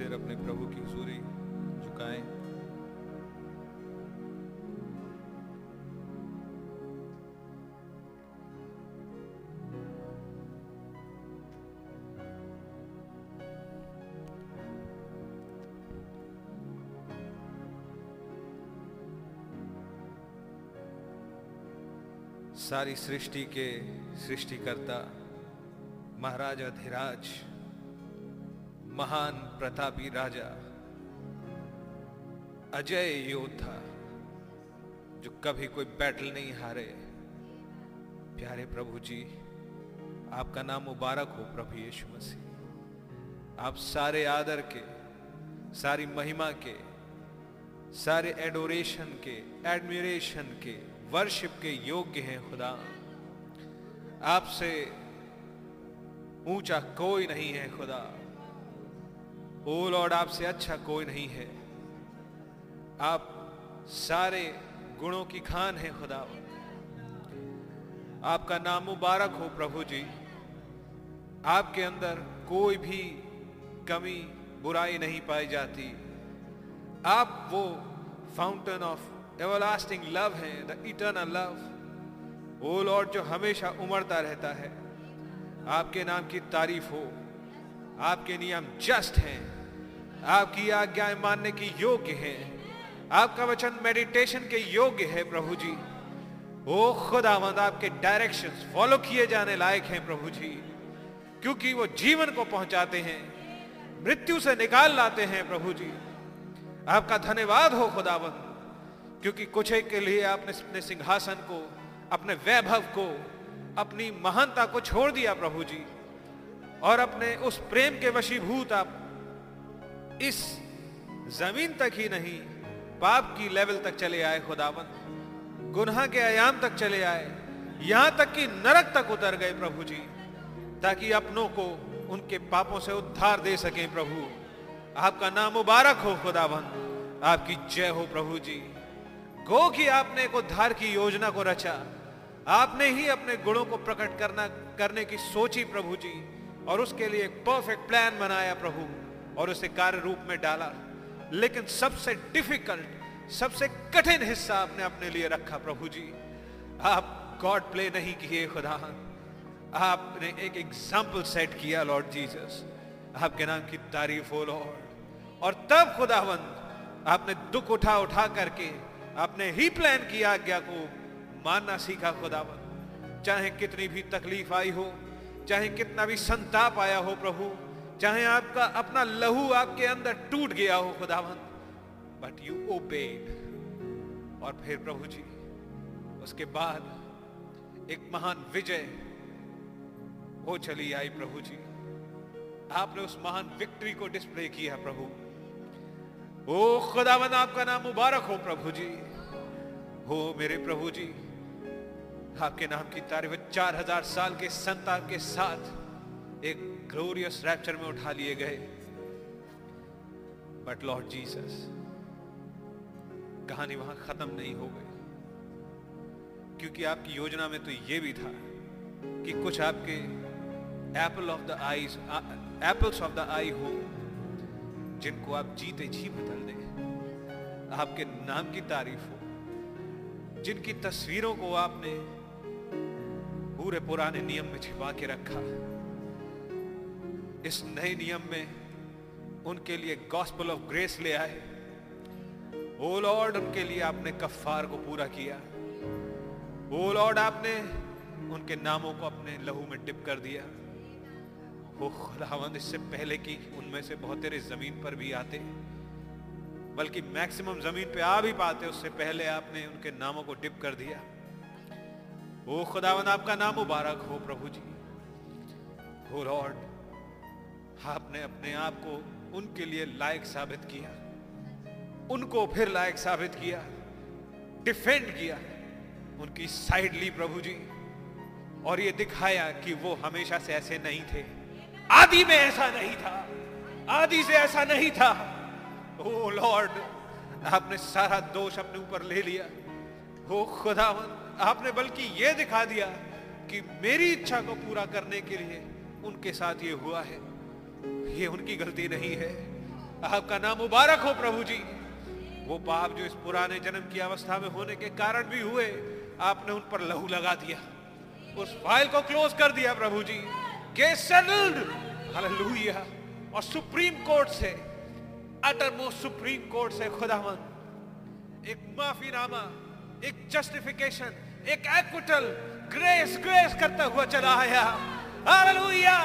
सिर अपने प्रभु की हुजूरी झुकाएँ। सारी सृष्टि के सृष्टिकर्ता महाराज धीराज महान प्रतापी राजा, अजय योद्धा, जो कभी कोई बैटल नहीं हारे। प्यारे प्रभु जी आपका नाम मुबारक हो प्रभु यीशु मसीह। आप सारे आदर के, सारी महिमा के, सारे एडोरेशन के एडमिरेशन के वर्शिप के योग्य हैं खुदा। आपसे ऊँचा कोई नहीं है खुदा। ओ लॉर्ड, आपसे अच्छा कोई नहीं है। आप सारे गुणों की खान है खुदा आपका नाम मुबारक हो, प्रभु जी। आपके अंदर कोई भी कमी, बुराई नहीं पाई जाती। आप वो फाउंटेन ऑफ़ एवरलास्टिंग लव है द इटर्नल लव वो लॉर्ड, जो हमेशा उमड़ता रहता है, आपके नाम की तारीफ़ हो। आपके नियम जस्ट हैं। आपकी आज्ञाएँ मानने की योग्य हैं। आपका वचन मेडिटेशन के योग्य है प्रभु जी। ओ खुदावंद आपके डायरेक्शंस फॉलो किए जाने लायक हैं प्रभु जी। क्योंकि वो जीवन को पहुंचाते हैं, मृत्यु से निकाल लाते हैं प्रभु जी। आपका धन्यवाद हो खुदावंद क्योंकि कुछ एक के लिए आपने अपने सिंहासन को, अपने वैभव को, अपनी महानता को छोड़ दिया प्रभु जी। और अपने उस प्रेम के वशीभूत आप इस ज़मीन तक ही नहीं, पाप की लेवल तक चले आए खुदावन, गुनाह के आयाम तक चले आए, यहाँ तक कि नरक तक उतर गए प्रभु जी, ताकि अपनों को उनके पापों से उद्धार दे सकें प्रभु। आपका नाम मुबारक हो खुदावन, आपकी जय हो प्रभु जी। गो कि आपने एक उद्धार की योजना को रचा, आपने ही अपने गुणों को प्रकट करना, करने की सोची प्रभु जी। और उसके लिए एक परफेक्ट प्लान बनाया प्रभु, और उसे कार्य रूप में डाला। लेकिन सबसे डिफ़िकल्ट सबसे कठिन हिस्सा आपने अपने लिए रखा प्रभु जी। आप गॉड प्ले नहीं किए, खुदा। आपने एक एग्ज़ाम्पल सेट किया लॉर्ड जीसस आपके नाम की तारीफ़ हो लॉर्ड और तब, खुदावंद, आपने दुख उठा उठा करके आपने ही प्लान किया, आज्ञा को मानना सीखा, खुदावंद। चाहे कितनी भी तकलीफ़ आई हो चाहे कितना भी संताप आया हो प्रभु, चाहे आपका अपना लहू आपके अंदर टूट गया हो खुदावंत बट यू ओबेड और फिर प्रभु जी, उसके बाद एक महान विजय हो चली आई प्रभु जी। आपने उस महान विक्ट्री को डिस्प्ले किया प्रभु। ओ खुदावन आपका नाम मुबारक हो प्रभु जी। हो मेरे प्रभु जी। आपके नाम की तारीफ़ चार हज़ार साल के संतान के साथ एक ग्लोरियस रैप्चर में उठा लिए गए। बट लॉर्ड जीसस कहानी वहाँ खत्म नहीं हो गई। क्योंकि आपकी योजना में तो यह भी था कि कुछ आपके apple of the eyes apples of the eye हो, जिनको आप जीते जी बदल दें। आपके नाम की तारीफ़ हो, जिनकी तस्वीरों को आपने पूरे पुराने नियम में छिपा के रखा। इस नए नियम में उनके लिए गॉस्पल ऑफ़ ग्रेस ले आए। ओ लॉर्ड उनके लिए आपने कफार को पूरा किया। ओ लॉर्ड आपने उनके नामों को अपने लहू में डिप कर दिया। ओ खुदावंद, इससे पहले कि उनमें से बहुत तेरे ज़मीन पर भी आते, बल्कि मैक्सिमम ज़मीन पे आ भी पाते, उससे पहले आपने उनके नामों को डिप कर दिया। ओ खुदावन, आपका नाम मुबारक हो प्रभु जी। हो लॉर्ड, आपने अपने आप को उनके लिए लायक साबित किया। उनको फिर लायक साबित किया, डिफेंड किया। उनकी साइड ली प्रभु जी, और ये दिखाया कि वो हमेशा से ऐसे नहीं थे। आदि में ऐसा नहीं था, आदि से ऐसा नहीं था। ओ लॉर्ड, आपने सारा दोष अपने ऊपर ले लिया। हो खुदावन आपने बल्कि ये दिखा दिया कि मेरी इच्छा को पूरा करने के लिए उनके साथ ये हुआ है। ये उनकी गलती नहीं है। आपका नाम मुबारक हो प्रभु जी। वो पाप जो इस पुराने जन्म की अवस्था में होने के कारण भी हुए, आपने उन पर लहू लगा दिया। उस फ़ाइल को क्लोज कर दिया प्रभु जी। केस सेटल्ड हालेलुया और सुप्रीम कोर्ट से अटर मोस्ट सुप्रीम कोर्ट से खुदावन एक माफीनामा, एक जस्टिफिकेशन एक एक्विटल ग्रेस ग्रेस करता हुआ चला आया हालेलुया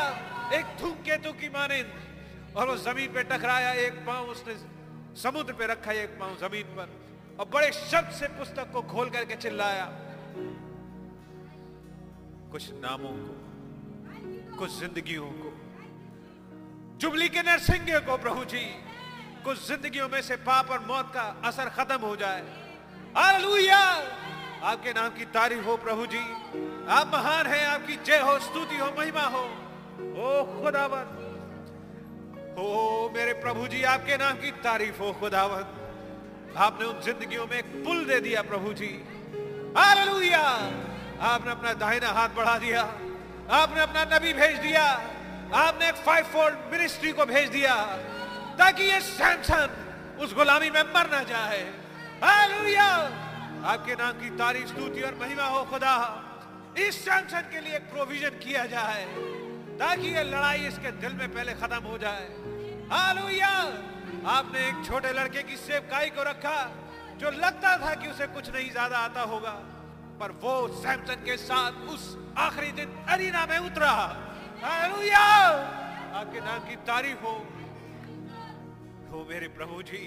एक धूमकेतु की मानिंद और वो ज़मीन पे टकराया, एक पाँव उसने समुद्र पे रखा, एक पाँव ज़मीन पर। और बड़े शब्द से पुस्तक को खोल करके चिल्लाया। कुछ नामों को, कुछ जिंदगियों को। जुबली के नरसिंह को, प्रभु जी, कुछ जिंदगियों में से पाप और मौत का असर खत्म हो जाए। हालेलुया आपके नाम की तारीफ़ हो प्रभु जी आप महान हैं, आपकी जय हो, स्तुति हो, महिमा हो। ओ खुदावन। ओ मेरे प्रभु जी आपके नाम की तारीफ़ हो, खुदावन। आपने उन जिंदगियों में एक पुल दे दिया प्रभु जी हालेलुया। आपने अपना दाहिना हाथ बढ़ा दिया। आपने अपना नबी भेज दिया। आपने एक फाइव फोल्ड मिनिस्ट्री को भेज दिया, ताकि ये सैमसन उस गुलामी में मर ना जाए। हालेलुया। आपके नाम की तारीफ़, स्तुति और महिमा हो खुदा। इस सैमसन के लिए एक प्रोविज़न किया जाए, ताकि ये लड़ाई इसके दिल में पहले खत्म हो जाए। हालेलुया आपने एक छोटे लड़के की सेवकाई को रखा, जो लगता था कि उसे कुछ नहीं ज़्यादा आता होगा, पर वो सैमसन के साथ उस आखिरी दिन अरीना में उतरा। हालेलुया आपके नाम की तारीफ़ हो। हो मेरे प्रभु जी,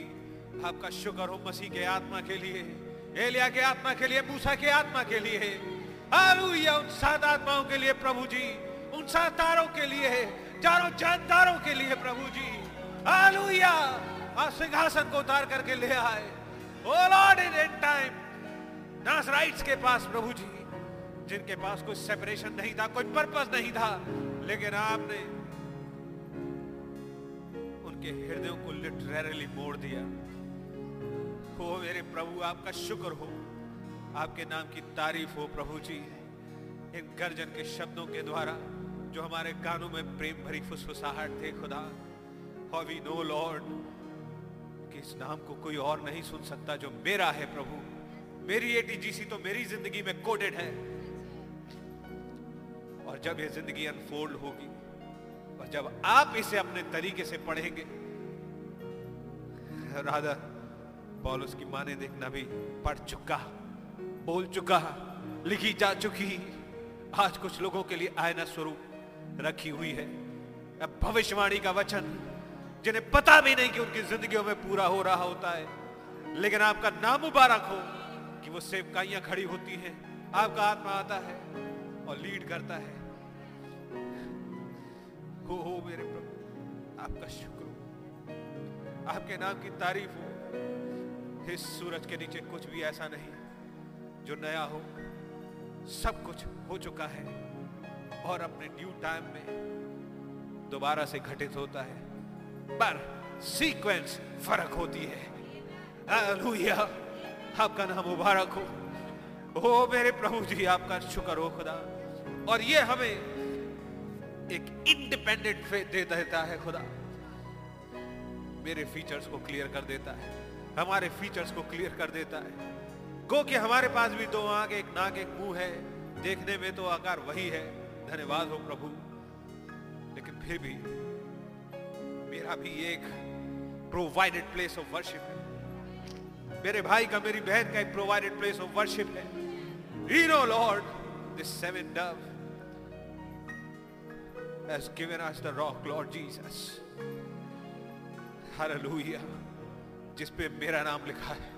आपका शुक्र हो मसीह के आत्मा के लिए। एलिया के आत्मा के लिए, मूसा के आत्मा के लिए हालेलुया, उन सात आत्माओं के लिए प्रभु जी। उन सात तारों के लिए चारों जानदारों के लिए प्रभु जी। हालेलुया आप सिंहासन को उतार करके ले आए। O lord, in end time Nazarites के पास प्रभु जी, जिनके पास कोई सेपरेशन नहीं था, कोई पर्पस नहीं था, लेकिन आपने उनके हृदयों को लिटरली मोड़ दिया। हो, मेरे प्रभु, आपका शुक्र हो। आपके नाम की तारीफ़ हो, प्रभु जी। इन गर्जन के शब्दों के द्वारा, जो हमारे कानों में प्रेम भरी फुसफुसाहट थे, खुदा और वी नो लॉर्ड कि इस नाम को कोई और नहीं सुन सकता जो मेरा है, प्रभु। मेरी एटीजीसी तो मेरी ज़िंदगी में कोडेड है। और जब ये ज़िंदगी अनफोल्ड होगी, और जब आप इसे अपने तरीके से पढ़ेंगे, राधा पॉल उसकी माँ ने देखना भी पढ़ चुका, बोल चुका, लिखी जा चुकी। आज कुछ लोगों के लिए आयना स्वरूप रखी हुई है। भविष्यवाणी का वचन, जिन्हें पता भी नहीं कि उनकी जिंदगियों में पूरा हो रहा होता है, लेकिन आपका नाम मुबारक हो कि वो सेवकाइयाँ खड़ी होती हैं। आपका आत्मा आता है और लीड करता हो। हो मेरे प्रभु, आपका शुक्र आपके नाम की तारीफ़ हो। इस सूरज के नीचे कुछ भी ऐसा नहीं जो नया हो। सब कुछ हो चुका है और अपने ड्यू टाइम में दोबारा से घटित होता है। पर सीक्वेंस फ़र्क होती है। हालेलुया आपका नाम मुबारक हो। ओ मेरे प्रभु जी, आपका शुक्र हो खुदा। और ये हमें एक इंडिपेंडेंट फेथ दे देता है खुदा। मेरे फीचर्स को क्लियर कर देता है। हमारे फीचर्स को क्लियर कर देता है। गो कि हमारे पास भी दो आँख एक नाक एक मुँह है। देखने में तो आकार वही है। धन्यवाद हो प्रभु। लेकिन फिर भी मेरा भी एक प्रोवाइडेड प्लेस ऑफ़ वर्शिप है। मेरे भाई का मेरी बहन का एक प्रोवाइडेड प्लेस ऑफ़ वर्शिप है। You know, Lord, this seven dove has given us the rock, Lord Jesus. Hallelujah. जिस पे मेरा नाम लिखा है।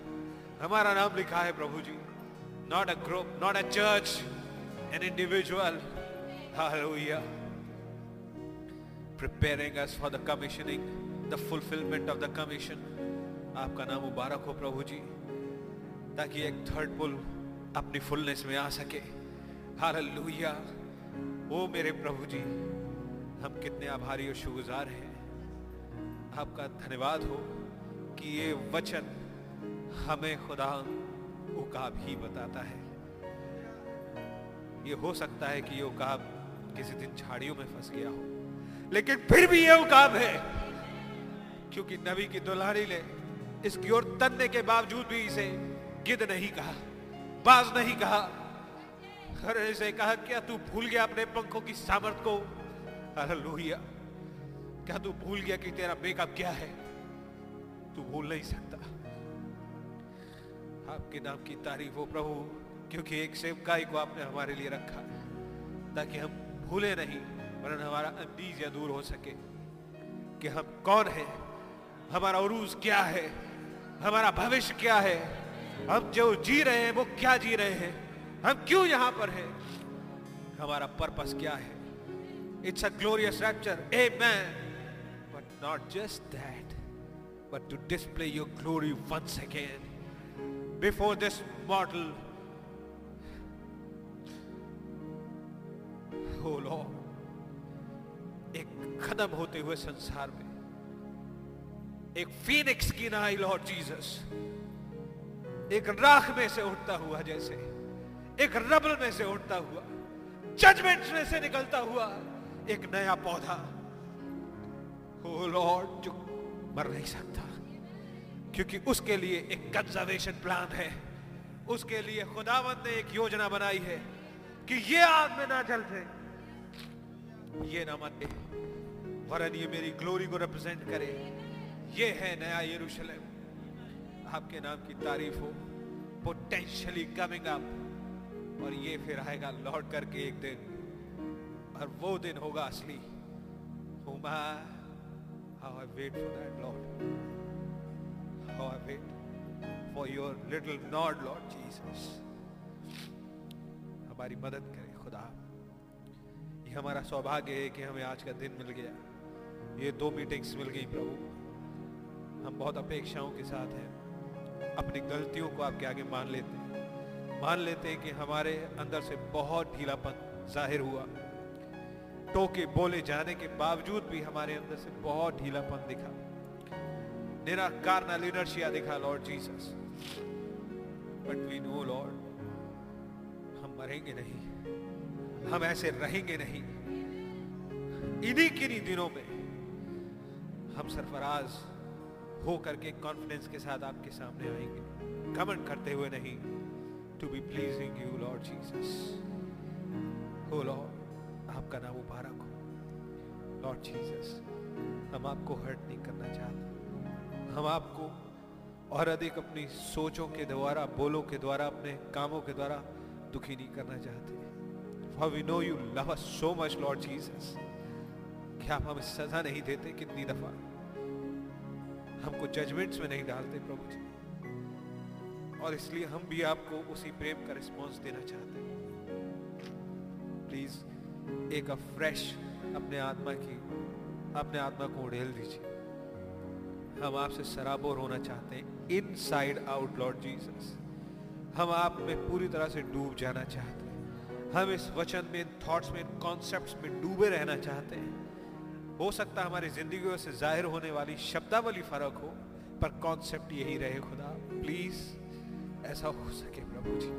हमारा नाम लिखा है प्रभु जी। Not a group not a church an individual Hallelujah. Preparing us for the commissioning, the fulfillment of the commission. आपका नाम मुबारक हो प्रभु जी ताकि एक थर्ड पुल अपनी फुलनेस में आ सके। हालेलुया ओ मेरे प्रभु जी हम कितने आभारी और शुगुजार हैं। आपका धन्यवाद हो। कि ये वचन हमें खुदा उकाब ही बताता है। ये हो सकता है कि ये उकाब किसी दिन झाड़ियों में फंस गया हो। लेकिन फिर भी ये उकाब है, क्योंकि नबी की दुल्हारी ने इसकी ओर तनने के बावजूद भी इसे गिद नहीं कहा, बाज नहीं कहा। अरे इसे कहा, क्या तू भूल गया अपने पंखों की सामर्थ को? हालेलुया। क्या तू भूल गया कि तेरा बेकअप क्या है? तू भूल नहीं सकता। आपके नाम की तारीफ़ हो प्रभु, क्योंकि एक सेवकाई को आपने हमारे लिए रखा, ताकि हम भूले नहीं, वरन हमारा अंदीज या दूर हो सके कि हम कौन है, हमारा उरूज क्या है, हमारा भविष्य क्या है, हम जो जी रहे हैं, वो क्या जी रहे हैं, हम क्यों यहाँ पर हैं, हमारा पर्पस क्या है। It's a glorious rapture amen but not just that but to display your glory once again before this mortal. Oh Lord, एक खत्म होते हुए संसार में, एक फीनिक्स की नाई लॉर्ड जीसस एक राख में से उठता हुआ जैसे, एक रबल में से उठता हुआ जजमेंट में से निकलता हुआ एक नया पौधा। ओ लॉर्ड जो मर नहीं सकता। क्योंकि उसके लिए एक कंजर्वेशन प्लान है। उसके लिए खुदावंद ने एक योजना बनाई है कि ये आग में ना जलते। ये ना मरे वरन ये मेरी ग्लोरी को रिप्रेजेंट करे। ये है नया यरूशलेम आपके नाम की तारीफ़ हो। पोटेंशियली कमिंग अप और ये फिर आएगा लौट करके एक दिन। और वो दिन होगा असली। I wait for that, Lord. How I wait for your little nod, Lord Jesus. हमारी मदद करे खुदा। ये हमारा सौभाग्य है कि हमें आज का दिन मिल गया। ये दो मीटिंग्स मिल गई प्रभु। हम बहुत अपेक्षाओं के साथ हैं। अपनी गलतियों को आपके आगे मान लेते हैं। मान लेते हैं कि हमारे अंदर से बहुत ढीलापन ज़ाहिर हुआ। टोके बोले जाने के बावजूद भी हमारे अंदर से बहुत ढीलापन दिखा। निराकार ना लीडरशिया दिखा Lord Jesus but we know Lord हम मरेंगे नहीं। हम ऐसे रहेंगे नहीं। इन्हीं किन्हीं दिनों में हम सरफराज हो करके कॉन्फिडेंस के साथ आपके सामने आएँगे। घमंड करते हुए नहीं। To be pleasing you Lord Jesus हो लॉर्ड आपका नाम मुबारक हो। लॉर्ड जीसस हम आपको हर्ट नहीं करना चाहते। हम आपको और अधिक अपनी सोचों के द्वारा बोलों के द्वारा अपने कामों के द्वारा दुखी नहीं करना चाहते। For we know you love us so much, Lord Jesus. क्या आप हमें सजा नहीं देते कितनी दफ़ा। हमको जजमेंट्स में नहीं डालते प्रभु जी। और इसलिए हम भी आपको उसी प्रेम का रिस्पॉन्स देना चाहते हैं। प्लीज़ एक फ्रेश अपने आत्मा की, अपने आत्मा को उड़ेल दीजिए। हम आपसे सराबोर होना चाहते हैं inside out Lord Jesus हम आप में पूरी तरह से डूब जाना चाहते हैं। हम इस वचन में थॉट्स में कॉन्सेप्ट्स में डूबे रहना चाहते हैं। हो सकता है हमारी जिंदगियों से ज़ाहिर होने वाली शब्दावली फ़र्क हो, पर कॉन्सेप्ट यही रहे खुदा। प्लीज़ ऐसा हो सके प्रभु जी,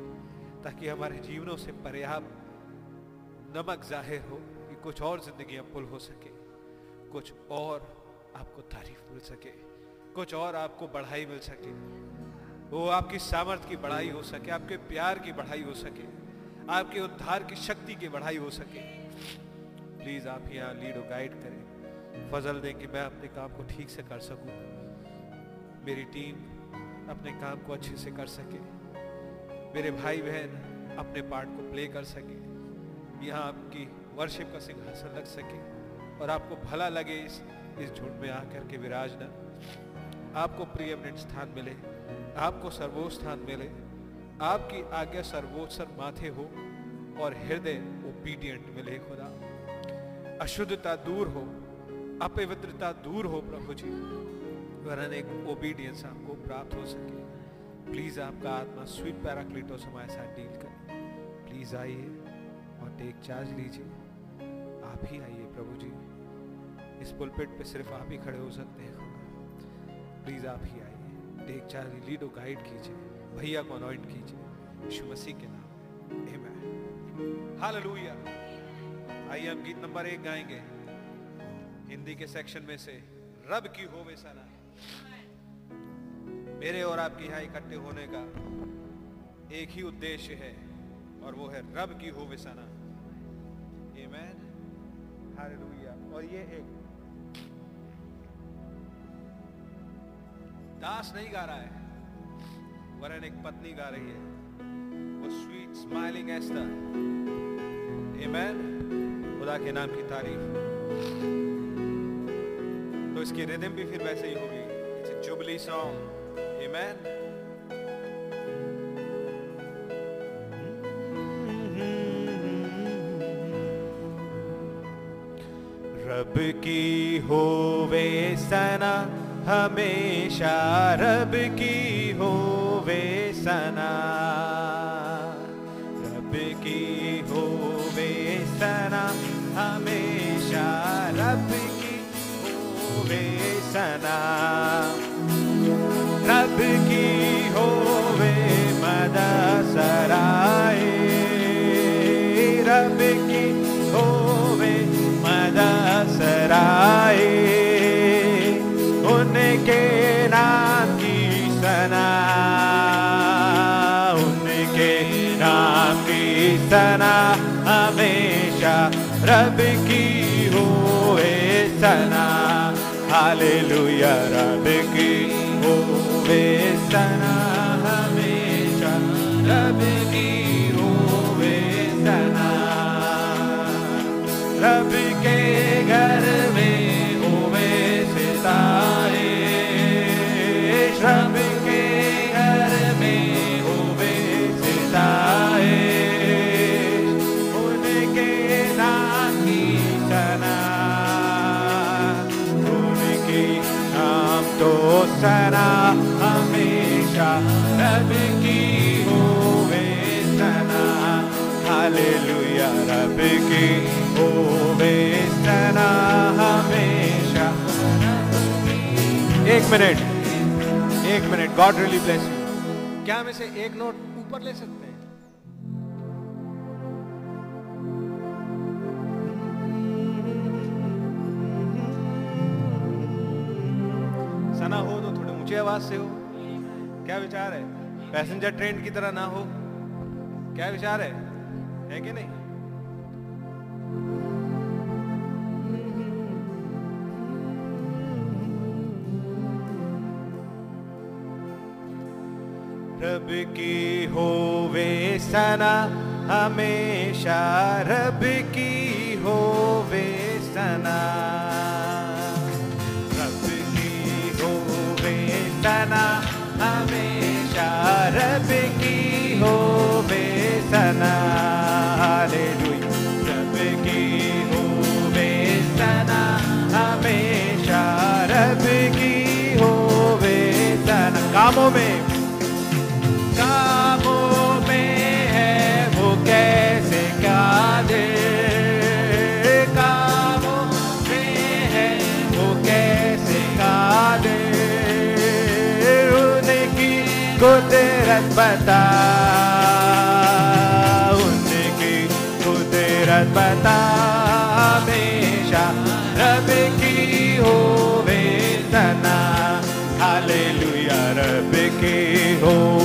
ताकि हमारे जीवनों से पर्याप्त नमक ज़ाहिर हो कि कुछ और ज़िंदगी पुल हो सके, कुछ और आपको तारीफ़ मिल सके, कुछ और आपको बढ़ाई मिल सके। वो आपकी सामर्थ्य की बढ़ाई हो सके, आपके प्यार की बढ़ाई हो सके, आपके उद्धार की शक्ति की बढ़ाई हो सके। प्लीज़ आप यहाँ लीड और गाइड करें। फजल दें कि मैं अपने काम को ठीक से कर सकूँ। मेरी टीम अपने काम को अच्छे से कर सके। मेरे भाई बहन अपने पार्ट को प्ले कर सके। यहाँ आपकी वर्शिप का सिंहासन लग सके और आपको भला लगे इस इस झुंड में आकर के विराजना आपको प्रियमिनेंट स्थान मिले, आपको सर्वोच्च स्थान मिले, आपकी आज्ञा सर्वोत्सर माथे हो और हृदय ओबीडियंट मिले खुदा। अशुद्धता दूर हो, अपवित्रता दूर हो प्रभु जी, वरन एक ओबीडियंस आपको प्राप्त हो सके। प्लीज़ आपका आत्मा स्वीट पैराक्लिटोस हमारे साथ डील करे। प्लीज़ आइए। टेक चार्ज लीजिए। आप ही आइए प्रभु जी। इस पुलपिट पे सिर्फ़ आप ही खड़े हो सकते हैं। प्लीज़ आप ही आइए। टेक चार्ज लीड गाइड कीजिए। भैया को अनॉइंट कीजिए। यीशु मसीह के नाम में हालेलुया आइए हम गीत नंबर एक गाएँगे। हिंदी के सेक्शन में से, रब की हो वे सना मेरे और आपके यहाँ इकट्ठे होने का एक ही उद्देश्य है, और वो है, रब की हो वे सना और ये एक दास नहीं गा रहा है, वरन एक पत्नी गा रही है, वो स्वीट स्माइलिंग एस्टर आमेन खुदा के नाम की तारीफ़। तो इसकी रिदम भी फिर वैसे ही होगी। जुबली सॉन्ग आमेन रब की होवे सना, हमेशा रब की होवे सना। रब की होवे सना, हमेशा रब की होवे सना। सना हमेशा रब की हो सना। हालेलुया रब की होवे सना। सना हमेशा रब की होवे सना। हालेलुया, रब की होवे सना हमेशा। एक मिनट एक मिनट गॉड रियली ब्लेस क्या हम इसे एक नोट ऊपर ले सकते आवाज़ से हो? क्या विचार है? पैसेंजर ट्रेन की तरह ना हो? क्या विचार है? है कि नहीं? रब की होवे सना, हमेशा रब की होवे सना। कामों में कामों में है, वो कैसे क्या दे कामों में है, वो कैसे क्या दे उनकी कुदरत बता की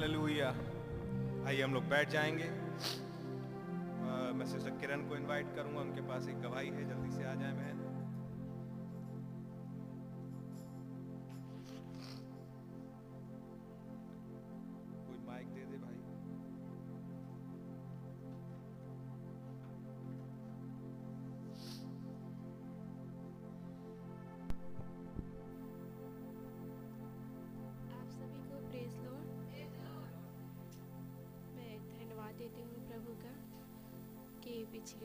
हालेलुया आइए हम लोग बैठ जाएँगे। मैं सिस्टर किरण को इनवाइट करूँगा, उनके पास एक गवाही है, जल्दी से आ जाए बहन।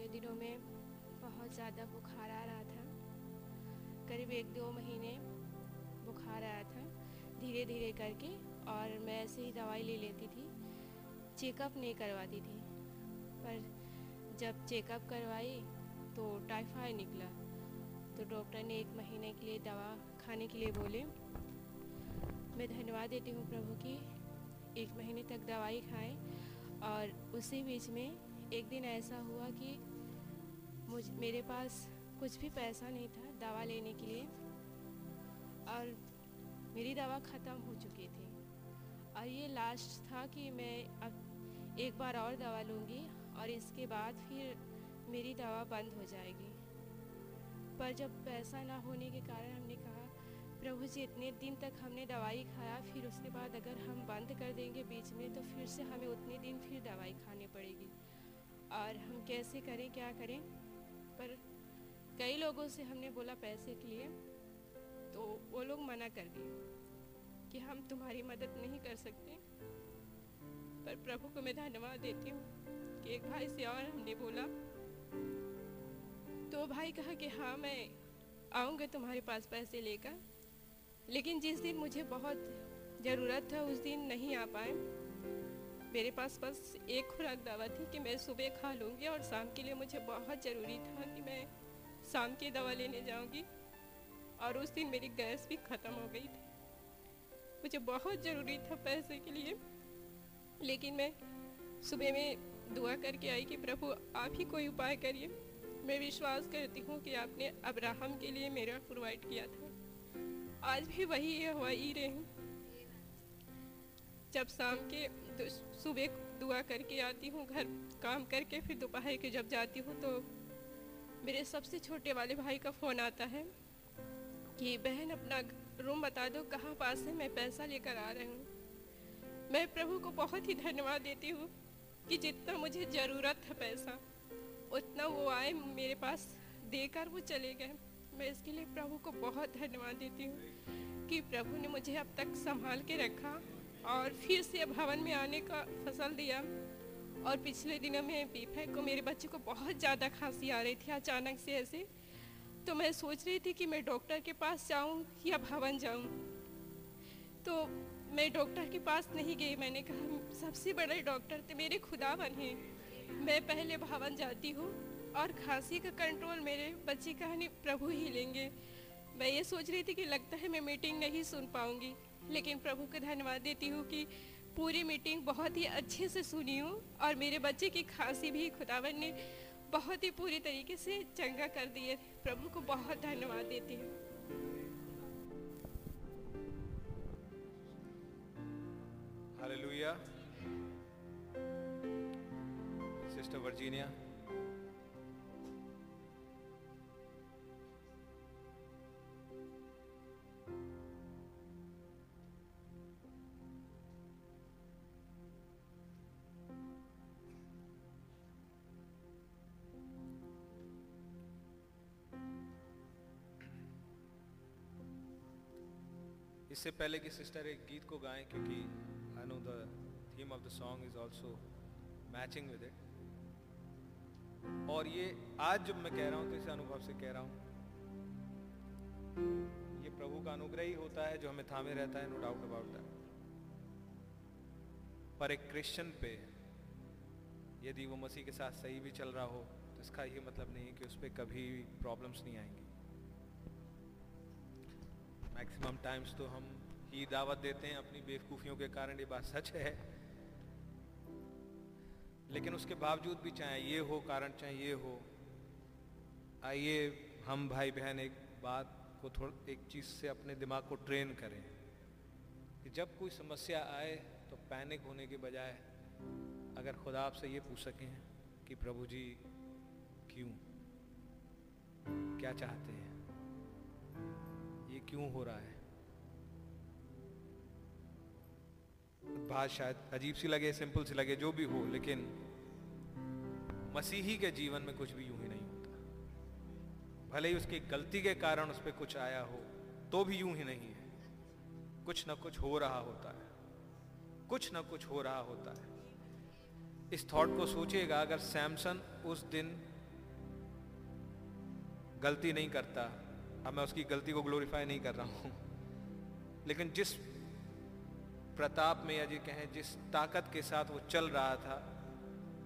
पिछले दिनों में बहुत ज़्यादा बुखार आ रहा था। करीब एक दो महीने बुखार आया था धीरे धीरे करके, और मैं ऐसे ही दवाई ले लेती थी। चेकअप नहीं करवाती थी, पर जब चेकअप करवाई तो टाइफाइड निकला। तो डॉक्टर ने एक महीने के लिए दवा खाने के लिए बोले, मैं धन्यवाद देती हूँ प्रभु की, एक महीने तक दवाई खाएँ। और उसी बीच में एक दिन ऐसा हुआ कि मुझ, मेरे पास कुछ भी पैसा नहीं था दवा लेने के लिए। और मेरी दवा ख़त्म हो चुकी थी। और ये लास्ट था कि मैं अब एक बार और दवा लूँगी और इसके बाद फिर मेरी दवा बंद हो जाएगी। पर जब पैसा ना होने के कारण हमने कहा, प्रभु जी, इतने दिन तक हमने दवाई खाया, फिर उसके बाद अगर हम बंद कर देंगे बीच में तो फिर से हमें उतने दिन फिर दवाई खानी पड़ेगी। और हम कैसे करें, क्या करें? पर कई लोगों से हमने बोला पैसे के लिए तो वो लोग मना कर दिए कि हम तुम्हारी मदद नहीं कर सकते। पर प्रभु को मैं धन्यवाद देती हूँ कि एक भाई से और हमने बोला। तो भाई कहा कि हाँ मैं आऊँगा तुम्हारे पास पैसे लेकर, लेकिन जिस दिन मुझे बहुत ज़रूरत था, उस दिन नहीं आ पाए। मेरे पास बस एक खुराक दवा थी कि मैं सुबह खा लूँगी और शाम के लिए मुझे बहुत ज़रूरी था कि मैं शाम की दवा लेने जाऊँगी। और उस दिन मेरी गैस भी ख़त्म हो गई थी। मुझे बहुत ज़रूरी था पैसे के लिए। लेकिन मैं सुबह में दुआ करके आई कि प्रभु, आप ही कोई उपाय करिए। मैं विश्वास करती हूँ कि आपने अब्राहम के लिए मेरा प्रोवाइड किया था। आज भी वही है वही रहे। हैं जब शाम के सुबह दुआ करके आती हूँ, घर काम करके, फिर दोपहर के जब जाती हूँ तो मेरे सबसे छोटे वाले भाई का फ़ोन आता है कि, बहन, अपना रूम बता दो, कहाँ पास है? मैं पैसा लेकर आ रही हूँ। मैं प्रभु को बहुत ही धन्यवाद देती हूँ कि जितना मुझे ज़रूरत था पैसा, उतना वो आए मेरे पास देकर वो चले गए। मैं इसके लिए प्रभु को बहुत धन्यवाद देती हूँ कि प्रभु ने मुझे अब तक संभाल के रखा। और फिर से भवन में आने का फ़सल दिया। और पिछले दिनों में बीफे को मेरे बच्चे को बहुत ज़्यादा खांसी आ रही थी अचानक से ऐसे। तो मैं सोच रही थी कि मैं डॉक्टर के पास जाऊँ या भवन जाऊँ। तो मैं डॉक्टर के पास नहीं गई। मैंने कहा, सबसे बड़े डॉक्टर तो मेरे खुदा बने मैं पहले भवन जाती हूँ और खांसी का कंट्रोल मेरे बच्चे कहानी प्रभु ही लेंगे। मैं ये सोच रही थी कि लगता है मैं मीटिंग नहीं सुन पाऊँगी। लेकिन प्रभु को धन्यवाद देती हूँ कि पूरी मीटिंग बहुत ही अच्छे से सुनी हूँ और मेरे बच्चे की खांसी भी खुदावन ने बहुत ही पूरी तरीके से चंगा कर दिए प्रभु को बहुत धन्यवाद देती हूँ। हालेलुया। Sister Virginia. इससे पहले कि सिस्टर एक गीत को गाएँ, क्योंकि I know the theme of the song is also matching with it और ये आज जब मैं कह रहा हूँ तो इस अनुभव से कह रहा हूँ, ये प्रभु का अनुग्रह ही होता है जो हमें थामे रहता है नो डाउट अबाउट दैट पर एक क्रिश्चियन पे, यदि वो मसीह के साथ सही भी चल रहा हो तो इसका ये मतलब नहीं है कि उस पर कभी प्रॉब्लम्स नहीं आएँगी। मैक्सिमम टाइम्स तो हम ही दावत देते हैं अपनी बेवकूफ़ियों के कारण ये बात सच है। लेकिन उसके बावजूद भी चाहे ये हो, कारण चाहे ये हो, आइए हम भाई बहन एक बात को थोड़ा, एक चीज़ से अपने दिमाग को ट्रेन करें कि जब कोई समस्या आए तो पैनिक होने के बजाय अगर खुदा आपसे ये पूछ सकें कि प्रभु जी क्यों? क्या चाहते हैं? क्यों हो रहा है? बात शायद अजीब सी लगे सिंपल सी लगे, जो भी हो, लेकिन मसीही के जीवन में कुछ भी यूँ ही नहीं होता। भले ही उसकी गलती के कारण उस पर कुछ आया हो तो भी यूँ ही नहीं है। कुछ ना कुछ हो रहा होता है। कुछ ना कुछ हो रहा होता है। इस थॉट को सोचिएगा, अगर सैमसन उस दिन गलती नहीं करता अब मैं उसकी गलती को ग्लोरीफाई नहीं कर रहा हूँ। लेकिन जिस प्रताप में या जी कहें, जिस ताकत के साथ वो चल रहा था,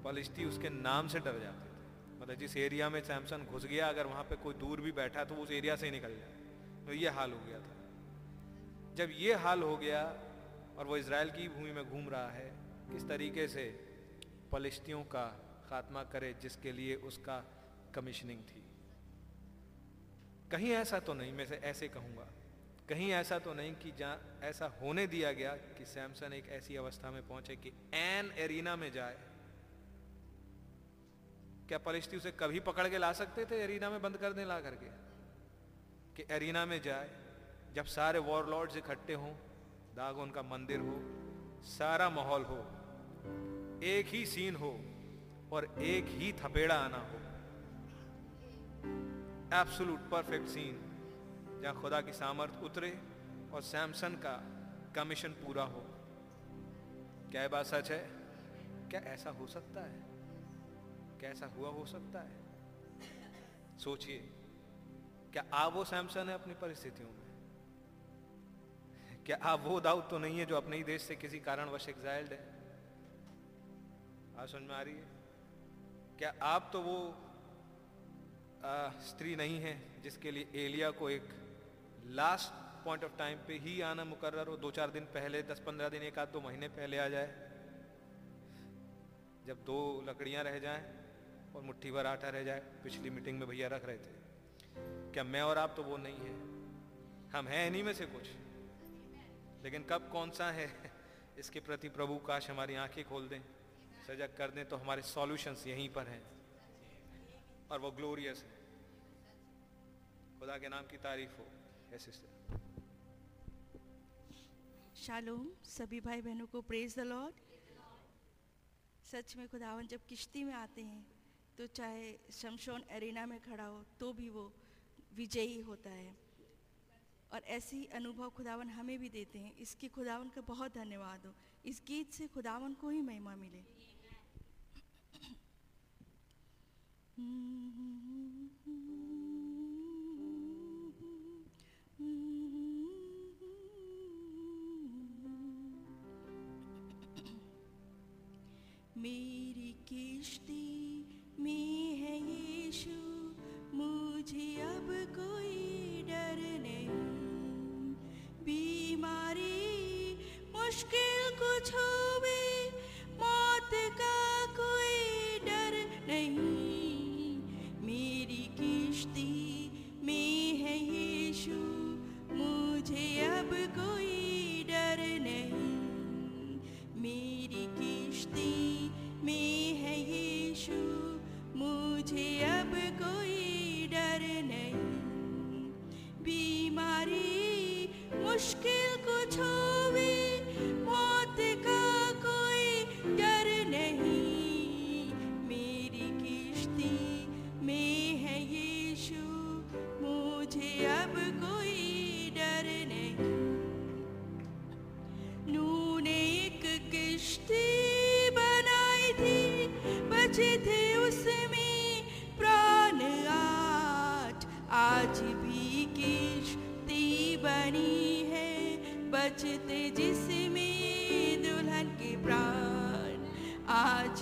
पलिश्ती उसके नाम से डर जाते थे। मतलब जिस एरिया में सैमसन घुस गया, अगर वहाँ पे कोई दूर भी बैठा तो उस एरिया से ही निकल जाए तो ये हाल हो गया था। जब ये हाल हो गया और वो इसराइल की भूमि में घूम रहा है, किस तरीके से पलिश्तियों का खात्मा करे, जिसके लिए उसका कमीशनिंग थी। कहीं ऐसा तो नहीं, मैं से ऐसे कहूँगा। कहीं ऐसा तो नहीं कि जहाँ ऐसा होने दिया गया कि सैमसन एक ऐसी अवस्था में पहुँचे कि एन एरिना में जाए। क्या परिस्थिति उसे कभी पकड़ के ला सकते थे एरिना में बंद कर दे ला करके? कि एरिना में जाए, जब सारे वॉरलॉर्ड्स इकट्ठे हों, दाग उनका मंदिर हो, सारा माहौल हो, एक ही सीन हो और एक ही थपेड़ा आना हो। एब्सोलूट परफेक्ट सीन जहाँ खुदा की सामर्थ उतरे और सैमसन का कमीशन पूरा हो। क्या बात सच है? क्या ऐसा हो सकता है? क्या ऐसा हुआ हो सकता है? सोचिए, क्या आप वो सैमसन है अपनी परिस्थितियों में? क्या आप वो दाऊद तो नहीं है जो अपने ही देश से किसी कारणवश एग्जाइल्ड है? बात समझ में आ रही है। क्या आप तो वो स्त्री नहीं है, जिसके लिए एलिया को एक लास्ट पॉइंट ऑफ़ टाइम पे ही आना मुकर्र हो, दो चार दिन पहले, दस पंद्रह दिन, एक आध दो महीने पहले आ जाए। जब दो लकड़ियाँ रह जाएँ और मुट्ठी भर आटा रह जाए, पिछली मीटिंग में भैया रख रहे थे। क्या मैं और आप तो वो नहीं है? हम हैं इन्हीं में से कुछ। लेकिन कब कौन सा है, इसके प्रति प्रभु काश हमारी आँखें खोल दें, सजग कर दें तो हमारे सॉल्यूशंस यहीं पर हैं। और वो ग्लोरियस है। खुदा के नाम की तारीफ़ हो। सिस्टर शालोम, सभी भाई बहनों को प्रेज द लॉर्ड सच में खुदावन, जब किश्ती में आते हैं तो चाहे शमशोन एरिना में खड़ा हो तो भी वो विजयी होता है। और ऐसे ही अनुभव खुदावन हमें भी देते हैं। इसकी खुदावन का बहुत धन्यवाद हो। इस गीत से खुदावन को ही महिमा मिले। मेरी किश्ती में है यीशु, मुझे अब कोई डर नहीं। बीमारी, मुश्किल कुछ होवे मौत का है यीशु, मुझे अब कोई डर नहीं। मेरी किश्ती में है यीशु, मुझे अब कोई डर नहीं। बीमारी, मुश्किल बचते जिसमें दुल्हन के प्राण आज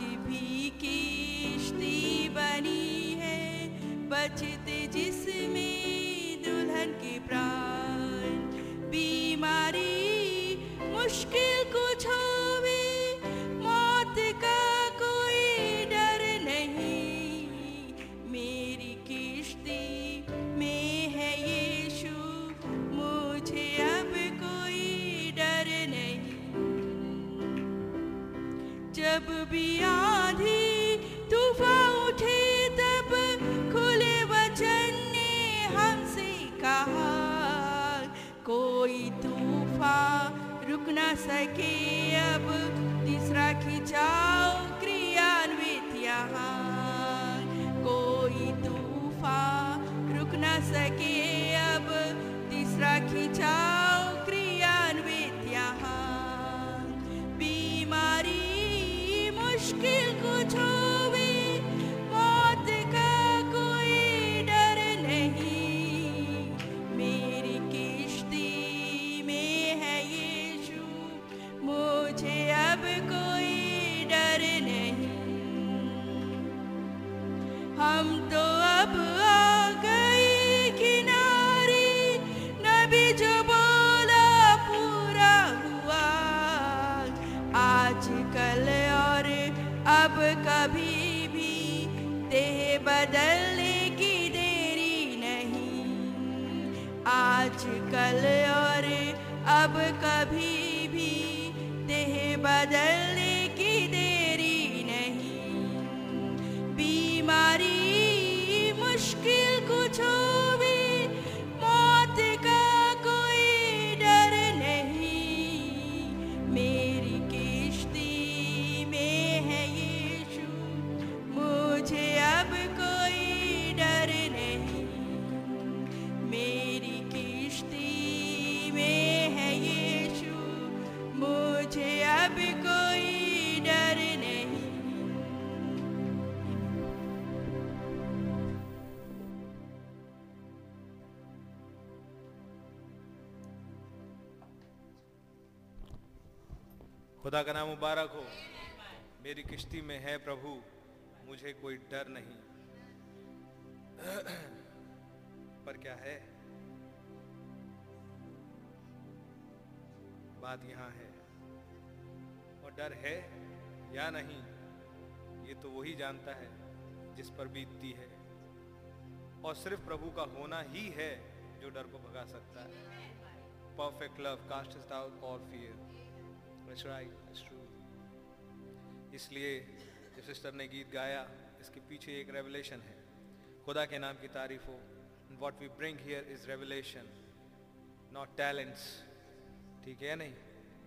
सके अब तीसरा खिंचाओ अब कभी भी देह बदलने खुदा का नाम मुबारक हो। मेरी किश्ती में है प्रभु, मुझे कोई डर नहीं। पर क्या है? बात यहाँ है। और डर है या नहीं, ये तो वही जानता है जिस पर बीतती है। और सिर्फ़ प्रभु का होना ही है जो डर को भगा सकता है। Perfect love cast out fear That's right, that's true. इसलिए जो सिस्टर ने गीत गाया इसके पीछे एक रेवलेशन है। खुदा के नाम की तारीफ़ हो। What we bring here is revelation not talents ठीक है नहीं?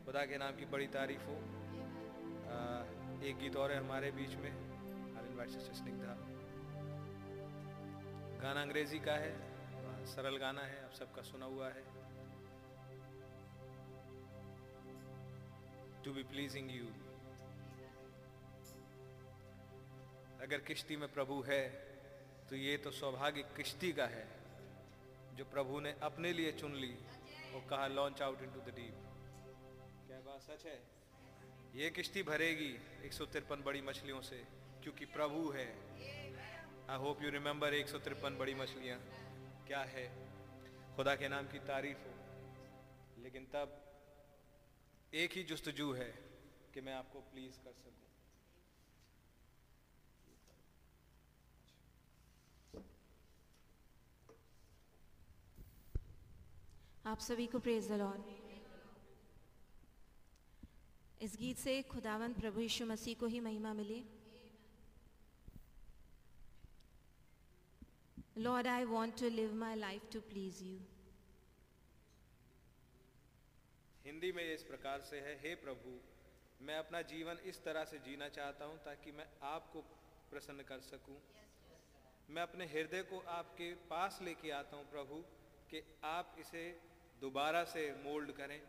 खुदा के नाम की बड़ी तारीफ़ हो। आ, एक गीत और है हमारे बीच में। स्निग्धा गाना अंग्रेज़ी का है सरल गाना है आप सबका सुना हुआ है। टू बी प्लीजिंग यू अगर किश्ती में प्रभु है तो ये तो सौभाग्य किश्ती का है, जो प्रभु ने अपने लिए चुन ली और कहा launch out into the deep क्या बात सच है? ये किश्ती भरेगी एक सौ तिरपन बड़ी मछलियों से, क्योंकि प्रभु है। आई होप यू रिमेंबर एक सौ तिरपन बड़ी मछलियाँ। क्या है? खुदा के नाम की तारीफ़ हो। लेकिन तब एक ही जुस्तजू है कि मैं आपको प्लीज़ कर सकूँ। आप सभी को प्रेज द लॉर्ड इस गीत से खुदावन प्रभु यीशु मसीह को ही महिमा मिली। Lord I want to live my life to please you Hindi में इस प्रकार से है हे प्रभु मैं अपना जीवन इस तरह से जीना चाहता हूँ ताकि मैं आपको प्रसन्न कर सकूँ। मैं अपने हृदय को आपके पास लेके आता हूँ प्रभु कि आप इसे दोबारा से मोल्ड करें।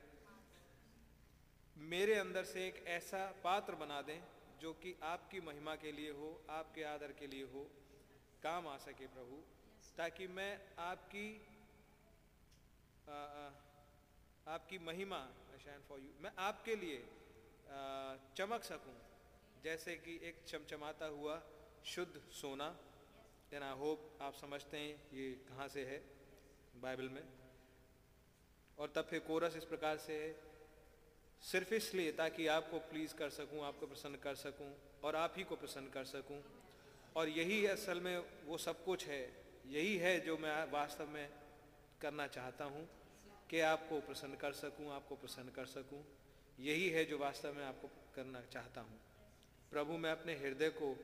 मेरे अंदर से एक ऐसा पात्र बना दें जो कि आपकी महिमा के लिए हो आपके आदर के लिए हो। काम आ सके प्रभु ताकि मैं आपकी आ, आ, आपकी महिमा शाइन फॉर यू मैं आपके लिए चमक सकूँ। जैसे कि एक चमचमाता हुआ, शुद्ध सोना। देन आई होप आप समझते हैं ये कहाँ से है बाइबल में। और तब फिर कोरस इस प्रकार से है। सिर्फ़ इसलिए ताकि आपको प्लीज़ कर सकूँ, आपको प्रसन्न कर सकूँ, और आप ही को प्रसन्न कर सकूँ। और यही असल में वो सब कुछ है। यही है जो मैं वास्तव में करना चाहता हूँ। कि आपको प्रसन्न कर सकूँ, आपको प्रसन्न कर सकूँ। यही है जो वास्तव में आपको करना चाहता हूँ। प्रभु, मैं अपने हृदय को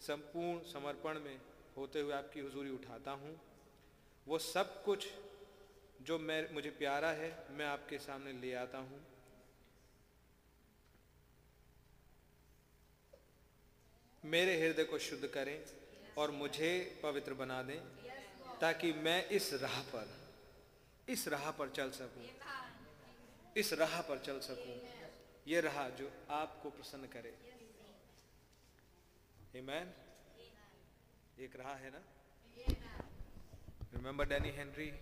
संपूर्ण समर्पण में होते हुए आपकी हुजूरी उठाता हूँ। वो सब कुछ जो मैं, मुझे प्यारा है, मैं आपके सामने ले आता हूँ। मेरे हृदय को शुद्ध करें और मुझे पवित्र बना दें, ताकि मैं इस राह पर इस राह पर चल सकूँ। इस राह पर चल सकूँ। ये राह जो आपको प्रसन्न करे। हिमैन एक राह है ना? रिमेंबर डैनी हेनरी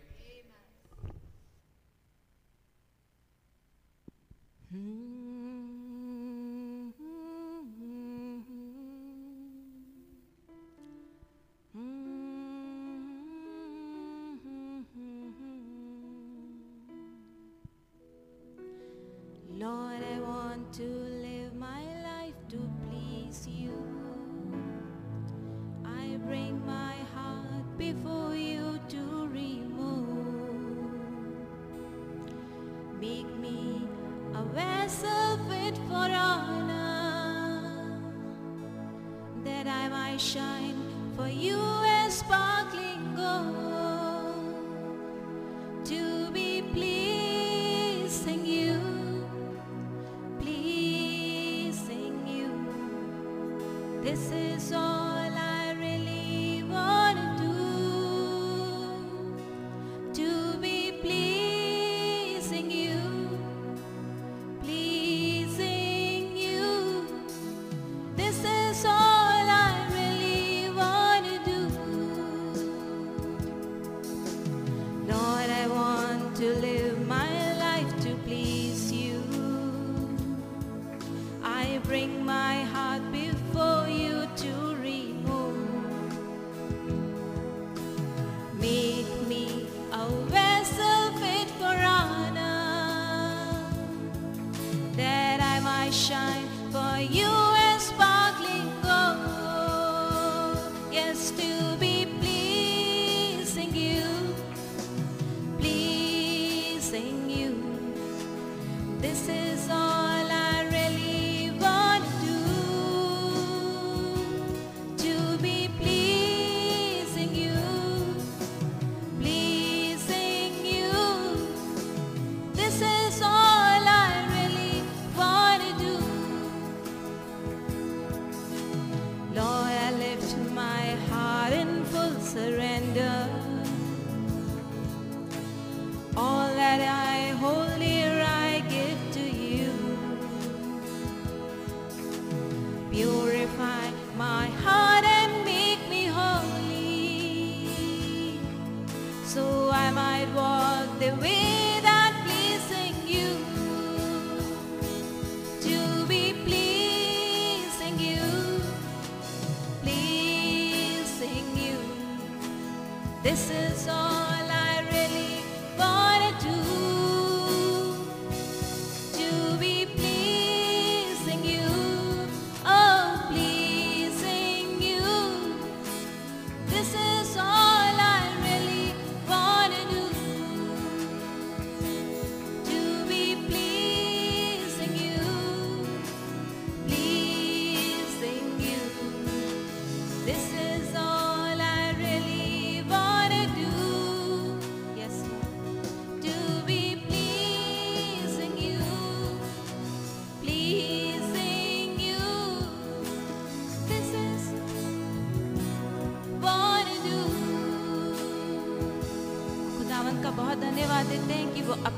Lord,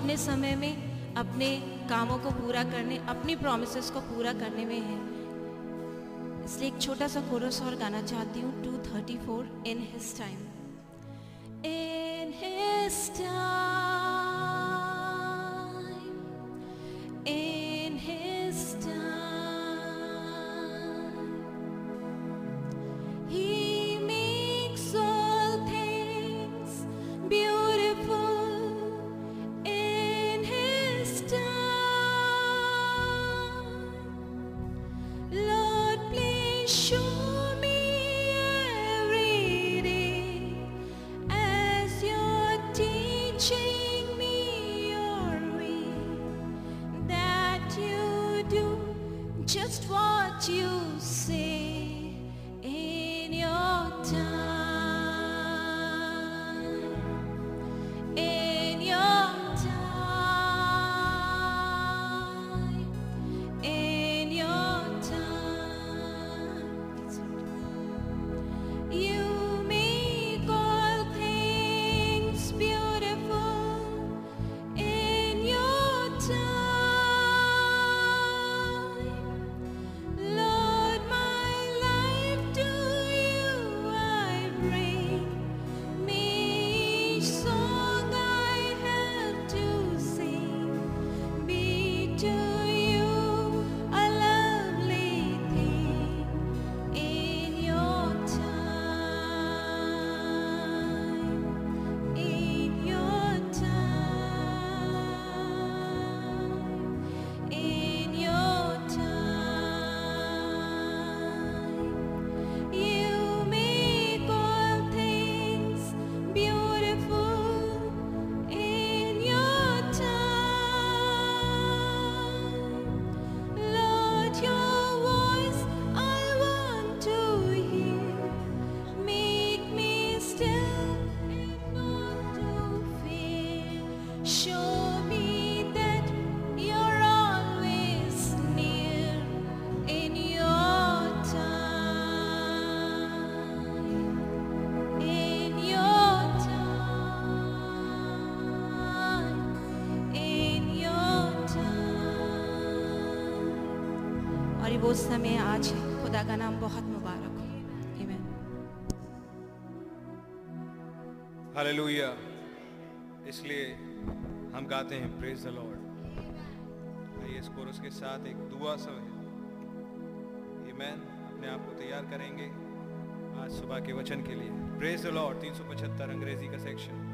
अपने समय में, अपने कामों को पूरा करने, अपनी प्रोमिस को पूरा करने में है। इसलिए एक छोटा सा कोरस और गाना चाहती हूँ two thirty four in his time समय आज खुदा का नाम बहुत मुबारक हो। आमीन हालेलुया। इसलिए हम गाते हैं प्रेज द लॉर्ड आइए इस कोरस के साथ एक दुआ समय आमीन अपने आप को तैयार करेंगे आज सुबह के वचन के लिए। प्रेज द लॉर्ड 375 अंग्रेज़ी का section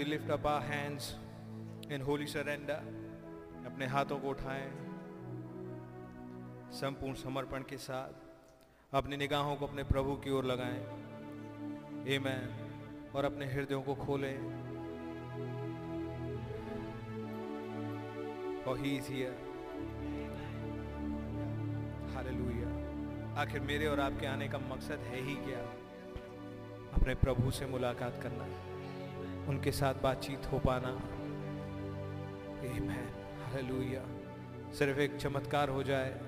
we lift up our hands in holy surrender. अपने हाथों को उठाएँ, संपूर्ण समर्पण के साथ, अपनी निगाहों को अपने प्रभु की ओर लगाएँ, Amen. और अपने हृदयों को खोलें For he is here. Hallelujah. आखिर मेरे और आपके आने का मकसद है ही क्या अपने प्रभु से मुलाकात करना उनके साथ बातचीत हो पाना। Amen. Hallelujah. सिर्फ़ एक चमत्कार हो जाए,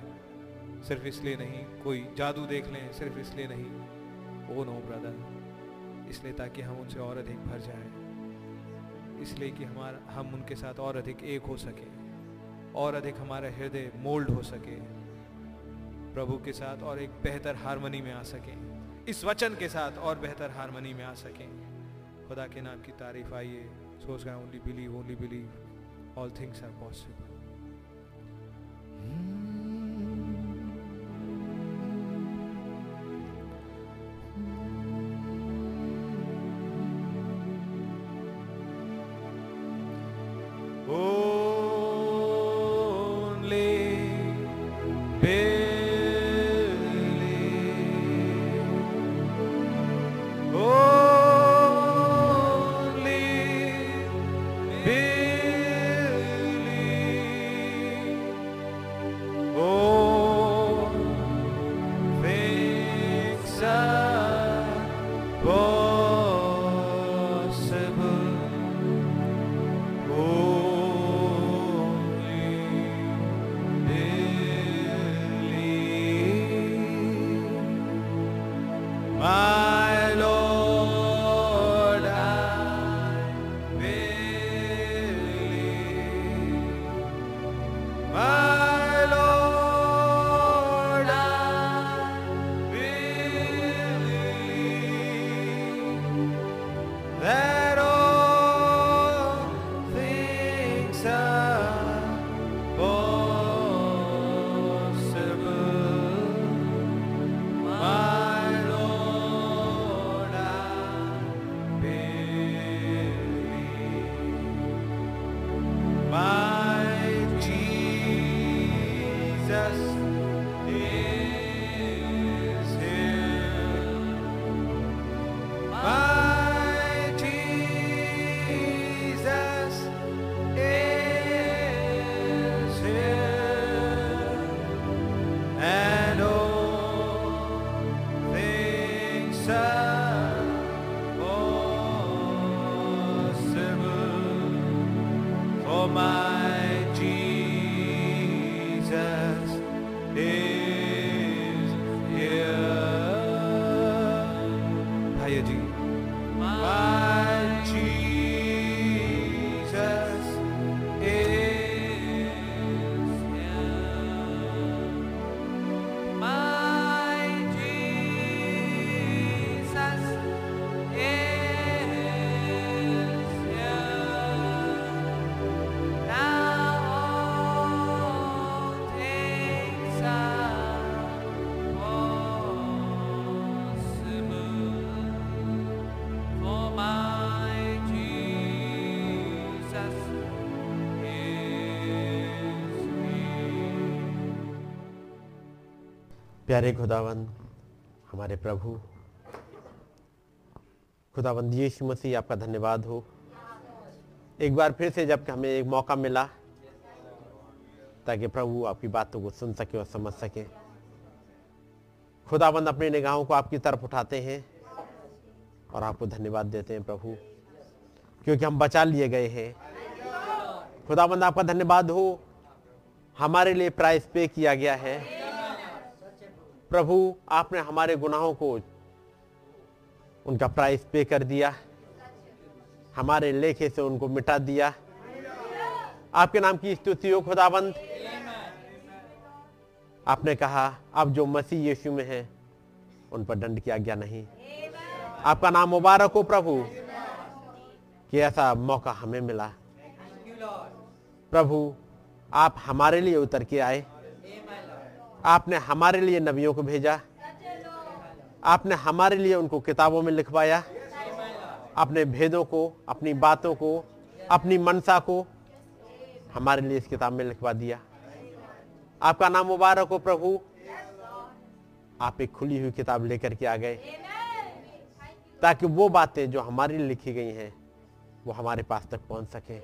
सिर्फ़ इसलिए नहीं, कोई जादू देख लें, सिर्फ़ इसलिए नहीं। ओ नो ब्रदर इसलिए ताकि हम उनसे और अधिक भर जाएँ। इसलिए कि हमारा, हम उनके साथ और अधिक एक हो सके, और अधिक हमारा हृदय मोल्ड हो सके। प्रभु के साथ और एक बेहतर हारमनी में आ सके। इस वचन के साथ और बेहतर हारमनी में आ सके। खुदा के नाम की तारीफ़ आई है। सोच गए only believe only believe all things are possible प्यारे खुदावंद, हमारे प्रभु, खुदावंद यीशु मसीह, आपका धन्यवाद हो। एक बार फिर से जब हमें एक मौका मिला, ताकि प्रभु आपकी बातों को सुन सके और समझ सके। खुदाबंद अपनी निगाहों को आपकी तरफ़ उठाते हैं और आपको धन्यवाद देते हैं प्रभु, क्योंकि हम बचा लिए गए हैं। खुदाबंद आपका धन्यवाद हो। हमारे लिए प्राइस पे किया गया है। प्रभु, आपने हमारे गुनाहों को उनका प्राइस पे कर दिया। हमारे लेखे से उनको मिटा दिया। आपके नाम की स्तुति हो खुदाबंद आपने कहा, अब जो मसीह यीशु में है, उन पर दंड की आज्ञा नहीं। आपका नाम मुबारक हो, प्रभु। कि ऐसा मौका हमें मिला। प्रभु, आप हमारे लिए उतर के आए। आपने हमारे लिए नबियों को भेजा। आपने हमारे लिए उनको किताबों में लिखवाया। अपने भेदों को, अपनी बातों को, अपनी मनसा को हमारे लिए इस किताब में लिखवा दिया। आपका नाम मुबारक हो प्रभु। आप एक खुली हुई किताब लेकर के आ गए। ताकि वो बातें जो हमारे लिए लिखी गई हैं, वो हमारे पास तक पहुँच सके।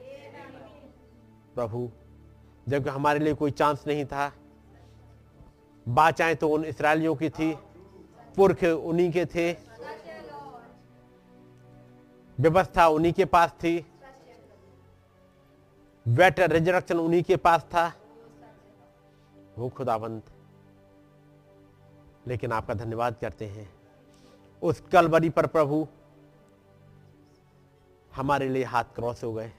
प्रभु जबकि हमारे लिए कोई चांस नहीं था बाचाएँ तो उन इसराइलियों की थी, पुरख उन्हीं के थे। व्यवस्था उन्हीं के पास थी। बेटर रिजरक्शन उन्हीं के पास था। वो खुदाबंद। लेकिन आपका धन्यवाद करते हैं। उस कलवरी पर प्रभु, हमारे लिए हाथ क्रॉस हो गए।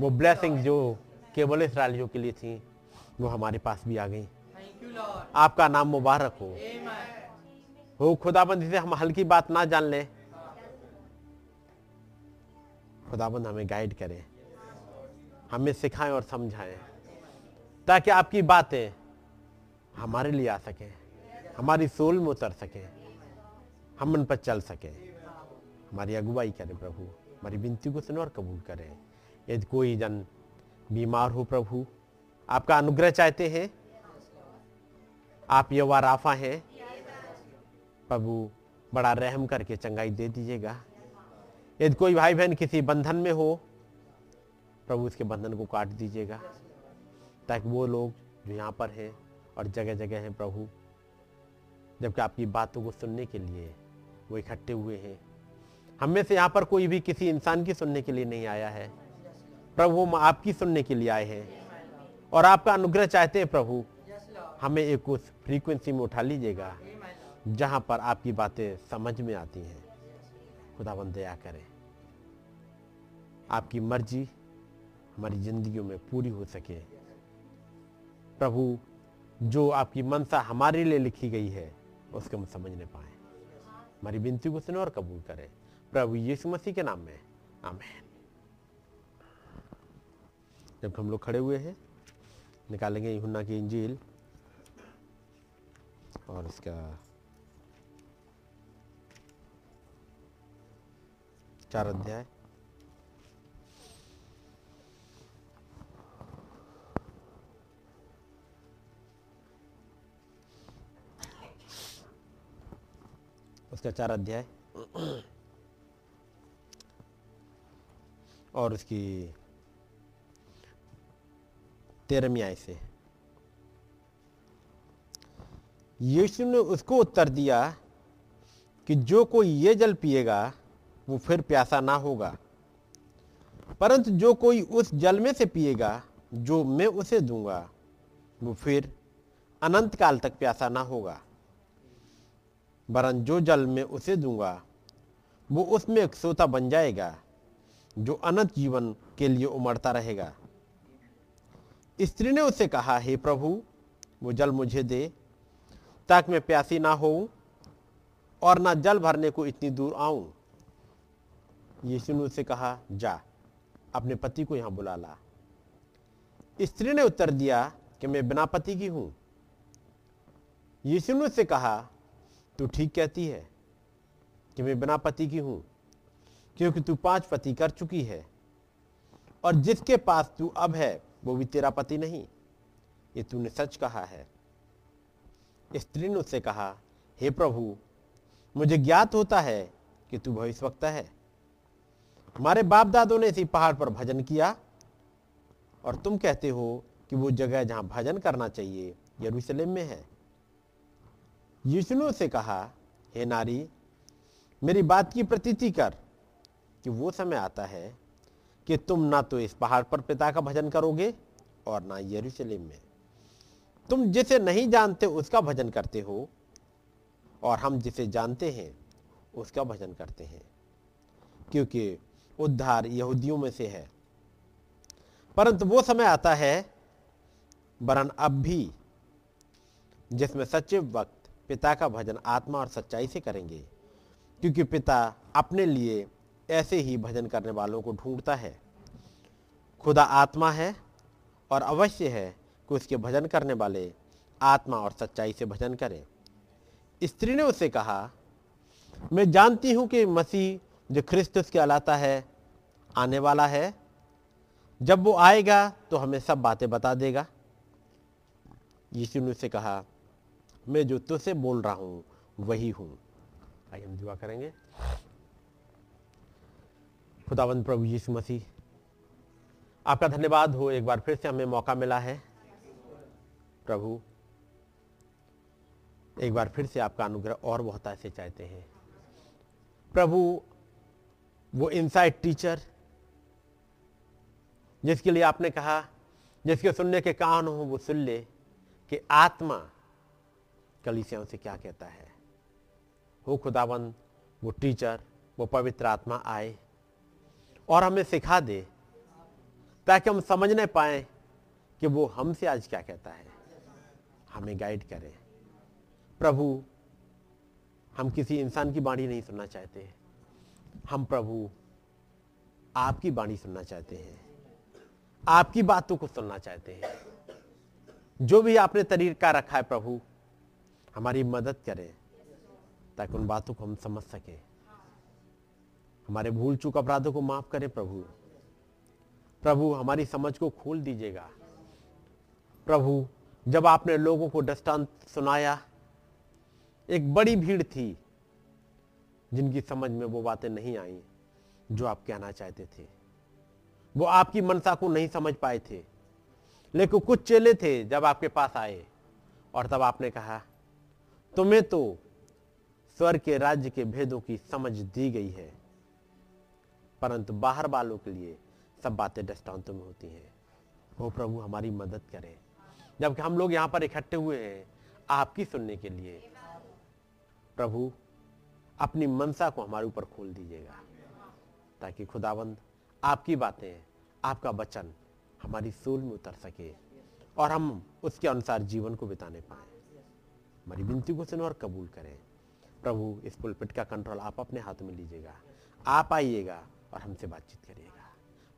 वो ब्लेसिंग जो केवल इसराइलियों के लिए थी। वो हमारे पास भी आ गई। आपका नाम मुबारक हो। हो खुदाबंद से हम हल्की बात ना जान ले। खुदाबंद हमें गाइड करे। हमें सिखाएँ और समझाएँ। ताकि आपकी बातें हमारे लिए आ सके। हमारी सोल में उतर सके। हम उन पर चल सके। हमारी अगुवाई करें प्रभु। हमारी विनती को सुनो और कबूल करें। यदि कोई जन बीमार हो प्रभु आपका अनुग्रह चाहते हैं? आप यवा राफा हैं? प्रभु, बड़ा रहम करके चंगाई दे दीजिएगा। यदि कोई भाई बहन किसी बंधन में हो, प्रभु उसके बंधन को काट दीजिएगा, ताकि वो लोग जो यहाँ पर हैं और जगह जगह हैं प्रभु, जबकि आपकी बातों को सुनने के लिए वो इकट्ठे हुए हैं। हम में से यहाँ पर कोई भी किसी इंसान की सुनने के लिए नहीं आया है। प्रभु, हम आपकी सुनने के लिए आए हैं। और आपका अनुग्रह चाहते हैं प्रभु हमें एक उस फ्रीक्वेंसी में उठा लीजिएगा जहाँ पर आपकी बातें समझ में आती हैं। खुदाबंद दया करें। आपकी मर्ज़ी हमारी जिंदगियों में पूरी हो सके। प्रभु जो आपकी मनसा हमारे लिए लिखी गई है उसको हम समझने पाए। हमारी विनती को सुनो और कबूल करें। प्रभु यीशु मसीह के नाम में आमेन। जब हम लोग खड़े हुए हैं निकालेंगे यूहन्ना की इंजील। और इसका चार अध्याय। उसका चार अध्याय। और उसकी तेरहवीं से। यीशु ने उसको उत्तर दिया कि जो कोई ये जल पिएगा, वो फिर प्यासा ना होगा। परंतु जो कोई उस जल में से पिएगा, जो मैं उसे दूँगा, वो फिर अनंत काल तक प्यासा ना होगा। वरन जो जल में उसे दूँगा, वो उसमें एक सोता बन जाएगा, जो अनंत जीवन के लिए उमड़ता रहेगा। स्त्री ने उससे कहा, हे प्रभु, वो जल मुझे दे, ताकि मैं प्यासी ना हो और ना जल भरने को इतनी दूर आऊँ। यीशु ने उससे कहा, जा, अपने पति को यहाँ बुला ला। स्त्री ने उत्तर दिया कि, मैं बिना पति की हूँ। यीशु ने उससे कहा, तू ठीक कहती है कि मैं बिना पति की हूँ, क्योंकि तू पाँच पति कर चुकी है और जिसके पास तू अब है वो भी तेरा पति नहीं। ये तूने सच कहा है। स्त्री ने उससे कहा, हे प्रभु, मुझे ज्ञात होता है कि तू भविष्यवक्ता है। हमारे बाप दादों ने इसी पहाड़ पर भजन किया और तुम कहते हो कि वो जगह जहाँ भजन करना चाहिए, यरूशलेम में है। यीशु ने उससे कहा, हे नारी, मेरी बात की प्रतीति कर कि वो समय आता है कि तुम ना तो इस पहाड़ पर पिता का भजन करोगे और ना यरूशलेम में। तुम जिसे नहीं जानते उसका भजन करते हो और हम जिसे जानते हैं उसका भजन करते हैं। क्योंकि उद्धार यहूदियों में से है। परंतु वो समय आता है, वरन अब भी, जिसमें सच्चे वक्त पिता का भजन आत्मा और सच्चाई से करेंगे। क्योंकि पिता अपने लिए ऐसे ही भजन करने वालों को ढूंढता है। खुदा आत्मा है और अवश्य है कि उसके भजन करने वाले आत्मा और सच्चाई से भजन करें। स्त्री ने उससे कहा, मैं जानती हूँ कि मसीह जो ख्रिस्तुस अलाता है, आने वाला है। जब वो आएगा तो हमें सब बातें बता देगा। यीशु ने उससे कहा, मैं जो तुझसे बोल रहा हूँ, वही हूँ। आइए हम दुआ करेंगे। खुदावंद प्रभु यीशु मसीह। आपका धन्यवाद हो, एक बार फिर से हमें मौका मिला है। प्रभु, एक बार फिर से आपका अनुग्रह और बहुत ऐसे चाहते हैं। प्रभु, वो इनसाइड टीचर जिसके लिए आपने कहा, जिसके सुनने के कान हो, वो सुन ले कि आत्मा कलिसियाओं से क्या कहता है। हो खुदाबंद वो टीचर वो पवित्र आत्मा आए। और हमें सिखा दे ताकि हम समझने पाए कि वो हमसे आज क्या कहता है। हमें गाइड करे। प्रभु, हम किसी इंसान की बाणी नहीं सुनना चाहते हम प्रभु, आपकी बाणी सुनना चाहते हैं। आपकी बातों को सुनना चाहते हैं। जो भी आपने तरीका रखा है प्रभु, हमारी मदद करें ताकि उन बातों को हम समझ सके। हमारे भूल चूक अपराधों को माफ़ करें प्रभु। प्रभु, हमारी समझ को खोल दीजिएगा। प्रभु, जब आपने लोगों को दृष्टांत सुनाया, एक बड़ी भीड़ थी, जिनकी समझ में वो बातें नहीं आई, जो आप कहना चाहते थे। वो आपकी मनसा को नहीं समझ पाए थे, लेकिन कुछ चेले थे जब आपके पास आए, और तब आपने कहा, तुम्हें तो स्वर के राज्य के भेदों की समझ दी गई है। परंतु बाहर वालों के लिए सब बातें दृष्टांतों में होती हैं। वो प्रभु, हमारी मदद करें। जबकि हम लोग यहाँ पर इकट्ठे हुए हैं आपकी सुनने के लिए। प्रभु, अपनी मनसा को हमारे ऊपर खोल दीजिएगा, ताकि खुदावंद, आपकी बातें, आपका वचन हमारी सूल में उतर सके और हम उसके अनुसार जीवन को बिताने पाए। हमारी विनती को सुनो और कबूल करें। प्रभु, इस पुलपिट का कंट्रोल आप अपने हाथ में लीजिएगा। आप आइएगा और हमसे बातचीत करिएगा।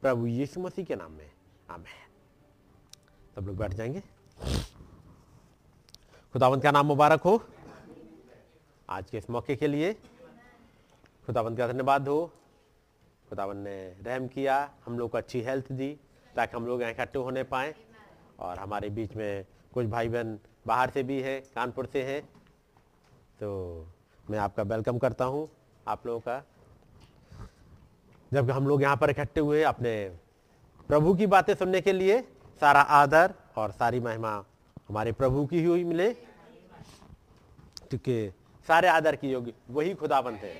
प्रभु यीशु मसीह के नाम में, आमेन। सब लोग बैठ जाएँगे। खुदावंत का नाम मुबारक हो। आज के इस मौके के लिए खुदावंत का धन्यवाद हो। खुदावन ने रहम किया, हम लोग को अच्छी हेल्थ दी ताकि हम लोग इकट्ठे होने पाए और हमारे बीच में कुछ भाई बहन बाहर से भी हैं, कानपुर से हैं। तो मैं आपका वेलकम करता हूँ आप लोगों का। जब हम लोग यहाँ पर इकट्ठे हुए अपने प्रभु की बातें सुनने के लिए, सारा आदर और सारी महिमा हमारे प्रभु की ही हुई मिले। क्योंकि सारे आदर की योग्य, वही खुदाबंद है।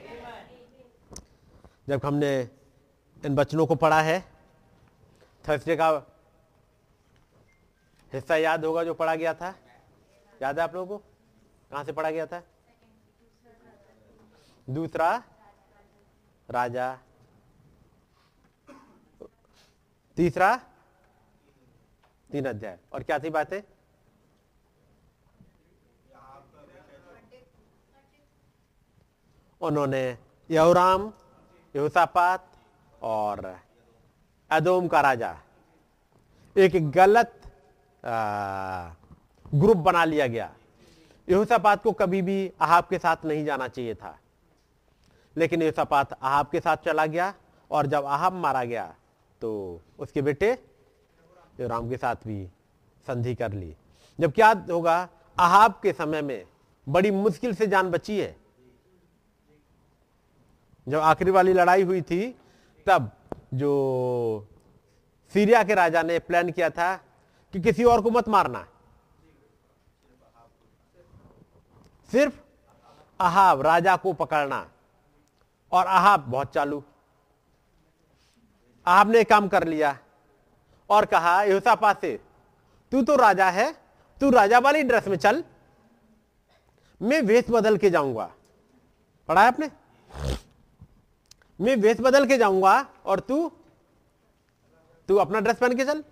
जब हमने इन वचनों को पढ़ा है, थर्सडे का हिस्सा याद होगा जो पढ़ा गया था। याद है आप लोगों को? कहाँ से पढ़ा गया था? दूसरा राजा तीसरा? तीन अध्याय। और क्या थी बातें? उन्होंने यहोराम यहोसापात और अदोम का राजा एक गलत ग्रुप बना लिया गया। यहोसापात को कभी भी अहाब के साथ नहीं जाना चाहिए था। लेकिन यहोसापात अहाब के साथ चला गया और जब अहाब मारा गया तो उसके बेटे राम के साथ भी संधि कर ली। जब क्या होगा, अहाब के समय में बड़ी मुश्किल से जान बची है। जब आखिरी वाली लड़ाई हुई थी, तब जो सीरिया के राजा ने प्लान किया था कि किसी और को मत मारना। सिर्फ़ अहाब राजा को पकड़ना और अहाब बहुत चालू। अहाब ने काम कर लिया। और कहा युसापा से, तू तो राजा है, तू राजा वाली ड्रेस में चल। मैं वेश बदल के जाऊँगा। पढ़ा आपने? मैं वेश बदल के जाऊँगा और तू तू अपना ड्रेस पहन के चल।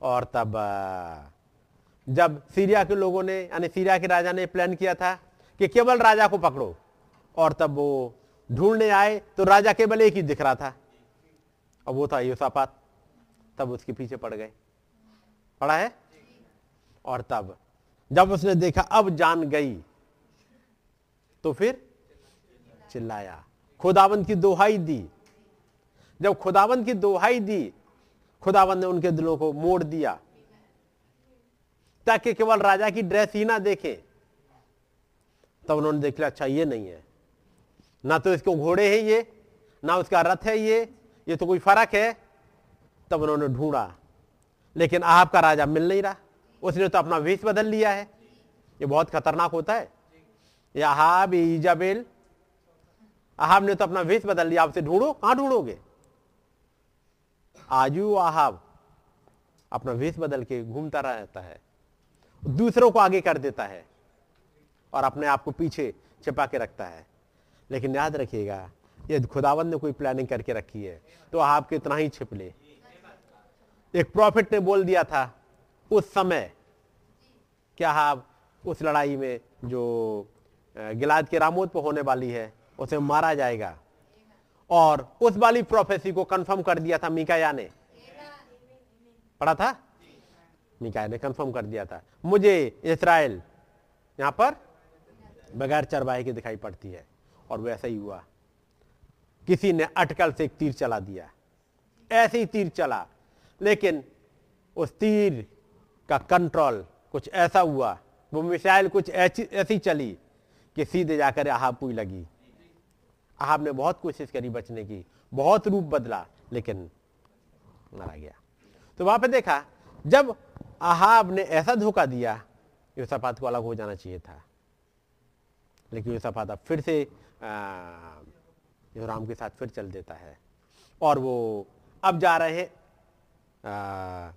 और तब, जब सीरिया के लोगों ने, यानी सीरिया के राजा ने प्लान किया था कि केवल राजा को पकड़ो, और तब वो ढूँढने आए तो राजा केवल एक ही दिख रहा था। और वो था यूसापात तब उसके पीछे पड़ गए। पड़ा है? और तब, जब उसने देखा, अब जान गई तो फिर चिल्लाया। खुदावंत की दोहाई दी। जब खुदावंत की दोहाई दी खुदावंत ने उनके दिलों को मोड़ दिया, ताकि केवल राजा की ड्रेस ही ना देखे। तब उन्होंने देख लिया अच्छा ये नहीं है। ना तो इसको घोड़े हैं ये, ना उसका रथ है ये ये तो कोई फ़र्क है। तब उन्होंने ढूंढा। लेकिन आहब का राजा मिल नहीं रहा। उसने तो अपना वेश बदल लिया है। ये बहुत खतरनाक होता है। ये अहाब ईजाबेल अहाब ने तो अपना वेश बदल लिया। आपसे ढूंढो। कहाँ ढूंढोगे? आजू आहाब अपना वेश बदल के घूमता रहता है। दूसरों को आगे कर देता है। और अपने आप को पीछे छिपा के रखता है। लेकिन याद रखिएगा यदि खुदावन ने कोई प्लानिंग करके रखी है तो आप कितना ही छिप ले। एक प्रॉफिट ने बोल दिया था, उस समय क्या आप उस लड़ाई में जो गिलाद के रामोद पर होने वाली है, उसे मारा जाएगा। और उस वाली प्रोफेसी को कंफर्म कर दिया था मिकाया ने। पढ़ा था? मिकाया ने कंफर्म कर दिया था। मुझे इसराइल यहाँ पर बगैर चरवाहे की दिखाई पड़ती है। और वैसा ही हुआ। किसी ने अटकल से एक तीर चला दिया। ऐसे ही तीर चला। लेकिन उस तीर का कंट्रोल कुछ ऐसा हुआ। वो मिसाइल कुछ ऐसी ऐसी चली कि सीधे जाकर आहाब पुई लगी। आहाब ने बहुत कोशिश करी बचने की। बहुत रूप बदला, लेकिन मारा गया। तो वहाँ पे देखा, जब आहाब ने ऐसा धोखा दिया यूसफात को अलग हो जाना चाहिए था। लेकिन यूसफात अब फिर से राम के साथ फिर चल देता है। और वो अब जा रहे हैं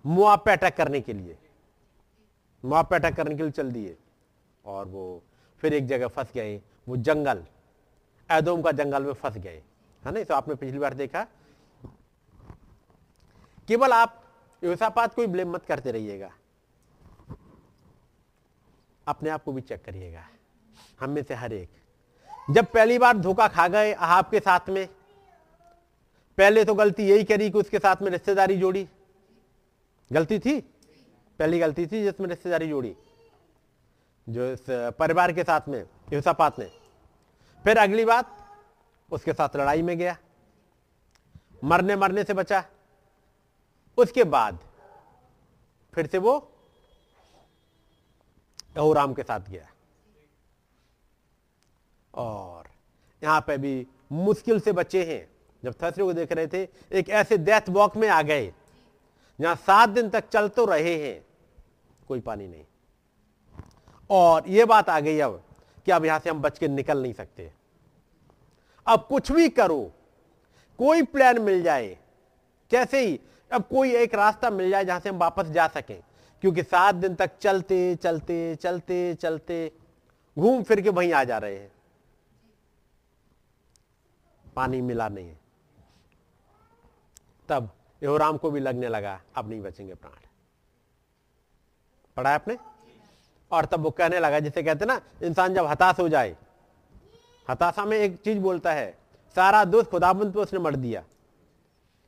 मुआब पे अटैक करने के लिए। मुआब पे अटैक करने के लिए चल दिए। और वो फिर एक जगह फंस गए, वो जंगल, एदोम का जंगल में फंस गए। है ना? तो आपने पिछली बार देखा, केवल आप योसापात को ब्लेम मत करते रहिएगा। अपने आप को भी चेक करिएगा। हम में से हर एक जब पहली बार धोखा खा गए अहाब के साथ में, पहले तो गलती यही करी कि उसके साथ में रिश्तेदारी जोड़ी। गलती थी? पहली गलती थी जिसमें रिश्तेदारी जोड़ी, जो इस परिवार के साथ में, हिंसापात ने फिर अगली बात, उसके साथ लड़ाई में गया। मरने मरने से बचा। उसके बाद फिर से वो राम के साथ गया। और यहाँ पे भी मुश्किल से बचे हैं। जब थर्सडे को देख रहे थे, एक ऐसे डेथ वॉक में आ गए, जहाँ सात दिन तक चल तो रहे हैं, कोई पानी नहीं। और यह बात आ गई अब कि अब यहाँ से हम बच के निकल नहीं सकते। अब कुछ भी करो, कोई प्लान मिल जाए, कैसे ही, अब कोई एक रास्ता मिल जाए जहाँ से हम वापस जा सकें, क्योंकि सात दिन तक चलते चलते चलते चलते, घूम फिर के वहीं आ जा रहे हैं। पानी मिला नहीं तब योराम को भी लगने लगा, अब नहीं बचेंगे प्राण। पढ़ा आपने? और तब वो कहने लगा, जिसे कहते ना, इंसान जब हताश हो जाए, हताशा में एक चीज़ बोलता है, सारा दोस्त खुदाबंद पे उसने मर दिया।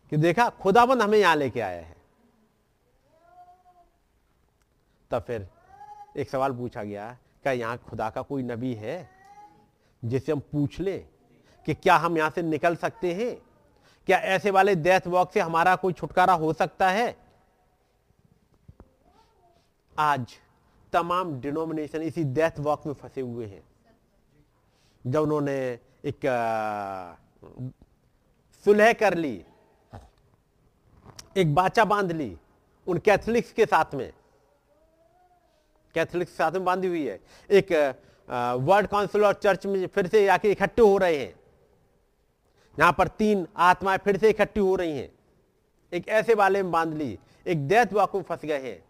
कि देखा, खुदाबंद हमें यहाँ लेके आया है। तब फिर एक सवाल पूछा गया, क्या यहाँ खुदा का कोई नबी है, जिसे हम पूछ ले? कि क्या हम यहाँ से निकल सकते हैं? क्या ऐसे वाले डेथ वॉक से हमारा कोई छुटकारा हो सकता है? आज तमाम डिनोमिनेशन इसी डेथ वॉक में फंसे हुए हैं। जब उन्होंने एक सुलह कर ली, एक बाचा बाँध ली उन कैथलिक्स के साथ में। कैथलिक्स के साथ में बांधी हुई है। एक वर्ल्ड काउंसिल और चर्च में फिर से आके इकट्ठे हो रहे हैं। यहाँ पर तीन आत्माएँ फिर से इकट्ठी हो रही हैं। एक ऐसे वाले में बाँध ली, एक डेथ वॉक फंस गए हैं।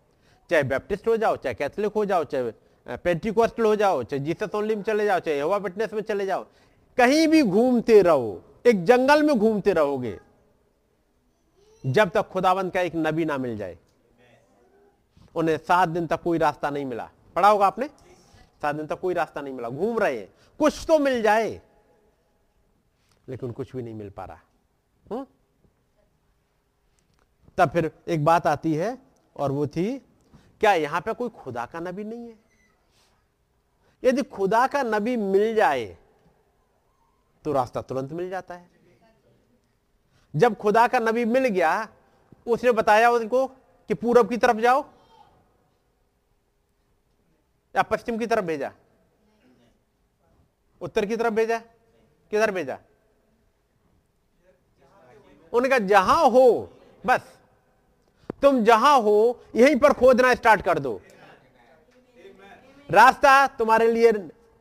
चाहे बैप्टिस्ट हो जाओ, चाहे कैथलिक हो जाओ, चाहे पेंटिकोस्टल हो जाओ, चाहे जीसस ओनली में चले जाओ, चाहे हवा फिटनेस में चले जाओ, कहीं भी घूमते रहो, एक जंगल में घूमते रहोगे, जब तक खुदावंत का एक नबी ना मिल जाए। उन्हें सात दिन तक कोई रास्ता नहीं मिला। पढ़ा होगा आपने? सात दिन तक कोई रास्ता नहीं मिला। घूम रहे हैं। कुछ तो मिल जाए। लेकिन कुछ भी नहीं मिल पा रहा। हुँ? तब फिर एक बात आती है, और वो थी, क्या यहाँ पे कोई खुदा का नबी नहीं है? यदि खुदा का नबी मिल जाए तो रास्ता तुरंत मिल जाता है। जब खुदा का नबी मिल गया, उसने बताया उनको कि पूरब की तरफ़ जाओ, या पश्चिम की तरफ़ भेजा, उत्तर की तरफ़ भेजा, किधर भेजा? उनका जहाँ हो, बस। तुम जहाँ हो, यहीं पर खोदना स्टार्ट कर दो। रास्ता तुम्हारे लिए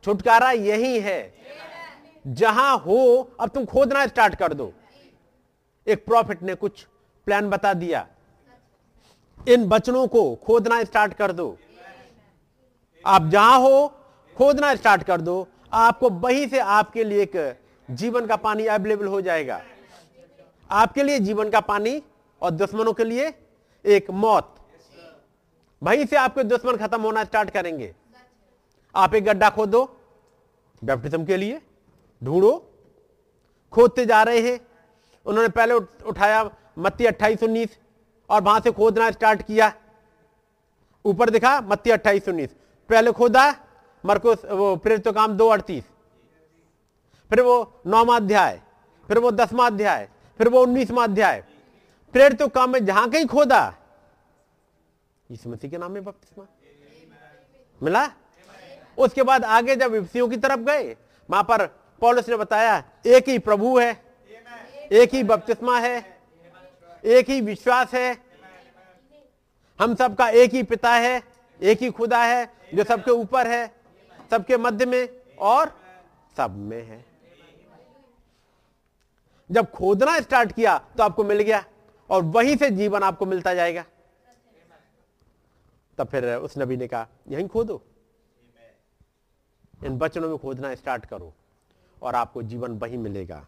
छुटकारा यही है। जहाँ हो, अब तुम खोदना स्टार्ट कर दो। एक प्रॉफिट ने कुछ प्लान बता दिया। इन बचनों को खोदना स्टार्ट कर दो। आप जहाँ हो, खोदना स्टार्ट कर दो। आपको वहीं से आपके लिए एक जीवन का पानी अवेलेबल हो जाएगा। आपके लिए जीवन का पानी और दुश्मनों के लिए एक मौत। वहीं से आपके दुश्मन खत्म होना स्टार्ट करेंगे। आप एक गड्ढा खोदो बैप्टिज्म के लिए ढूंढो, खोदते जा रहे हैं। उन्होंने पहले उठाया मत्ती अट्ठाईस उन्नीस और वहाँ से खोदना स्टार्ट किया। ऊपर दिखा, मत्ती अट्ठाईस उन्नीस। पहले खोदा मरको वो प्रेरित काम दो अड़तीस। फिर वो नौवा अध्याय, फिर वो दसवा अध्याय फिर वो उन्नीसवा अध्याय। प्रेरित काम में जहाँ कहीं खोदा इस मसीह के नाम में बपतिस्मा। मिला? उसके बाद आगे जब विपसियों की तरफ़ गए, वहाँ पर पॉलिस ने बताया, एक ही प्रभु है, एक ही बपतिस्मा है, एक ही विश्वास है। हम सबका एक ही पिता है, एक ही खुदा है, जो सबके ऊपर है, सबके मध्य में और सब में है। जब खोदना स्टार्ट किया तो आपको मिल गया और वहीं से जीवन आपको मिलता जाएगा। तब फिर उस नबी ने कहा, यहीं खोदो। इन बचनों में खोदना स्टार्ट करो और आपको जीवन वहीं मिलेगा।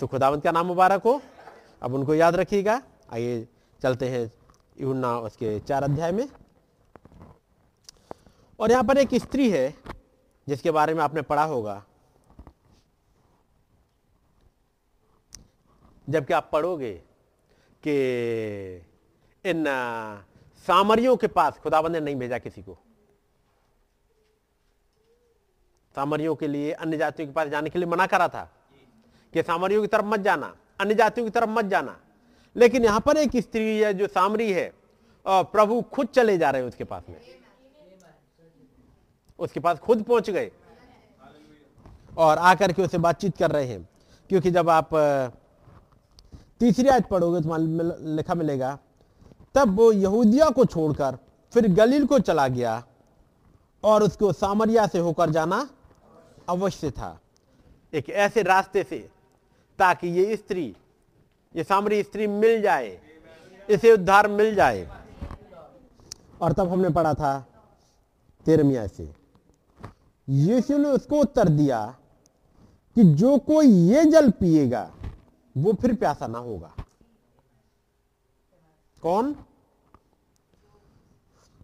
तो खुदावंत का नाम मुबारक हो। अब उनको याद रखिएगा। आइए चलते हैं यूना उसके चार अध्याय में। और यहाँ पर एक स्त्री है जिसके बारे में आपने पढ़ा होगा। जबकि आप पढ़ोगे कि इन सामरियों के पास खुदाबंद ने नहीं भेजा किसी को। सामरियों के लिए, अन्य जातियों के पास जाने के लिए मना करा था कि सामरियों की तरफ़ मत जाना, अन्य जातियों की तरफ़ मत जाना। लेकिन यहाँ पर एक स्त्री है जो सामरी है और प्रभु खुद चले जा रहे हैं उसके पास में। उसके पास खुद पहुँच गए और आकर के उसे बातचीत कर रहे हैं। क्योंकि जब आप तीसरी आयत पढ़ोगे तो लिखा मिलेगा। तब वो यहूदिया को छोड़कर फिर गलील को चला गया और उसको सामरिया से होकर जाना अवश्य था। एक ऐसे रास्ते से ताकि ये स्त्री ये सामरी स्त्री मिल जाए इसे उद्धार मिल जाए। और तब हमने पढ़ा था तेरमिया से यीशु ने उसको उत्तर दिया कि जो कोई ये जल पिएगा वो फिर प्यासा ना होगा। कौन?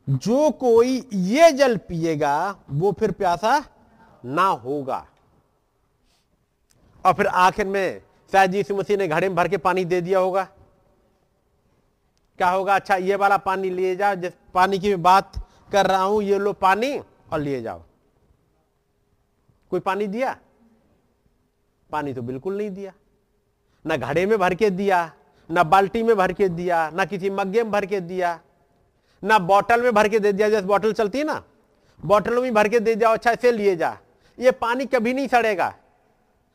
जो कोई ये जल पिएगा, वो फिर प्यासा ना होगा। और फिर आखिर में शायद यीशु मसीह ने घड़े में भर के पानी दे दिया होगा। क्या होगा? अच्छा ये वाला पानी लिए जाओ, जिस पानी की बात कर रहा हूँ, ये लो पानी और लिए जाओ। कोई पानी दिया? पानी तो बिल्कुल नहीं दिया। ना घड़े में भर के दिया ना बाल्टी में भर के दिया ना किसी मग्गे में भर के दिया ना बॉटल में भर के दे दिया। जैसे बॉटल चलती है ना बॉटल में भर के दे दिया अच्छा इसे लिए जा। ये पानी कभी नहीं सड़ेगा।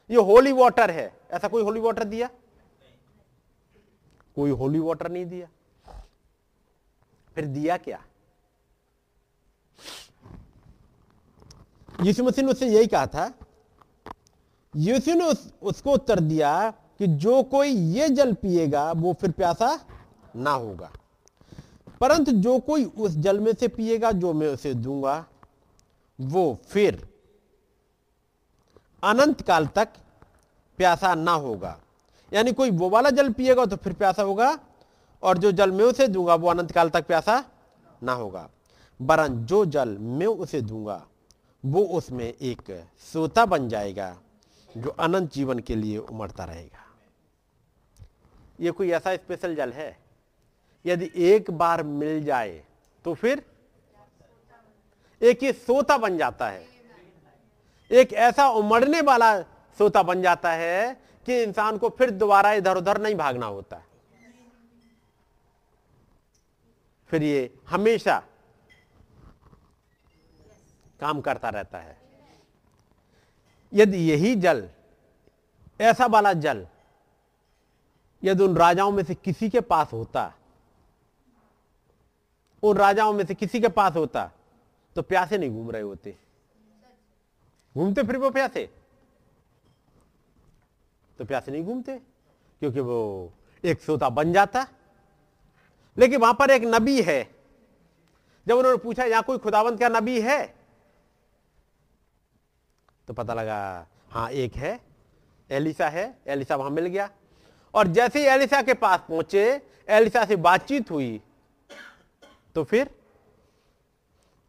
ये होली वाटर है। ऐसा कोई होली वाटर दिया? कोई होली वाटर नहीं दिया। फिर दिया क्या? यीशु मसीह ने उससे यही कहा था। यीशु ने उस, उसको उत्तर दिया कि जो कोई ये जल पिएगा, वो फिर प्यासा ना होगा। परंतु जो कोई उस जल में से पिएगा, जो मैं उसे दूँगा, वो फिर अनंत काल तक प्यासा ना होगा। यानी कोई वो वाला जल पिएगा तो फिर प्यासा होगा, और जो जल मैं उसे दूँगा, वो अनंत काल तक प्यासा ना होगा। वरन जो जल मैं उसे दूँगा, वो उसमें एक सोता बन जाएगा, जो अनंत जीवन के लिए उमड़ता रहेगा। ये कोई ऐसा स्पेशल जल है? यदि एक बार मिल जाए तो फिर? एक ये सोता बन जाता है। एक ऐसा उमड़ने वाला सोता बन जाता है कि इंसान को फिर दोबारा इधर उधर नहीं भागना होता। फिर ये हमेशा काम करता रहता है। यदि यही जल, ऐसा वाला जल यदि उन राजाओं में से किसी के पास होता, उन राजाओं में से किसी के पास होता तो प्यासे नहीं घूम रहे होते। घूमते फिर वो प्यासे? तो प्यासे नहीं घूमते, क्योंकि वो एक सोता बन जाता। लेकिन वहाँ पर एक नबी है। जब उन्होंने पूछा, यहाँ कोई खुदावंत का नबी है? तो पता लगा हाँ एक है। एलिसा है। एलिसा वहाँ मिल गया। और जैसे ही एलिसा के पास पहुँचे, एलिसा से बातचीत हुई तो फिर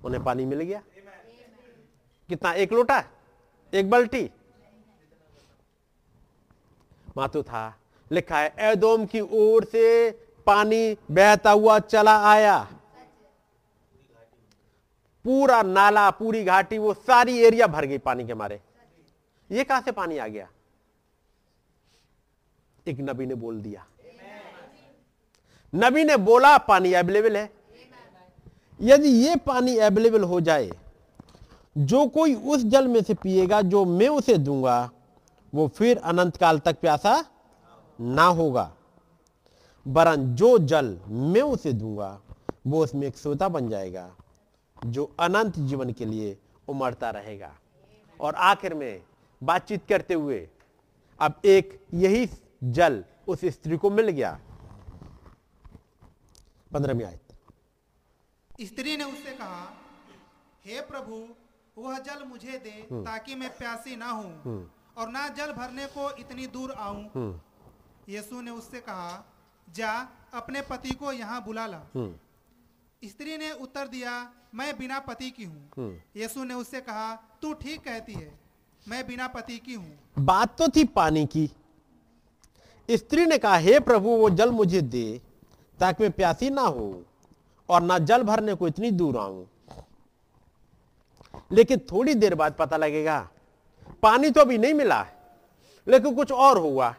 उन्हें पानी मिल गया। कितना? एक लोटा, एक बल्टी। मातु था, लिखा है, एदोम की ओर से पानी बहता हुआ चला आया। पूरा नाला, पूरी घाटी, वो सारी एरिया भर गई पानी के मारे। ये कहाँ से पानी आ गया? एक नबी ने बोल दिया। नबी ने बोला, पानी अवेलेबल है। यदि ये पानी अवेलेबल हो जाए, जो कोई उस जल में से पिएगा, जो मैं उसे दूँगा, वो फिर अनंत काल तक प्यासा ना होगा। वरन जो जल मैं उसे दूँगा, वो उसमें एक सोता बन जाएगा, जो अनंत जीवन के लिए उमड़ता रहेगा। और आखिर में बातचीत करते हुए, अब एक यही जल उस स्त्री को मिल गया। पंद्रहवीं आयत। स्त्री ने उससे कहा हे प्रभु वह जल मुझे दे ताकि मैं प्यासी ना हूँ और ना जल भरने को इतनी दूर आऊँ। यीशु ने उससे कहा जा अपने पति को यहाँ बुला ला। स्त्री ने उत्तर दिया मैं बिना पति की हूँ। यीशु ने उससे कहा तू ठीक कहती है मैं बिना पति की हूँ। बात तो थी पानी की। स्त्री ने कहा, हे प्रभु, वो जल मुझे दे ताकि मैं प्यासी ना हो और ना जल भरने को इतनी दूर आऊँ। लेकिन थोड़ी देर बाद पता लगेगा, पानी तो अभी नहीं मिला लेकिन कुछ और हुआ।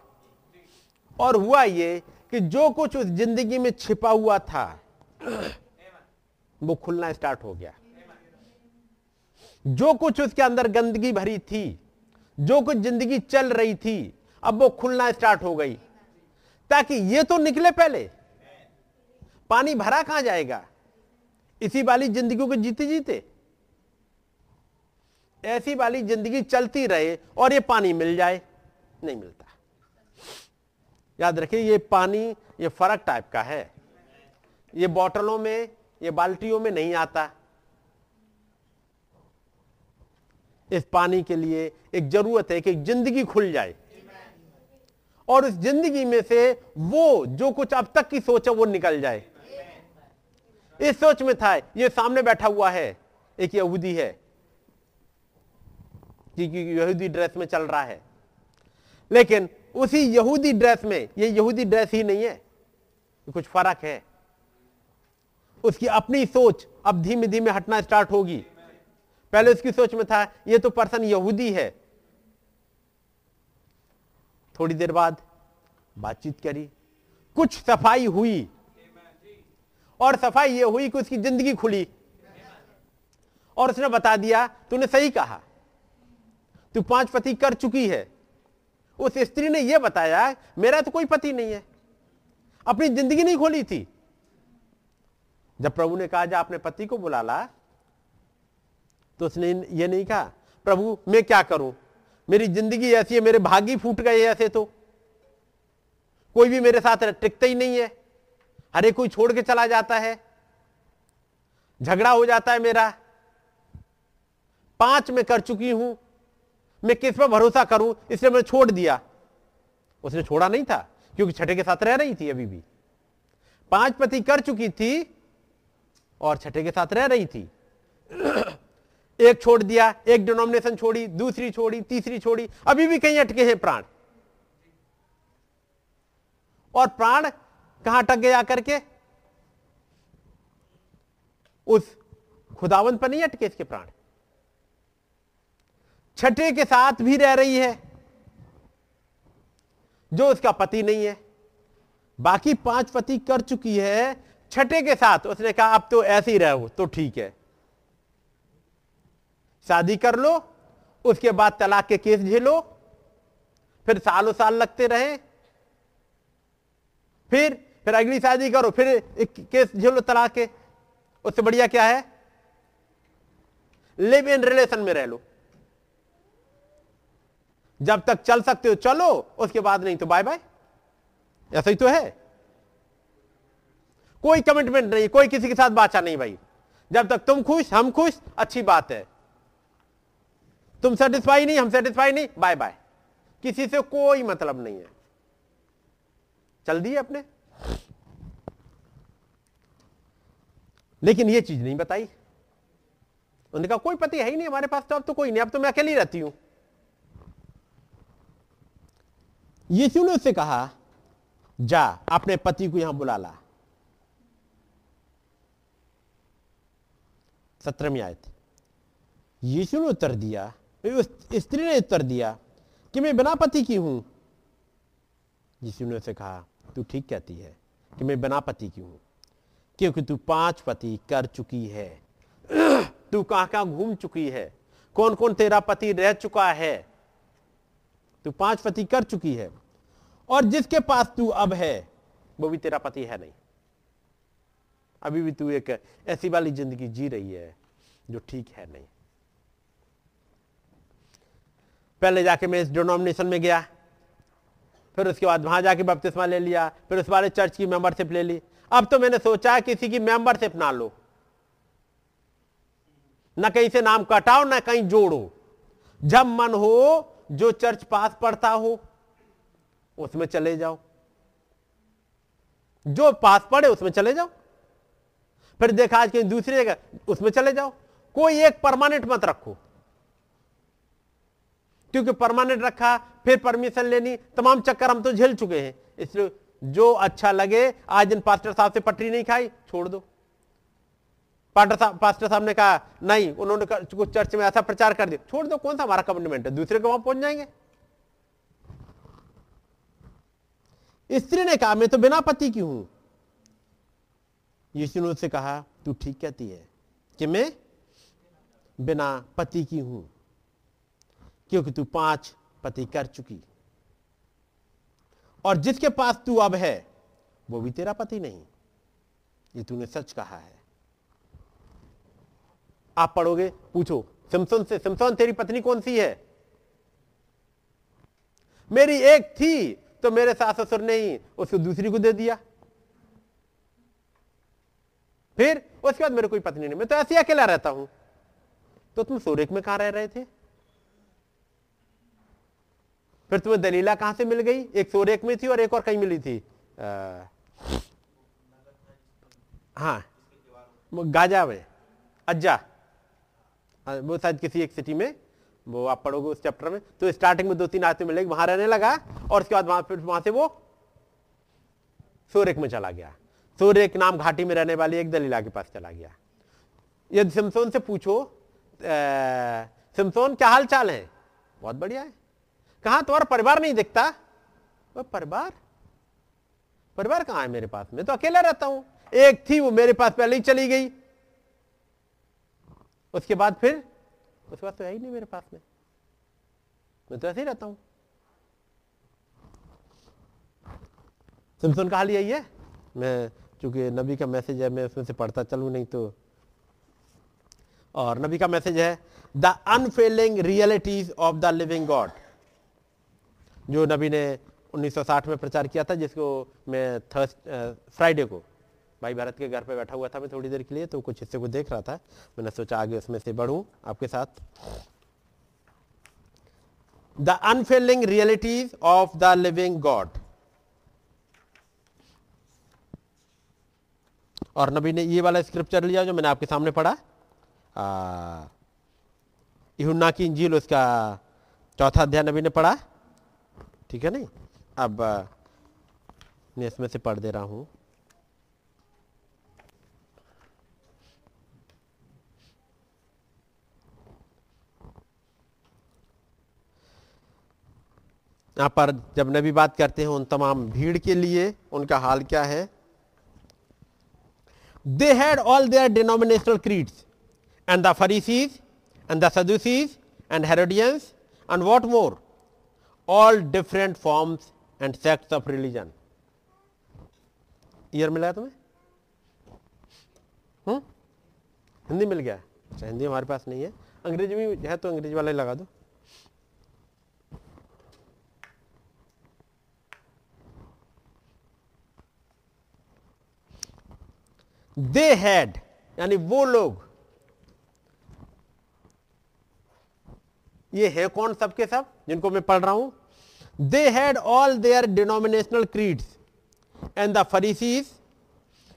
और हुआ ये कि जो कुछ उस ज़िंदगी में छिपा हुआ था, वो खुलना स्टार्ट हो गया। जो कुछ उसके अंदर गंदगी भरी थी, जो कुछ ज़िंदगी चल रही थी अब वो खुलना स्टार्ट हो गई। ताकि ये तो निकले पहले। पानी भरा कहाँ जाएगा? इसी वाली ज़िंदगी को जीते जीते। ऐसी वाली ज़िंदगी चलती रहे और ये पानी मिल जाए, नहीं मिलता। याद रखिए, ये पानी, ये फ़र्क टाइप का है। ये बोतलों में, ये बाल्टियों में नहीं आता। इस पानी के लिए एक ज़रूरत है कि ज़िंदगी खुल जाए। और उस ज़िंदगी में से वो जो कुछ अब तक की सोच है, वो निकल जाए। इस सोच में था, ये सामने बैठा हुआ है, एक यहूदी है क्योंकि यहूदी ड्रेस में चल रहा है। लेकिन उसी यहूदी ड्रेस में, ये यहूदी ड्रेस ही नहीं है, कुछ फ़र्क है। उसकी अपनी सोच अब धीमे धीमे हटना स्टार्ट होगी। पहले उसकी सोच में था, ये तो पर्सन यहूदी है थोड़ी देर बाद बातचीत करी। कुछ सफ़ाई हुई। और सफ़ाई ये हुई कि उसकी ज़िंदगी खुली। और उसने बता दिया, तूने सही कहा। तू पाँच पति कर चुकी है। उस स्त्री ने यह बताया, मेरा तो कोई पति नहीं है। अपनी ज़िंदगी नहीं खोली थी। जब प्रभु ने कहा, जा अपने पति को बुला ला। तो उसने ये नहीं कहा, प्रभु, मैं क्या करूँ? मेरी ज़िंदगी ऐसी है, मेरे भागी फूट गए ऐसे तो। कोई भी मेरे साथ टिकता ही नहीं है। हरे कोई छोड़ के चला जाता है। झगड़ा हो जाता है मेरा। पाँच में कर चुकी हूँ। मैं किस पर भरोसा करूँ? इसलिए मैंने छोड़ दिया। उसने छोड़ा नहीं था, क्योंकि छठे के साथ रह रही थी अभी भी। पाँच पति कर चुकी थी और छठे के साथ रह रही थी। एक छोड़ दिया, एक डिनोमिनेशन छोड़ी, दूसरी छोड़ी, तीसरी छोड़ी, अभी भी कहीं अटके हैं प्राण। और प्राण कहाँ अटक गया करके उस खुदावन पर नहीं अटके इसके प्राण। छठे के साथ भी रह रही है, जो उसका पति नहीं है। बाकी पाँच पति कर चुकी है, छठे के साथ। उसने कहा, अब तो ऐसे ही रहो तो ठीक है। शादी कर लो, उसके बाद तलाक के केस झेलो, फिर सालों साल लगते रहे। फिर फिर अगली शादी करो, फिर एक केस झेलो तलाक के। उससे बढ़िया क्या है? लिव इन रिलेशन में रह लो। जब तक चल सकते हो, चलो, उसके बाद नहीं तो बाय बाय ऐसा ही तो है। कोई कमिटमेंट नहीं, कोई किसी के साथ बाचा नहीं भाई। जब तक तुम खुश, हम खुश, अच्छी बात है। तुम सेटिस्फाई नहीं, हम सेटिस्फाई नहीं बाय बाय किसी से कोई मतलब नहीं है। चल दिए अपने। लेकिन ये चीज़ नहीं बताई। उन्होंने कहा कोई पति है ही नहीं हमारे पास तो अब तो कोई नहीं, अब तो मैं अकेली रहती हूँ। यीशु ने उससे कहा, जा, अपने पति को यहाँ बुला ला। सत्रहवीं आयत। यीशु ने उत्तर दिया स्त्री ने उत्तर दिया कि मैं बिना पति की हूँ। यीशु ने उसे कहा, तू ठीक कहती है कि मैं बिना पति की हूँ, क्योंकि तू पाँच पति कर चुकी है। तू कहाँ कहाँ घूम चुकी है? कौन कौन तेरा पति रह चुका है? तू पाँच पति कर चुकी है और जिसके पास तू अब है, वो भी तेरा पति है नहीं। अभी भी तू एक ऐसी वाली ज़िंदगी जी रही है जो ठीक है नहीं। पहले जाके मैं इस डिनोमिनेशन में गया, फिर उसके बाद वहाँ जाके बपतिस्मा ले लिया, फिर उस बारे चर्च की मेंबरशिप ले ली। अब तो मैंने सोचा किसी की मेंबरशिप ना लो। ना कहीं से नाम कटाओ, ना कहीं जोड़ो। जब मन हो, जो चर्च पास पड़ता हो, उसमें चले जाओ। जो पास पड़े, उसमें चले जाओ। फिर देखा आज कहीं दूसरी जगह, उसमें चले जाओ। कोई एक परमानेंट मत रखो। क्योंकि परमानेंट रखा, फिर परमिशन लेनी, तमाम चक्कर हम तो झेल चुके हैं। इसलिए जो अच्छा लगे, आज दिन पास्टर साहब से पटरी नहीं खाई, छोड़ दो। पास्टर साहब पास्टर साहब ने कहा, नहीं, उन्होंने कुछ चर्च में ऐसा प्रचार कर दिया। छोड़ दो, कौन सा हमारा कमिटमेंट है? दूसरे को वहाँ पहुँच जाएँगे। स्त्री ने कहा, मैं तो बिना पति की हूँ। यीशु ने उससे कहा, तू ठीक कहती है कि मैं बिना पति की हूँ। क्योंकि तू पाँच पति कर चुकी। और जिसके पास तू अब है, वो भी तेरा पति नहीं। ये तूने सच कहा है। आप पढ़ोगे, पूछो सिमसोन से सिमसोन तेरी पत्नी कौन सी है? मेरी एक थी तो मेरे सास ससुर ने ही उसको दूसरी को दे दिया। फिर उसके बाद मेरे कोई पत्नी नहीं। मैं तो ऐसे अकेला रहता हूँ। तो तुम सोरेक में कहाँ रह रहे थे? फिर तुम्हें दलीला कहाँ से मिल गई? एक सोरेक में थी और एक और कहीं मिली थी। आ, हाँ गाजा में अज्जा। वो शायद किसी एक सिटी में वो आप पढ़ोगे उस चैप्टर में। तो स्टार्टिंग में दो तीन आते मिलेगी वहाँ रहने लगा और उसके बाद वहाँ फिर वहाँ से वो सोरेक में चला गया। सोरेक नाम घाटी में रहने वाली एक दलीला के पास चला गया। यदि सिमसोन से पूछो सिमसोन क्या हाल चाल है? बहुत बढ़िया है। कहा तुम्हारा परिवार नहीं दिखता? वो परिवार? परिवार कहाँ है मेरे पास? मैं तो अकेला रहता हूँ। एक थी, वो मेरे पास पहले ही चली गई। उसके बाद फिर? उसके बाद तो है ही नहीं मेरे पास में। मैं तो ऐसे ही रहता हूँ। सिमसोन का हाल यही है? मैं, चूँकि नबी का मैसेज है, मैं उसमें से पढ़ता चलू, नहीं तो। और नबी का मैसेज है, the unfailing realities of the living God. जो नबी ने 1960 में प्रचार किया था, जिसको मैं थर्स फ्राइडे को, भाई भारत के घर पे बैठा हुआ था मैं थोड़ी देर के लिए तो कुछ हिस्से को देख रहा था। मैंने सोचा आगे उसमें से बढ़ूं आपके साथ। The unfailing realities of the living God और नबी ने ये वाला स्क्रिप्चर लिया जो मैंने आपके सामने पढ़ा। यूना की इंजील, उसका चौथा अध्याय नबी ने पढ़ा। ठीक है नहीं? अब मैं इसमें से पढ़ दे रहा हूँ। यहाँ पर जब नबी बात करते हैं उन तमाम भीड़ के लिए, उनका हाल क्या है? They had all their denominational creeds and the Pharisees and the Sadducees and Herodians and what more all different forms and sects of religion year मिला तुम्हें? हम्म हिंदी मिल गया? अच्छा हिंदी हमारे पास नहीं है। अंग्रेज़ी में है तो अंग्रेज़ी वाला लगा दो। दे हैड, यानी वो लोग। ये है कौन सबके सब? जिनको मैं पढ़ रहा हूँ। They had all their denominational creeds and the Pharisees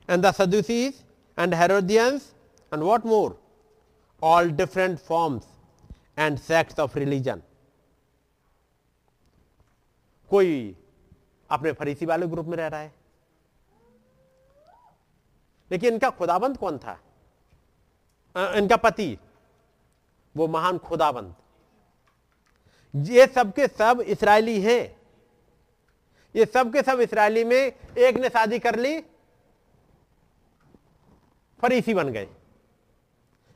and the Sadducees and Herodians and what more all different forms and sects of religion कोई अपने फरीसी वाले ग्रुप में रह रहा है? लेकिन इनका खुदाबंद कौन था? इनका पति, वो महान खुदाबंद। ये सब के सब इसराइली हैं। ये सब के सब इसराइली में एक ने शादी कर ली, फरीसी बन गए।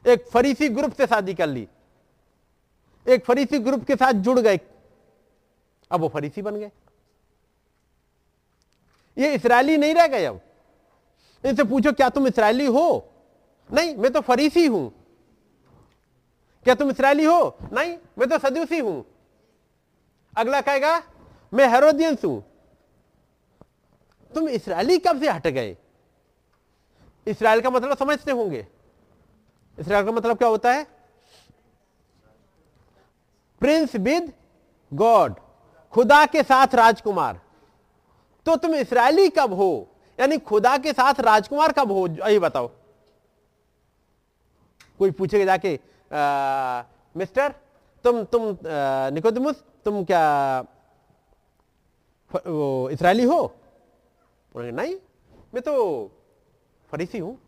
एक फरीसी ग्रुप से शादी कर ली। एक फरीसी ग्रुप के साथ जुड़ गए। अब वो फरीसी बन गए। ये इसराइली नहीं रह गए अब। इनसे पूछो, क्या तुम इसराइली हो? नहीं, मैं तो फरीसी हूँ। क्या तुम इसराइली हो? नहीं, मैं तो सदूसी हूँ। अगला कहेगा मैं हेरोदियंस हूँ। तुम इसराइली कब से हट गए? इसराइल का मतलब समझते होंगे। इसराइल का मतलब क्या होता है? प्रिंस विद गॉड खुदा के साथ राजकुमार। तो तुम इसराइली कब हो? यानी खुदा के साथ राजकुमार कब हो? यही बताओ। कोई पूछेगा जाके आ, मिस्टर तुम तुम निकोदमुस तुम क्या वो इसराइली हो? नहीं, मैं तो फरीसी हूँ।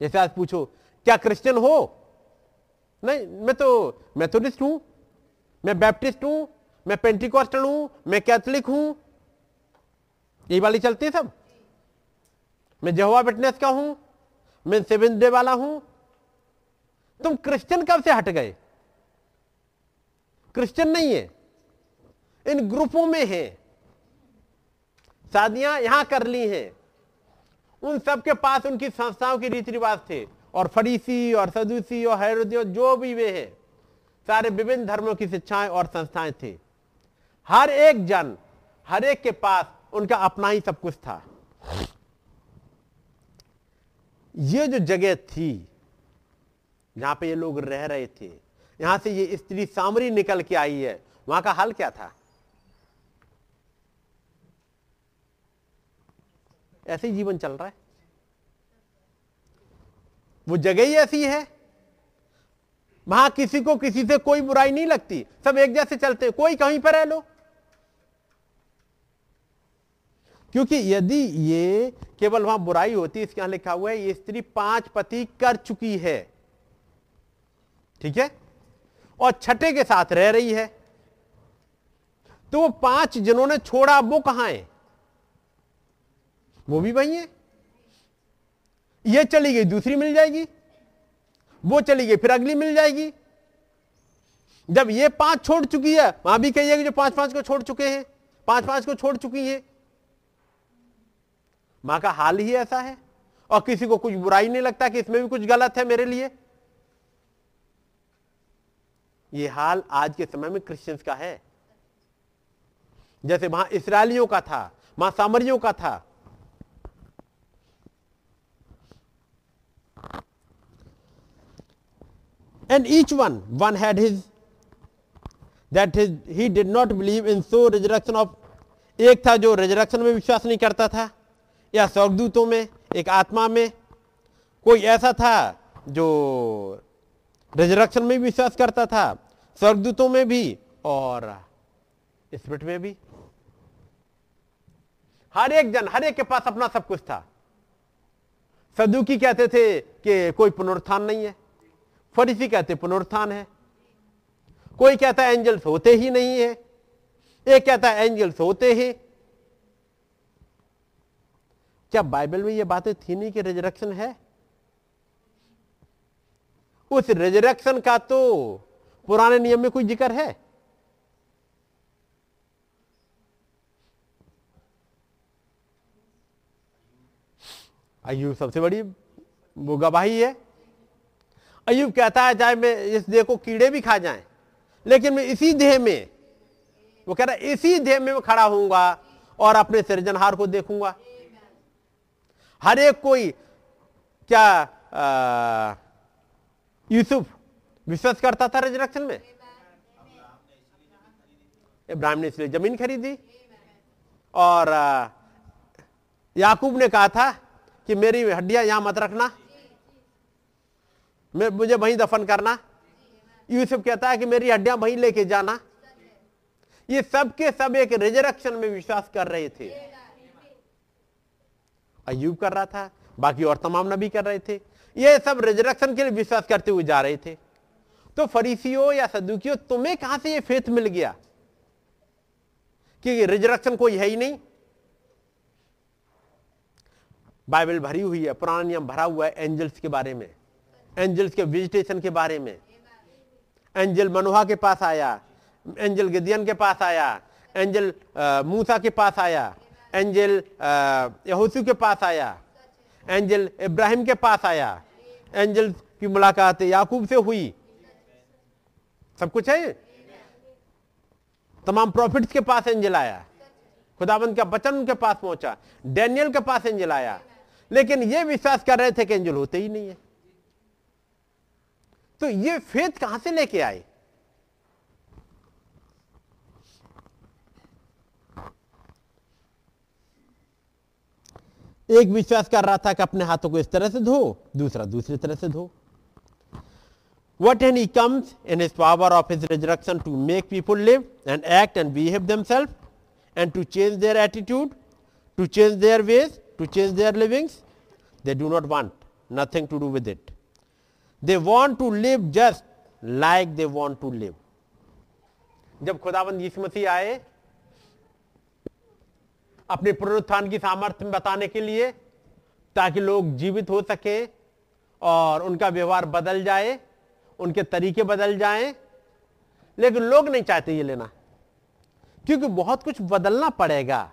जैसे आज पूछो, क्या क्रिश्चियन हो? नहीं, मैं तो मैथोडिस्ट हूँ। मैं बैप्टिस्ट हूँ। मैं पेंटिकॉस्टल हूँ। मैं कैथलिक हूँ। यही वाली चलती है सब। मैं जहुआ विटनेस का हूँ। मैं सेवन डे वाला हूँ। तुम क्रिश्चियन कब से हट गए? क्रिश्चियन नहीं है। इन ग्रुपों में है। शादियाँ यहाँ कर ली हैं। उन सबके पास उनकी संस्थाओं के रीति रिवाज थे और फरीसी और सदूसी और हैरोदी जो भी वे हैं, सारे विभिन्न धर्मों की शिक्षाएँ और संस्थाएँ थे। हर एक जन, हर एक के पास उनका अपना ही सब कुछ था। ये जो जगह थी, जहाँ पे ये लोग रह रहे थे यहाँ से ये स्त्री सामरी निकल के आई है। वहाँ का हाल क्या था? ऐसे ही जीवन चल रहा है। वो जगह ही ऐसी है। वहाँ किसी को किसी से कोई बुराई नहीं लगती। सब एक जैसे चलते कोई कहीं पर रह लो। क्योंकि यदि ये केवल वहाँ बुराई होती, इसके यहाँ लिखा हुआ है, ये स्त्री पाँच पति कर चुकी है। ठीक है? और छठे के साथ रह रही है। तो वो पाँच जिन्होंने छोड़ा, वो कहाँ है? वो भी वही है। ये चली गई, दूसरी मिल जाएगी। वो चली गई, फिर अगली मिल जाएगी। जब ये पाँच छोड़ चुकी है, वहाँ भी कहिए जो पाँच पाँच को छोड़ चुके हैं पाँच पाँच को छोड़ चुकी हैं। माँ का हाल ही ऐसा है, और किसी को कुछ बुराई नहीं लगता कि इसमें भी कुछ गलत है मेरे लिए। ये हाल आज के समय में क्रिश्चियंस का है। जैसे वहाँ इसराइलियों का था, वहाँ सामरियों का था। And each one one had his, that his, he did not believe in so resurrection of, एक था जो रिजरेक्शन में विश्वास नहीं करता था, या स्वर्गदूतों में, एक आत्मा में। कोई ऐसा था जो रिजरेक्शन में विश्वास करता था, स्वर्गदूतों में भी और स्पिरिट में भी। हर एक जन, हर एक के पास अपना सब कुछ था। सदुकी कहते थे कि कोई पुनरुत्थान नहीं है। फरीसी कहते पुनरुत्थान है। कोई कहता है एंजल्स होते ही नहीं है। एक कहता एंजल्स होते ही। क्या बाइबल में ये बातें थी नहीं कि रिजरेक्शन है? उस रिजरेक्शन का तो पुराने नियम में कोई ज़िक्र है? अयुब सबसे बड़ी वो गवाही है। अयुब कहता है, चाहे मैं इस देह को कीड़े भी खा जाएँ, लेकिन मैं इसी देह में, वो कह रहा है, इसी देह में मैं खड़ा होऊँगा और अपने सृजनहार को देखूँगा। हर एक कोई, क्या यूसुफ, विश्वास करता था रिजरेक्शन में? इब्राहिम ने इसलिए ज़मीन खरीदी। और याकूब ने कहा था कि मेरी हड्डियाँ यहाँ मत रखना। मैं, मुझे वहीं दफन करना। यूसुफ कहता है कि मेरी हड्डियाँ वहीं लेके जाना। ये सब के सब एक रिजरेक्शन में विश्वास कर रहे थे। अयूब कर रहा था, बाकी और तमाम नबी कर रहे थे। ये सब रिजरेक्शन के लिए विश्वास करते हुए जा रहे थे। तो फरीसियों या सदुकियों, तुम्हें कहाँ से ये फेथ मिल गया? कि रिजरेक्शन कोई है ही नहीं। बाइबल भरी हुई है पुराना नियम भरा हुआ है एंजल्स के बारे में। एंजल्स के विजिटेशन के बारे में। एंजल मनोहा के पास आया एंजल गिदियन के पास आया एंजल मूसा के पास आया एंजल यहोसू के पास आया एंजल इब्राहिम के पास आया। एंजल की मुलाकात याकूब से हुई। सब कुछ है? तमाम प्रॉफिट्स के पास एंजल आया। खुदाबंद का बचन उनके पास पहुँचा। डैनियल के पास एंजल आया। लेकिन ये विश्वास कर रहे थे कि एंजल होते ही नहीं है। तो ये फेथ कहाँ से लेके आए? एक विश्वास कर रहा था कि अपने हाथों को इस तरह से धो, दूसरा दूसरी तरह से धो। But when he comes in his power of his resurrection to make people live and act and behave them self and to change their attitude to change their ways to change their livings they do not want nothing to do with it they want to live just like they want to live जब खुदाबंद यीशु मसीह आए अपने पुनरुत्थान की सामर्थ्य में बताने के लिए, ताकि लोग जीवित हो सके और उनका व्यवहार बदल जाए, उनके तरीके बदल जाएँ। लेकिन लोग नहीं चाहते ये लेना, क्योंकि बहुत कुछ बदलना पड़ेगा।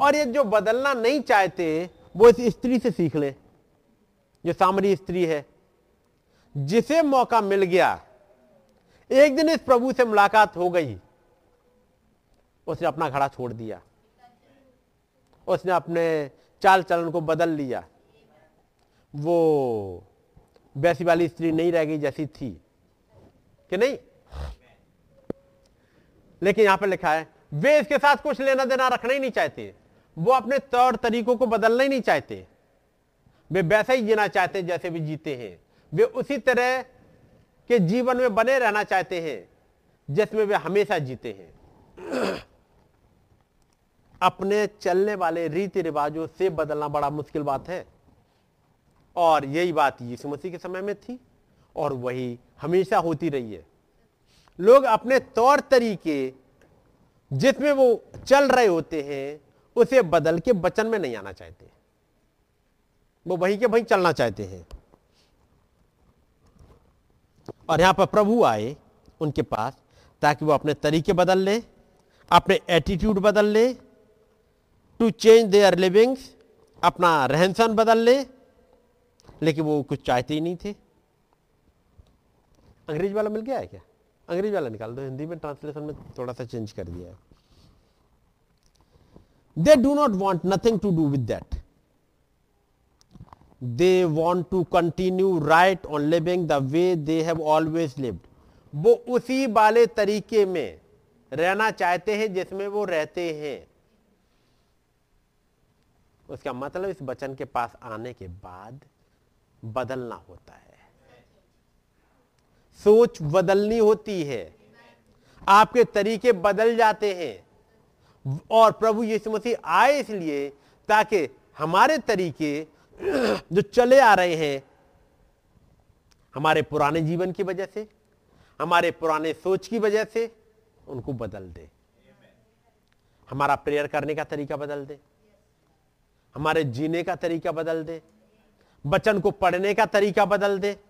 और ये जो बदलना नहीं चाहते, वो इस स्त्री से सीख ले। जो सामरी स्त्री है, जिसे मौका मिल गया, एक दिन इस प्रभु से मुलाकात हो गई। उसने अपना घड़ा छोड़ दिया। उसने अपने चाल चलन को बदल लिया। वो वैसी वाली स्त्री नहीं रह गई जैसी थी। कि नहीं? लेकिन यहाँ पर लिखा है, वे इसके साथ कुछ लेना देना रखना ही नहीं चाहते। वो अपने तौर तरीकों को बदलना ही नहीं चाहते। वे वैसे ही जीना चाहते हैं जैसे भी जीते हैं। वे उसी तरह के जीवन में बने रहना चाहते हैं, जिसमें वे हमेशा जीते हैं। अपने चलने वाले रीति रिवाजों से बदलना बड़ा मुश्किल बात है। और यही बात यीशु मसीह के समय में थी और वही हमेशा होती रही है। लोग अपने तौर तरीके जिसमें वो चल रहे होते हैं, उसे बदल के बचन में नहीं आना चाहते। वो वहीं के वहीं चलना चाहते हैं। और यहाँ पर प्रभु आए उनके पास ताकि वो अपने तरीके बदल ले, अपने एटीट्यूड बदल ले टू चेंज देयर लिविंग अपना रहन सहन बदल ले, लेकिन वो कुछ चाहते ही नहीं थे। अंग्रेज़ वाला मिल गया है क्या? अंग्रेज़ वाला निकाल दो, हिंदी में ट्रांसलेशन में थोड़ा सा चेंज कर दिया है। They do not want nothing to do with that they want to continue right on living the way they have always lived वो उसी वाले तरीके में रहना चाहते हैं जिसमें वो रहते हैं। उसका मतलब इस वचन के पास आने के बाद बदलना होता है। सोच बदलनी होती है। आपके तरीके बदल जाते हैं। और प्रभु यीशु मसीह आए इसलिए ताकि हमारे तरीके जो चले आ रहे हैं, हमारे पुराने जीवन की वजह से, हमारे पुराने सोच की वजह से उनको बदल दे। हमारा प्रेयर करने का तरीका बदल दे। हमारे जीने का तरीका बदल दे, बचन को पढ़ने का तरीका बदल दे,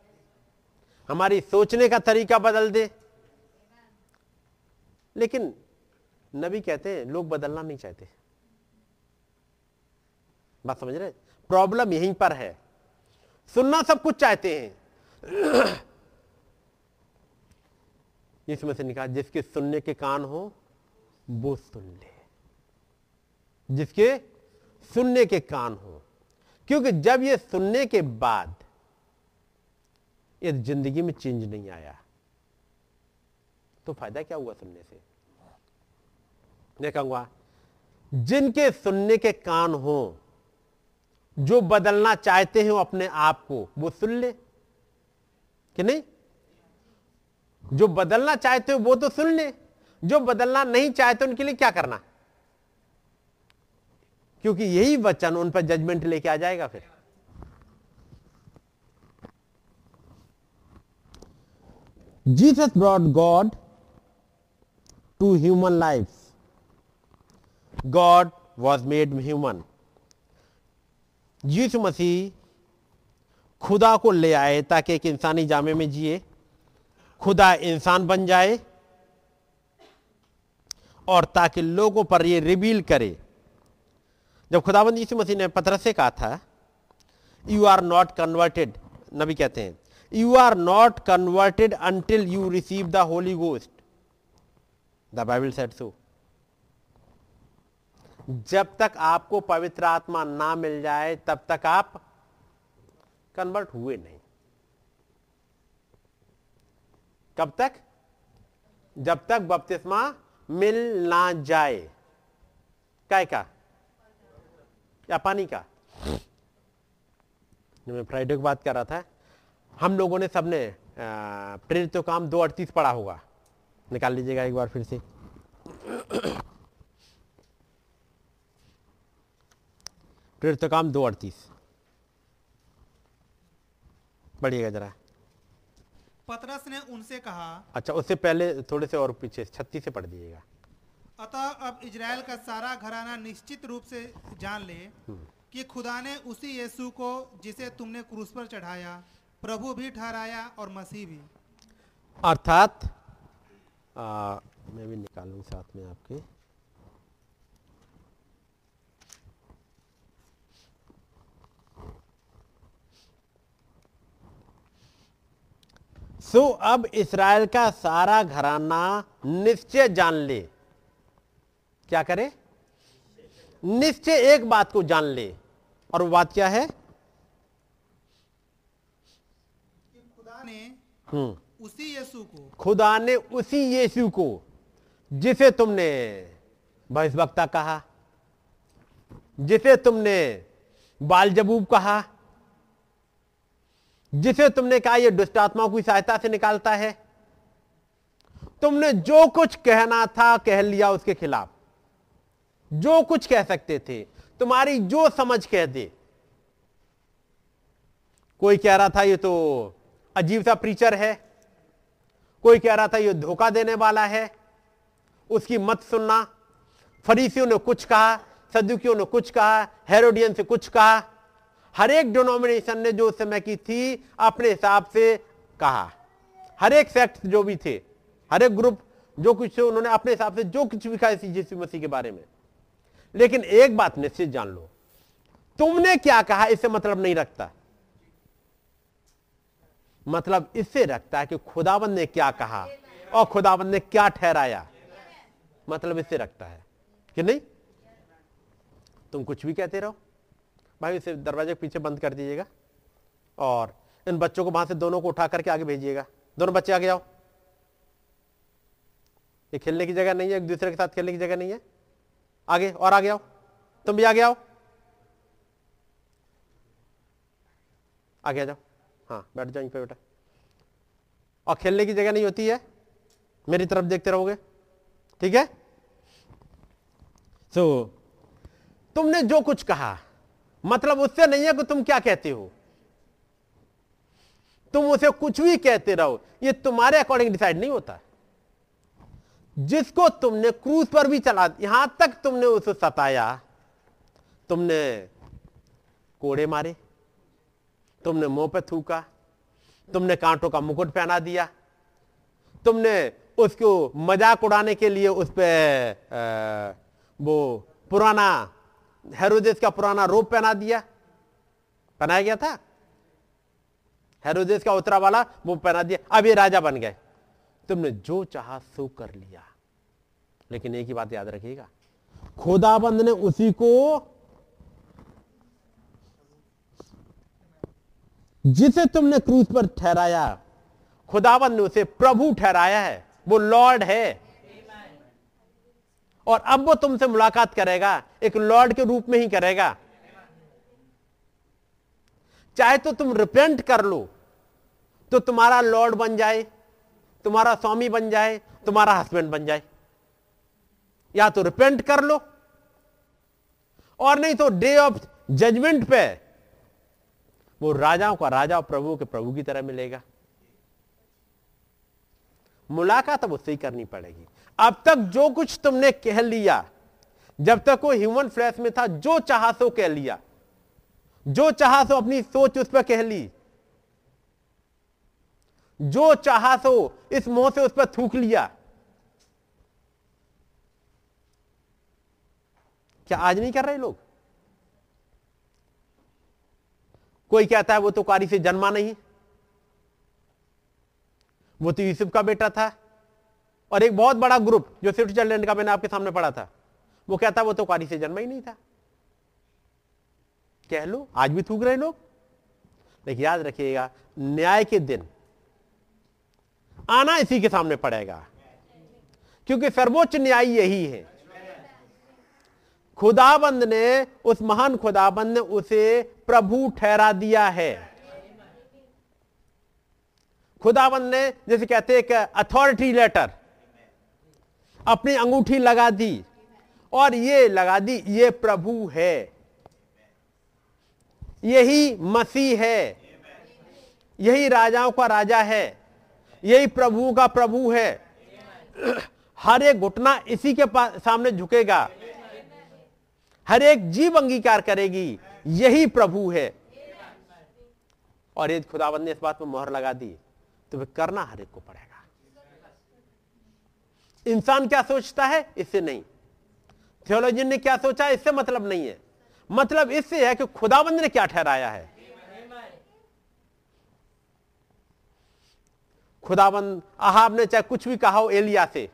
हमारी सोचने का तरीका बदल दे। लेकिन नबी कहते हैं, लोग बदलना नहीं चाहते। बात समझ रहे प्रॉब्लम यहीं पर है। सुनना सब कुछ चाहते हैं। इसमें से निकाल, जिसके सुनने के कान हो, वो सुन ले। जिसके सुनने के कान हो। क्योंकि जब ये सुनने के बाद ये ज़िंदगी में चेंज नहीं आया तो फ़ायदा क्या हुआ सुनने से? मैं कहूँगा, जिनके सुनने के कान हो, जो बदलना चाहते हैं अपने आप को, वो सुन ले। कि नहीं? जो बदलना चाहते हो वो तो सुन ले। जो बदलना नहीं चाहते उनके लिए क्या करना? क्योंकि यही वचन उन पर जजमेंट लेके आ जाएगा फिर। Jesus brought God to human life God was made human Yeshu मसीह खुदा को ले आए ताकि एक इंसानी जामे में जिए। खुदा इंसान बन जाए और ताकि लोगों पर यह रिवील करे। जब खुदाबंद यीशु मसीह ने पथरस से कहा था यू आर नॉट कन्वर्टेड नबी कहते हैं you are not converted until you receive the Holy Ghost the Bible says so जब तक आपको पवित्र आत्मा ना मिल जाए, तब तक आप कन्वर्ट हुए नहीं। कब तक? जब तक बपतिस्मा मिल ना जाए। काय का? या पानी का? मैं फ्राइडे की बात कर रहा था। हम लोगों ने सबने प्रेरित तो काम दो अड़तीस पढ़ा होगा। निकाल लीजिएगा एक बार फिर से। प्रेरित तो काम दो अड़तीस पढ़िएगा जरा। पतरस ने उनसे कहा अच्छा उससे पहले थोड़े से और पीछे छत्तीस से पढ़ दीजिएगा। अतः अब इज़राइल का सारा घराना निश्चित रूप से जान ले कि खुदा ने उसी यीशु को, जिसे तुमने क्रूस पर चढ़ाया, प्रभु भी ठहराया और मसीह भी। अर्थात मैं भी निकालूं साथ में आपके। सो, अब इसराइल का सारा घराना निश्चय जान ले। क्या करे? निश्चय एक बात को जान ले। और वो बात क्या है? कि खुदा ने हम्म। उसी यीशु को खुदा ने उसी यीशु को जिसे तुमने भविष्यवक्ता कहा जिसे तुमने बालजबूब कहा जिसे तुमने कहा यह दुष्ट आत्माओं की सहायता से निकालता है तुमने जो कुछ कहना था कह लिया उसके खिलाफ। जो कुछ कह सकते थे, तुम्हारी जो समझ कह दे। कोई कह रहा था, ये तो अजीब सा प्रीचर है। कोई कह रहा था, ये धोखा देने वाला है। उसकी मत सुनना। फरीसियों ने कुछ कहा, सदुकियों ने कुछ कहा, हेरोडियन से कुछ कहा। हर एक डिनोमिनेशन ने जो उस समय की थी, अपने हिसाब से कहा। हर एक सेक्ट जो भी थे, हर एक ग्रुप जो कुछ उन्होंने अपने हिसाब से जो कुछ भी कहा मसीह के बारे में। लेकिन एक बात निश्चित जान लो। तुमने क्या कहा, इससे मतलब नहीं रखता। मतलब इससे रखता है कि खुदाबंद ने क्या कहा और खुदाबंद ने क्या ठहराया। मतलब इससे रखता है। कि नहीं? तुम कुछ भी कहते रहो। भाई, इसे दरवाजे के पीछे बंद कर दीजिएगा और इन बच्चों को वहाँ से दोनों को उठा करके आगे भेजिएगा। दोनों बच्चे आगे आओ ये खेलने की जगह नहीं है, एक दूसरे के साथ खेलने की जगह नहीं है। आगे और आगे आओ। तुम भी आगे आओ। आगे आ जाओ। हाँ बैठ जाओ पे बेटा। और खेलने की जगह नहीं होती है। मेरी तरफ़ देखते रहोगे। ठीक है? सो so, तुमने जो कुछ कहा मतलब उससे नहीं है कि तुम क्या कहते हो। तुम उसे कुछ भी कहते रहो। ये तुम्हारे अकॉर्डिंग डिसाइड नहीं होता। जिसको तुमने क्रूज पर भी चला, यहाँ तक तुमने उसे सताया। तुमने कोड़े मारे, तुमने मुँह पे थूका, तुमने कांटों का मुकुट पहना दिया, तुमने उसको मज़ाक उड़ाने के लिए उस पर वो पुराना हेरोदेस का पुराना रोप पहना दिया। पहनाया गया था? हेरोदेस का उतरा वाला वो पहना दिया। अब ये राजा बन गए। तुमने जो चाहा सो कर लिया। लेकिन एक ही बात याद रखिएगा, खुदाबंद ने उसी को जिसे तुमने क्रूज पर ठहराया, खुदाबंद ने उसे प्रभु ठहराया है, वो लॉर्ड है। और अब वो तुमसे मुलाकात करेगा, एक लॉर्ड के रूप में ही करेगा। चाहे तो तुम रिपेंट कर लो तो तुम्हारा लॉर्ड बन जाए। तुम्हारा स्वामी बन जाए, तुम्हारा हस्बैंड बन जाए। या तो रिपेंट कर लो, और नहीं तो डे ऑफ़ जजमेंट पे वो राजाओं का राजा और प्रभु के प्रभु की तरह मिलेगा। मुलाकात अब उससे ही करनी पड़ेगी। अब तक जो कुछ तुमने कह लिया, जब तक वो ह्यूमन फ्लैश में था, जो चाहा सो कह लिया। जो चाहा सो अपनी सोच उस पर कह ली जो चाहा सो, इस मोह से उस पर थूक लिया। क्या आज नहीं कर रहे लोग? कोई कहता है, वो तो कारी से जन्मा नहीं। वो तो यूसुफ का बेटा था। और एक बहुत बड़ा ग्रुप, जो स्विट्जरलैंड का मैंने आपके सामने पढ़ा था, वो कहता है, वो तो कारी से जन्मा ही नहीं था। कह लो, आज भी थूक रहे लोग? लेकिन याद रखिएगा, न्याय के दिन आना इसी के सामने पड़ेगा। क्योंकि सर्वोच्च न्याय यही है। खुदाबंद ने, उस महान खुदाबंद ने उसे प्रभु ठहरा दिया है। खुदाबंद ने जैसे कहते एक अथॉरिटी लेटर अपनी अंगूठी लगा दी और ये लगा दी, ये प्रभु है। यही मसीह है। यही राजाओं का राजा है। यही प्रभु का प्रभु है। हर एक घुटना इसी के सामने झुकेगा। हर एक जीव अंगीकार करेगी। यही प्रभु है। और यदि खुदाबंद ने इस बात पर मोहर लगा दी तो वे करना हर एक को पड़ेगा। इंसान क्या सोचता है? इससे नहीं। थियोलॉजी ने क्या सोचा? इससे मतलब नहीं है। मतलब इससे है कि खुदाबंद ने क्या ठहराया है? खुदाबंद अहाब ने चाहे कुछ भी कहा हो एलिया से।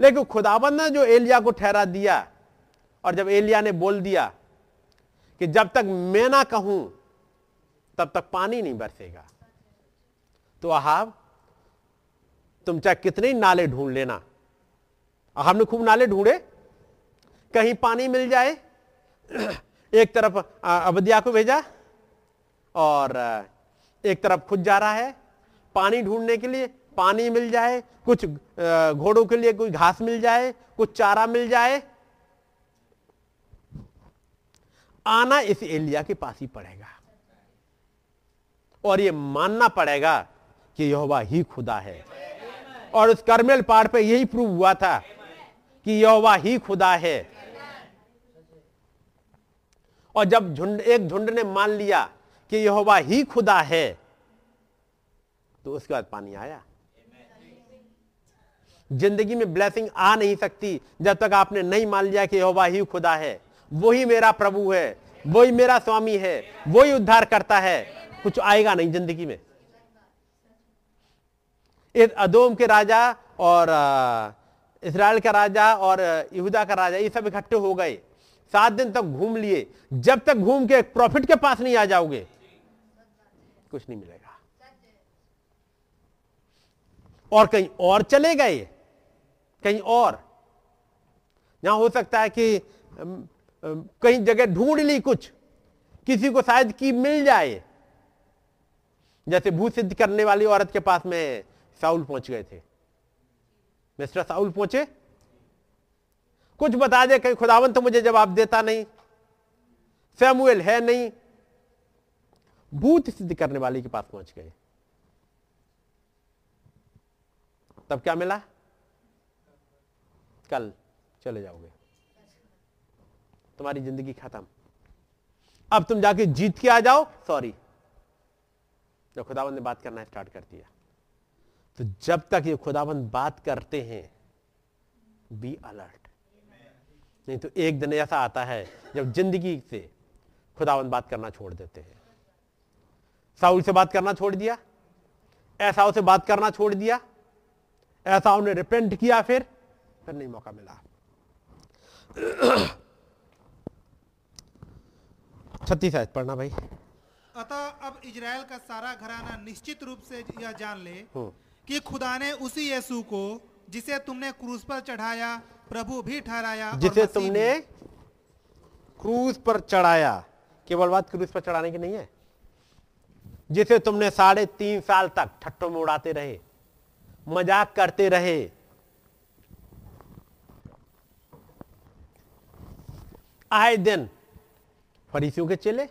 लेकिन खुदाबंद ने जो एलिया को ठहरा दिया और जब एलिया ने बोल दिया कि जब तक मैं ना कहूँ, तब तक पानी नहीं बरसेगा। तो अहाब, तुम चाहे कितने नाले ढूंढ लेना। अहाब ने खूब नाले ढूंढे। कहीं पानी मिल जाए, एक तरफ़ अवधिया को भेजा और एक तरफ़ खुद जा रहा है। पानी ढूँढने के लिए पानी मिल जाए, कुछ घोड़ों के लिए कोई घास मिल जाए, कुछ चारा मिल जाए। आना इस एलिया के पास ही पड़ेगा। और ये मानना पड़ेगा कि यहोवा ही खुदा है। और उस करमेल पहाड़ पे यही प्रूव हुआ था कि यहोवा ही खुदा है। और जब झुंड, एक झुंड ने मान लिया कि यहोवा ही खुदा है तो उसके बाद पानी आया। ज़िंदगी में ब्लेसिंग आ नहीं सकती, जब तक आपने नहीं मान लिया कि यहोवा ही खुदा है। वही मेरा प्रभु है, वही मेरा स्वामी है, वही उद्धार करता है। कुछ आएगा नहीं ज़िंदगी में। इस अदोम के राजा और इसराइल का राजा और यहूदा का राजा, ये सब इकट्ठे हो गए। सात दिन तक घूम लिए। जब तक घूम के प्रॉफिट के पास नहीं आ जाओगे, कुछ नहीं मिलेगा। और कहीं और चले गए, कहीं और। यहाँ हो सकता है कि कहीं जगह ढूंढ ली कुछ, किसी को शायद की मिल जाए। जैसे भू सिद्ध करने वाली औरत के पास में साउल पहुँच गए थे। मिस्टर साउल पहुँचे? कुछ बता दे, कहीं खुदावन तो मुझे जवाब देता नहीं। सैमुएल है नहीं। भूत सिद्ध करने वाले के पास पहुँच गए। तब क्या मिला? कल चले जाओगे। तुम्हारी ज़िंदगी खत्म। अब तुम जाके जीत के आ जाओ। सॉरी जब खुदाबंद ने बात करना स्टार्ट कर दिया। तो जब तक ये खुदाबंद बात करते हैं बी अलर्ट नहीं तो एक दिन ऐसा आता है, जब ज़िंदगी से खुदाबंद बात करना छोड़ देते हैं। साउल से बात करना छोड़ दिया। ऐसा से बात करना छोड़ दिया। ऐसा उन्हें रिपेंट किया फिर फिर नहीं मौका मिला। छत्तीस पढ़ना भाई। अतः अब इजराइल का सारा घराना निश्चित रूप से यह जान ले हम्म। कि खुदा ने उसी यीशु को जिसे तुमने क्रूस पर चढ़ाया प्रभु भी ठहराया जिसे तुमने क्रूज पर चढ़ाया। केवल बात क्रूज पर चढ़ाने की नहीं है। जिसे तुमने साढ़े तीन साल तक ठट्टों में उड़ाते रहे। मज़ाक करते रहे। आए दिन फरीसियों के चेले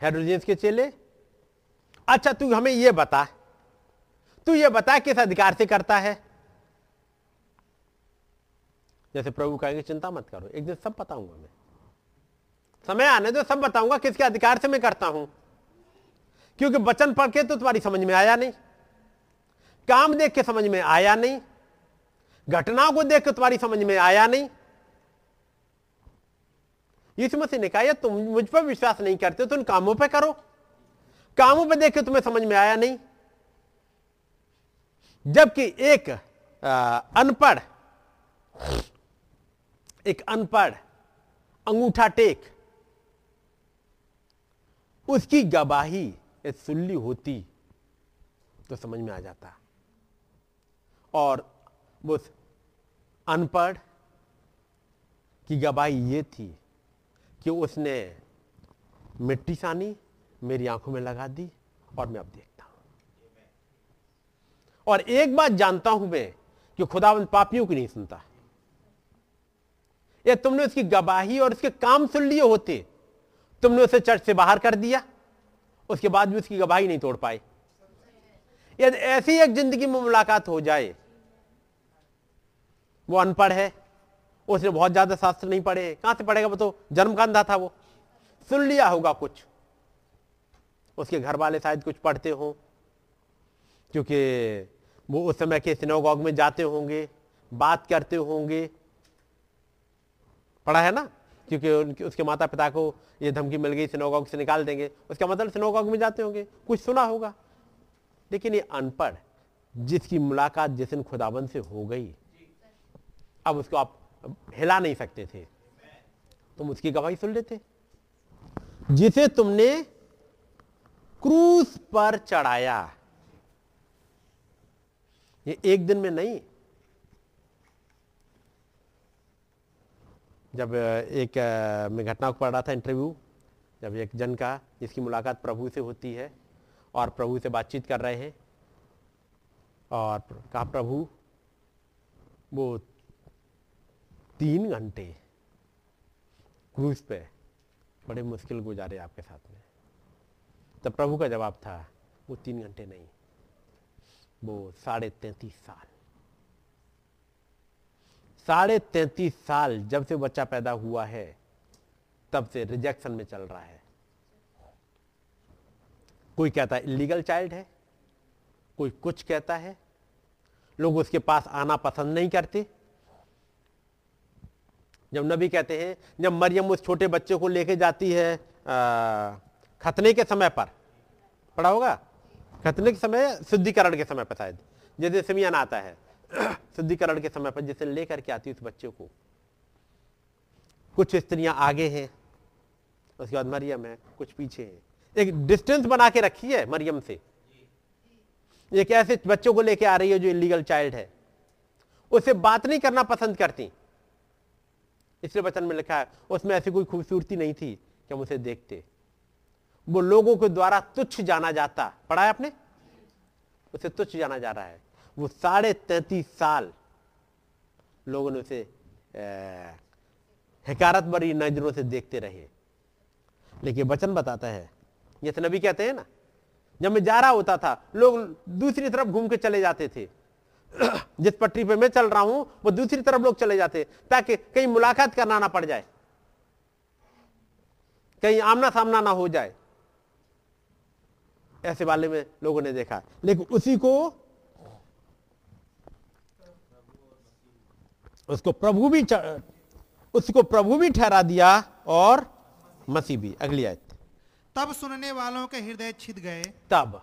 हेरोजियंस के चेले अच्छा तू हमें यह बता, तू ये बता किस अधिकार से करता है? जैसे प्रभु कहेंगे, चिंता मत करो, एक दिन सब बताऊँगा मैं। समय आने दो, सब बताऊँगा किसके अधिकार से मैं करता हूँ। क्योंकि वचन पढ़ के तो तुम्हारी समझ में आया नहीं। काम देख के समझ में आया नहीं, घटनाओं को देख के तुम्हारी समझ में आया नहीं। यीशु मसीह ने कहा तुम मुझ पर विश्वास नहीं करते तो उन कामों पर करो। कामों पर देख के तुम्हें समझ में आया नहीं। जबकि एक अनपढ़ एक अनपढ़ अंगूठा टेक, उसकी गवाही सुल्ली होती तो समझ में आ जाता। और उस अनपढ़ की गवाही ये थी कि उसने मिट्टी सानी, मेरी आँखों में लगा दी और मैं अब देखता हूँ। और एक बात जानता हूँ मैं कि खुदावंत पापियों की नहीं सुनता। ये तुमने उसकी गवाही और उसके काम सुन लिए होते, तुमने उसे चर्च से बाहर कर दिया, उसके बाद भी उसकी गवाही नहीं तोड़ पाए। यदि ऐसी एक ज़िंदगी में मुलाकात हो जाए वो अनपढ़ है उसने बहुत ज़्यादा शास्त्र नहीं पढ़े। कहाँ से पढ़ेगा वो तो? जन्म का अंधा था वो। सुन लिया होगा कुछ। उसके घर वाले शायद कुछ पढ़ते हो, क्योंकि वो उस समय के सिनोगॉग में जाते होंगे, बात करते होंगे। पढ़ा है ना? क्योंकि उनके, उसके माता पिता को ये धमकी मिल गई, सिनोगॉग से निकाल देंगे। उसका मतलब सिनोगॉग में जाते होंगे। कुछ सुना होगा। लेकिन ये अनपढ़, जिसकी मुलाकात जिस खुदाबंद से हो गई अब उसको आप हिला नहीं सकते थे। तुम उसकी गवाही सुन लेते। जिसे तुमने क्रूस पर चढ़ाया। ये एक दिन में नहीं। जब एक मैं घटना को पढ़ रहा था इंटरव्यू, जब एक जन का, जिसकी मुलाकात प्रभु से होती है, और प्रभु से बातचीत कर रहे हैं, और कहा, प्रभु, वो तीन घंटे क्रूज पे बड़े मुश्किल गुजारे आपके साथ में। तब प्रभु का जवाब था, वो तीन घंटे नहीं, वो साढ़े तैतीस साल। साढ़े तैतीस साल जब से बच्चा पैदा हुआ है, तब से रिजेक्शन में चल रहा है। कोई कहता है इलीगल चाइल्ड है। कोई कुछ कहता है। लोग उसके पास आना पसंद नहीं करते। जब नबी कहते हैं, जब मरियम उस छोटे बच्चे को लेके जाती है खतने के समय पर पड़ा होगा? खतने के समय, शुद्धिकरण के समय पर शायद, जैसे सिमियान आता है, शुद्धिकरण के समय पर जिसे लेकर के आती है उस बच्चे को। कुछ स्त्रियाँ आगे हैं, उसके बाद मरियम है, कुछ पीछे है। एक डिस्टेंस बना के रखी है मरियम से। एक ऐसे बच्चों को लेके आ रही है जो इलीगल चाइल्ड है। उससे बात नहीं करना पसंद करती। इसलिए वचन में लिखा है, उसमें ऐसी कोई खूबसूरती नहीं थी कि हम उसे देखते। वो लोगों के द्वारा तुच्छ जाना जाता। पढ़ा है आपने? उसे तुच्छ जाना जा रहा है। वो साढ़े तैतीस साल लोगों ने उसे हकारत भरी नज़रों से देखते रहे। लेकिन वचन बताता है जैसे नबी कहते हैं ना, जब मैं जा रहा होता था, लोग दूसरी तरफ़ घूम के चले जाते थे। जिस पटरी पे मैं चल रहा हूँ वो दूसरी तरफ़ लोग चले जाते ताकि कहीं मुलाकात करना ना पड़ जाए कहीं आमना सामना ना हो जाए। ऐसे वाले में लोगों ने देखा। लेकिन उसी को उसको प्रभु भी उसको प्रभु भी ठहरा दिया और मसीह भी। अगली आयत। तब सुनने वालों के हृदय छिद गए। तब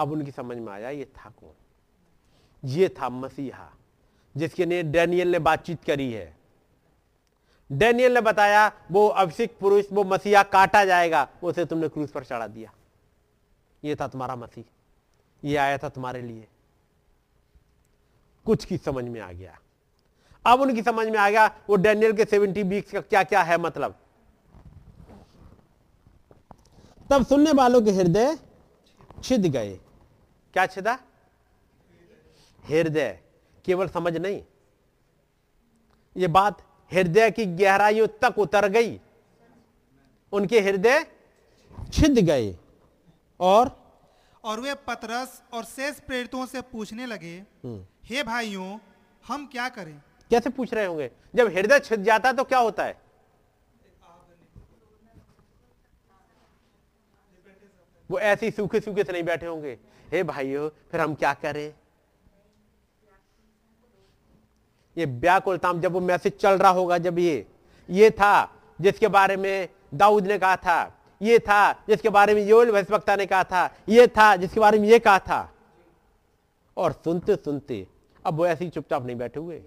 अब उनकी समझ में आया ये था कौन? ये था मसीहा, जिसके लिए डैनियल ने बातचीत करी है। डैनियल ने बताया, वो अभिषेक पुरुष, वो मसीहा काटा जाएगा, उसे तुमने क्रूज पर चढ़ा दिया। ये था तुम्हारा मसीह, ये आया था तुम्हारे लिए। कुछ की समझ में आ गया। अब उनकी समझ में आ गया, वो डैनियल के सेवेंटी वीक्स का क्या क्या है मतलब। तब सुनने वालों के हृदय छिद गए। क्या छिदा? हृदय केवल समझ नहीं। ये बात हृदय की गहराइयों तक उतर गई। उनके हृदय छिद गए और और वे पतरस और शेष प्रेरितों से पूछने लगे हम्म। हे भाइयों हम क्या करें? कैसे पूछ रहे होंगे? जब हृदय छिद जाता है तो क्या होता है? वो ऐसे ही सूखे सूखे से नहीं बैठे होंगे। हे भाइयों फिर हम क्या करें? ये व्याकुलताम जब वो मैसेज चल रहा होगा जब ये ये था जिसके बारे में दाऊद ने कहा था, ये था जिसके बारे में योल भविष्यवक्ता ने कहा था, ये था जिसके बारे में ये कहा था। और सुनते सुनते, अब वो ऐसे ही चुपचाप नहीं बैठे हुए।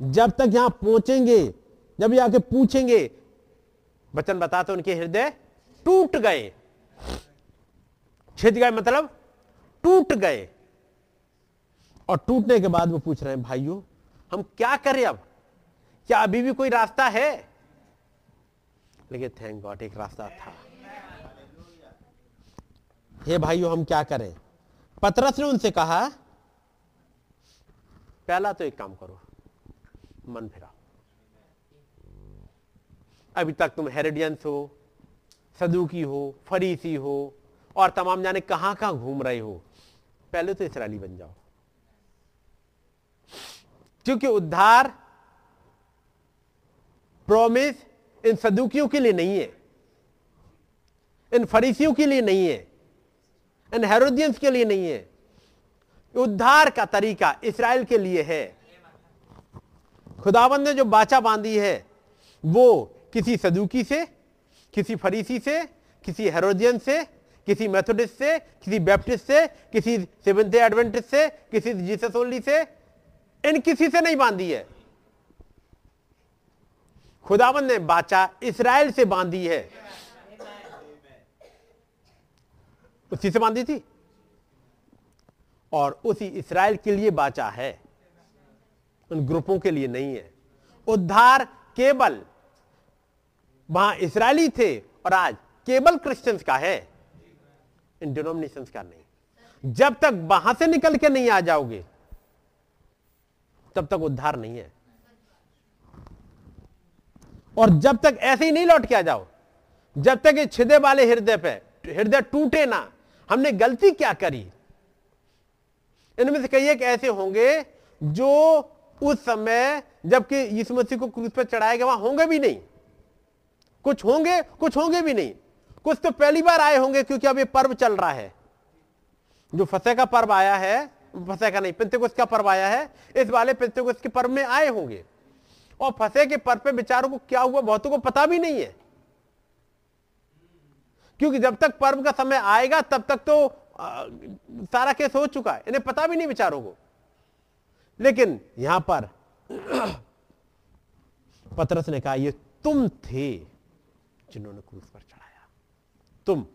जब तक यहाँ पहुँचेंगे, जब ये आके पूछेंगे वचन बताते उनके हृदय टूट गए। छिद गए मतलब टूट गए। और टूटने के बाद वो पूछ रहे हैं, भाइयों हम क्या करें अब? क्या अभी भी कोई रास्ता है? लेकिन थैंक गॉड एक रास्ता था। हे भाइयों, हम क्या करें? पतरस ने उनसे कहा, पहला तो एक काम करो, मन फिराओ। अभी तक तुम हेरेडियंस हो सदुकी हो फरीसी हो, और तमाम जाने कहाँ कहाँ घूम रहे हो। पहले तो इसराइली बन जाओ। क्योंकि उद्धार प्रोमिस इन सदुकियों के लिए नहीं है। इन फरीसियों के लिए नहीं है। इन हेरोदियंस के लिए नहीं है। उद्धार का तरीका इसराइल के लिए है। खुदाबंद ने जो बाचा बांधी है, वो किसी सदुकी से, किसी फरीसी से, किसी हेरोदियन से, किसी मेथोडिस्ट से, किसी बैप्टिस्ट से, किसी सेवेंथ एडवेंटिस्ट से, किसी जीसस ओनली से इन किसी से नहीं बांधी है। खुदावन ने बाचा इसराइल से बांधी है। उसी से बांधी थी। और उसी इसराइल के लिए बाचा है। उन ग्रुपों के लिए नहीं है। उद्धार केवल वहाँ इसराइली थे और आज केवल क्रिश्चियंस का है। इन डिनोमिनेशन का नहीं। जब तक वहाँ से निकल के नहीं आ जाओगे तब तक उद्धार नहीं है। और जब तक ऐसे ही नहीं लौट के आ जाओ, जब तक ये छिदे वाले हृदय पे, हृदय टूटे ना, हमने गलती क्या करी? इनमें से कई एक ऐसे होंगे जो उस समय, जबकि यीशु मसीह को क्रूस पर चढ़ाया गया, वहाँ होंगे भी नहीं। कुछ होंगे कुछ होंगे भी नहीं। कुछ तो पहली बार आए होंगे, क्योंकि अब ये पर्व चल रहा है। जो फसे का पर्व आया है फसे का नहीं पिंतेकुस्त का पर्व आया है इस वाले पिंतेकुस्त के पर्व में आए होंगे। और फसे के पर्व पे बेचारों को क्या हुआ बहुतों को पता भी नहीं है। क्योंकि जब तक पर्व का समय आएगा तब तक तो आ, सारा केस हो चुका है इन्हें पता भी नहीं बेचारों को। लेकिन यहाँ पर पतरस ने कहा ये तुम थे जिन्होंने क्रूस पर चढ़ाया। तुम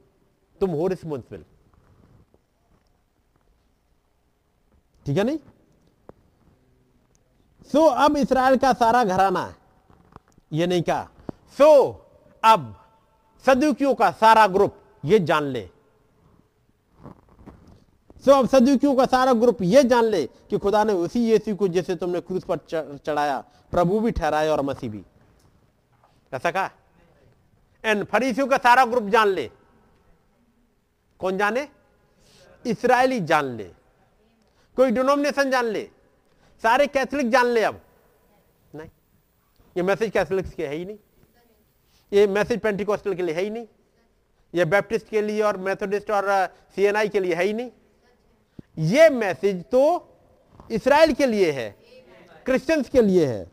तुम हो रिस्पॉन्सिबल ठीक है नहीं? सो so, अब इसराइल का सारा घराना ये नहीं कहा। सो so, अब सदुकियों का सारा ग्रुप ये जान ले। सो so, अब सदुकियों का सारा ग्रुप ये जान ले कि खुदा ने उसी यीशु को जैसे तुमने क्रूस पर चढ़ाया प्रभु भी ठहराया और मसीह भी। ऐसा कहा? एंड फरीसियों का सारा ग्रुप जान ले। कौन जाने? इसराइली जान ले। कोई डिनोमिनेशन जान ले। सारे कैथोलिक जान ले अब। नहीं। ये मैसेज कैथोलिक्स के है ही नहीं। ये मैसेज पेंटिकोस्टल के लिए है ही नहीं। ये बैप्टिस्ट के लिए और मेथोडिस्ट और सीएनआई के लिए है ही नहीं। ये मैसेज तो इसराइल के लिए है। क्रिश्चियंस के लिए है।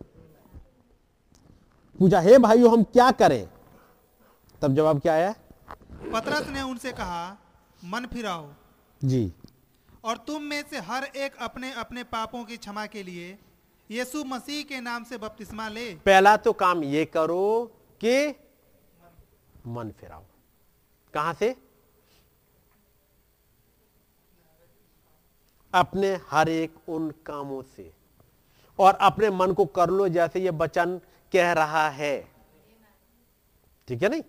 पूछा हे भाइयों हम क्या करें? तब जवाब क्या आया? पतरस ने उनसे कहा मन फिराओ। जी। और तुम में से हर एक अपने अपने पापों की क्षमा के लिए यीशु मसीह के नाम से बपतिस्मा ले। पहला तो काम ये करो कि मन फिराओ। कहाँ से? अपने हर एक उन कामों से। और अपने मन को कर लो जैसे ये बचन कह रहा है। ठीक है नहीं?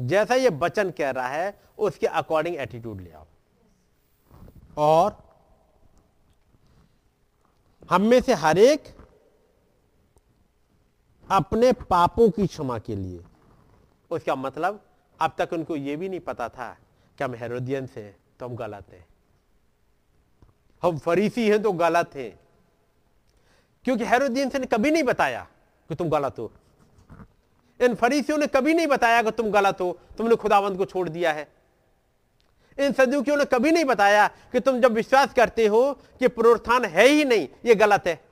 जैसा ये बचन कह रहा है, उसके अकॉर्डिंग एटीट्यूड ले आओ। और हम में से हर एक अपने पापों की क्षमा के लिए। उसका मतलब अब तक उनको यह भी नहीं पता था कि हम हेरोदियन से हैं तो हम गलत हैं। हम फरीसी हैं तो गलत हैं। क्योंकि हेरोदियन से ने कभी नहीं बताया कि तुम गलत हो। इन फरीसियों ने कभी नहीं बताया कि तुम गलत हो। तुमने खुदावंत को छोड़ दिया है। इन सदुकियों ने कभी नहीं बताया कि तुम जब विश्वास करते हो कि पुनरुत्थान है ही नहीं, ये गलत है।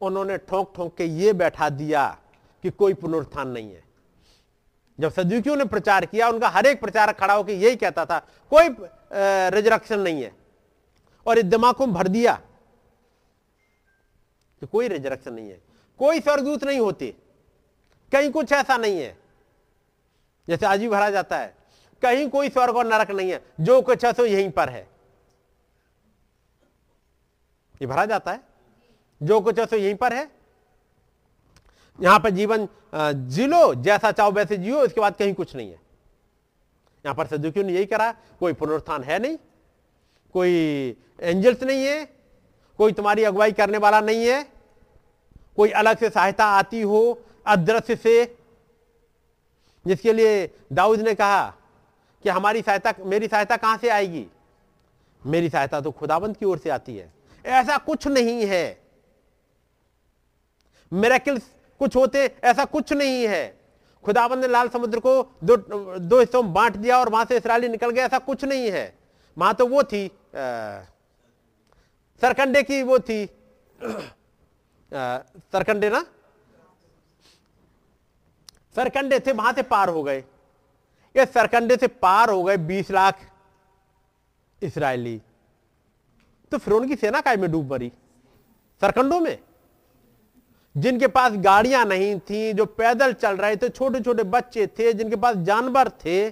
उन्होंने ठोंक ठोंक के ये बैठा दिया कि कोई पुनरुत्थान नहीं है। जब सदुकियों ने प्रचार किया, उनका हर एक प्रचारक खड़ा होकर यही कहता था, कोई रिजरक्शन नहीं है। और इस दिमाग को भर दिया कि कोई रिजरक्शन नहीं है। कोई स्वर्गदूत नहीं होते। कहीं कुछ ऐसा नहीं है। जैसे आज भी भरा जाता है। कहीं कोई स्वर्ग और नरक नहीं है। जो कुछ है सो यहीं पर है। ये भरा जाता है। जो कुछ है सो यहीं पर है। यहाँ पर जीवन जिलो जैसा चाहो वैसे जियो, इसके बाद कहीं कुछ नहीं है। यहाँ पर सदुकियों ने यही करा, कोई पुनरुत्थान है नहीं। कोई एंजल्स नहीं है। कोई तुम्हारी अगुवाई करने वाला नहीं है। कोई अलग से सहायता आती हो, अदृश्य से जिसके लिए दाऊद ने कहा कि हमारी सहायता मेरी सहायता कहाँ से आएगी? मेरी सहायता तो खुदाबंद की ओर से आती है। ऐसा कुछ नहीं है। मेरेकिल्स कुछ होते ऐसा कुछ नहीं है। खुदाबंद ने लाल समुद्र को दो दो हिस्सों में बांट दिया और वहाँ से इसराइली निकल गया ऐसा कुछ नहीं है। वहाँ तो वो थी आ, सरकंडे की वो थी। सरकंडे ना? सरकंडे थे, वहाँ से पार हो गए। ये सरकंडे से पार हो गए बीस लाख इसराइली। तो फिर उनकी सेना काय में डूब मरी? सरकंडों में? जिनके पास गाड़ियाँ नहीं थी, जो पैदल चल रहे थे छोटे छोटे बच्चे थे, जिनके पास जानवर थे,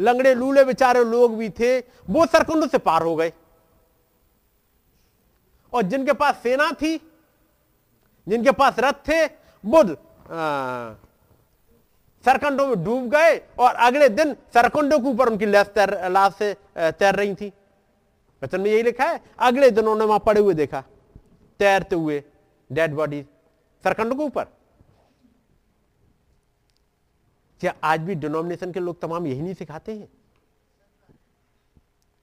लंगड़े लूले बेचारे लोग भी थे, वो सरकंडों से पार हो गए। और जिनके पास सेना थी, जिनके पास रथ थे, वो सरकंडों में डूब गए और अगले दिन सरकंडों के ऊपर उनकी लाश तैर लाश तैर रही थी। वचन में यही लिखा है, अगले दिन उन्होंने वहाँ पड़े हुए देखा, तैरते हुए डेड बॉडी सरकंडों के ऊपर। क्या आज भी डिनोमिनेशन के लोग तमाम यही नहीं सिखाते हैं?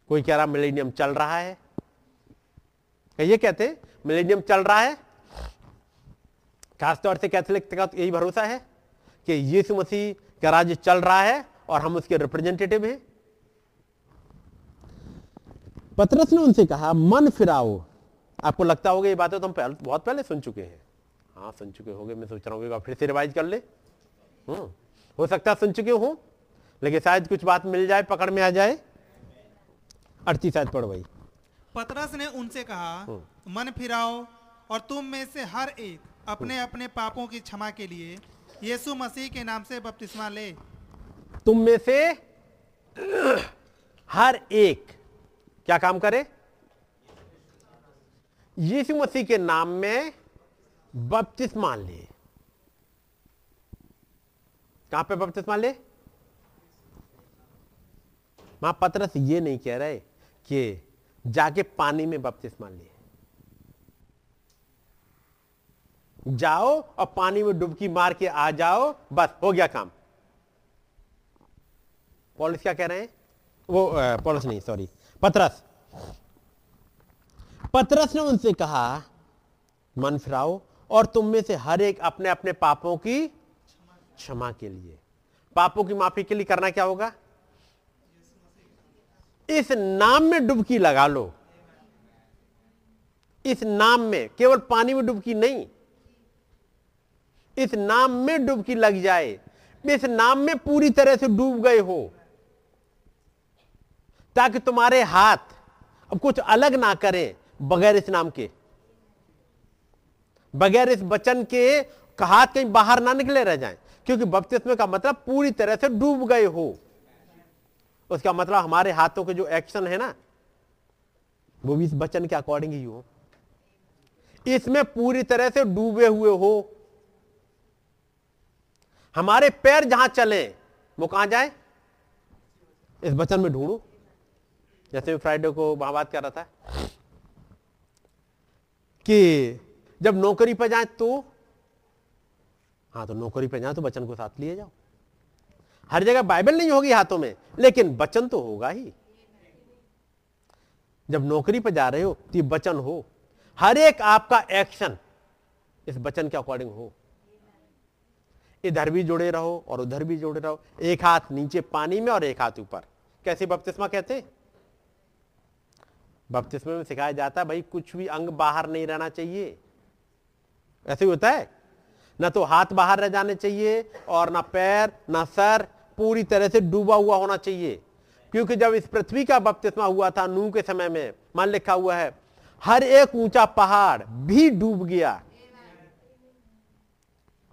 कोई कह रहा मिलेनियम चल रहा है। ये कहते मिलेनियम चल रहा है? खासतौर से कैथोलिक का तो यही भरोसा है। कि यीशु मसीह का राज्य चल रहा है और हम उसके रिप्रेजेंटेटिव हैं। पतरस ने उनसे कहा मन फिराओ। आपको लगता होगा ये बातें तो हम पहले, बहुत पहले सुन चुके हैं। हाँ सुन चुके होंगे मैं सोच रहा हूँ फिर से रिवाइज कर ले। हम्म, हो सकता है सुन चुके हो लेकिन शायद कुछ बात मिल जाए पकड़ में आ जाए। अड़तीस शायद पढ़ भाई पतरस ने उनसे कहा हम्म। मन फिराओ और तुम में से हर एक अपने अपने पापों की क्षमा के लिए यीशु मसीह के नाम से बपतिस्मा ले। तुम में से हर एक क्या काम करे? यीशु मसीह के नाम में बपतिस्मा ले। कहाँ पे बपतिस्मा ले? वहाँ पत्रस ये नहीं कह रहे कि जाके पानी में बपतिस्मा ले। जाओ और पानी में डुबकी मार के आ जाओ, बस, हो गया काम। पॉलिस क्या कह रहे हैं? वो पॉलिस नहीं सॉरी पतरस। पतरस ने उनसे कहा, मन फिराओ, और तुम में से हर एक अपने अपने पापों की क्षमा के लिए। पापों की माफ़ी के लिए करना क्या होगा? इस नाम में डुबकी लगा लो। इस नाम में, केवल पानी में डुबकी नहीं इस नाम में डुबकी लग जाए, इस नाम में पूरी तरह से डूब गए हो, ताकि तुम्हारे हाथ अब कुछ अलग ना करें बगैर इस नाम के। बगैर इस वचन के हाथ कहीं बाहर ना निकले रह जाएँ, क्योंकि बपतिस्मे का मतलब पूरी तरह से डूब गए हो। उसका मतलब हमारे हाथों के जो एक्शन है ना, वो भी इस वचन के अकॉर्डिंग ही हो। इसमें पूरी तरह से डूबे हुए हो। हमारे पैर जहाँ चले, वो कहाँ जाए? इस वचन में ढूंढू। जैसे फ्राइडे को वहाँ बात कर रहा था कि जब नौकरी पर जाए तो हाँ तो नौकरी पर जाए तो बचन को साथ लिए जाओ। हर जगह बाइबल नहीं होगी हाथों में, लेकिन बचन तो होगा ही। जब नौकरी पर जा रहे हो तो ये बचन हो। हर एक आपका एक्शन, इस बचन के अकॉर्डिंग हो। इधर भी जुड़े रहो और उधर भी जुड़े रहो। एक हाथ नीचे पानी में और एक हाथ ऊपर। कैसे बपतिस्मा कहते बपतिस्मे में सिखाया जाता है, भाई, कुछ भी अंग बाहर नहीं रहना चाहिए। ऐसे ही होता है? ना तो हाथ बाहर रह जाने चाहिए और ना पैर, ना सर, पूरी तरह से डूबा हुआ होना चाहिए। क्योंकि जब इस पृथ्वी का बपतिस्मा हुआ था नू के समय में, मान लिखा हुआ है, हर एक ऊँचा पहाड़ भी डूब गया।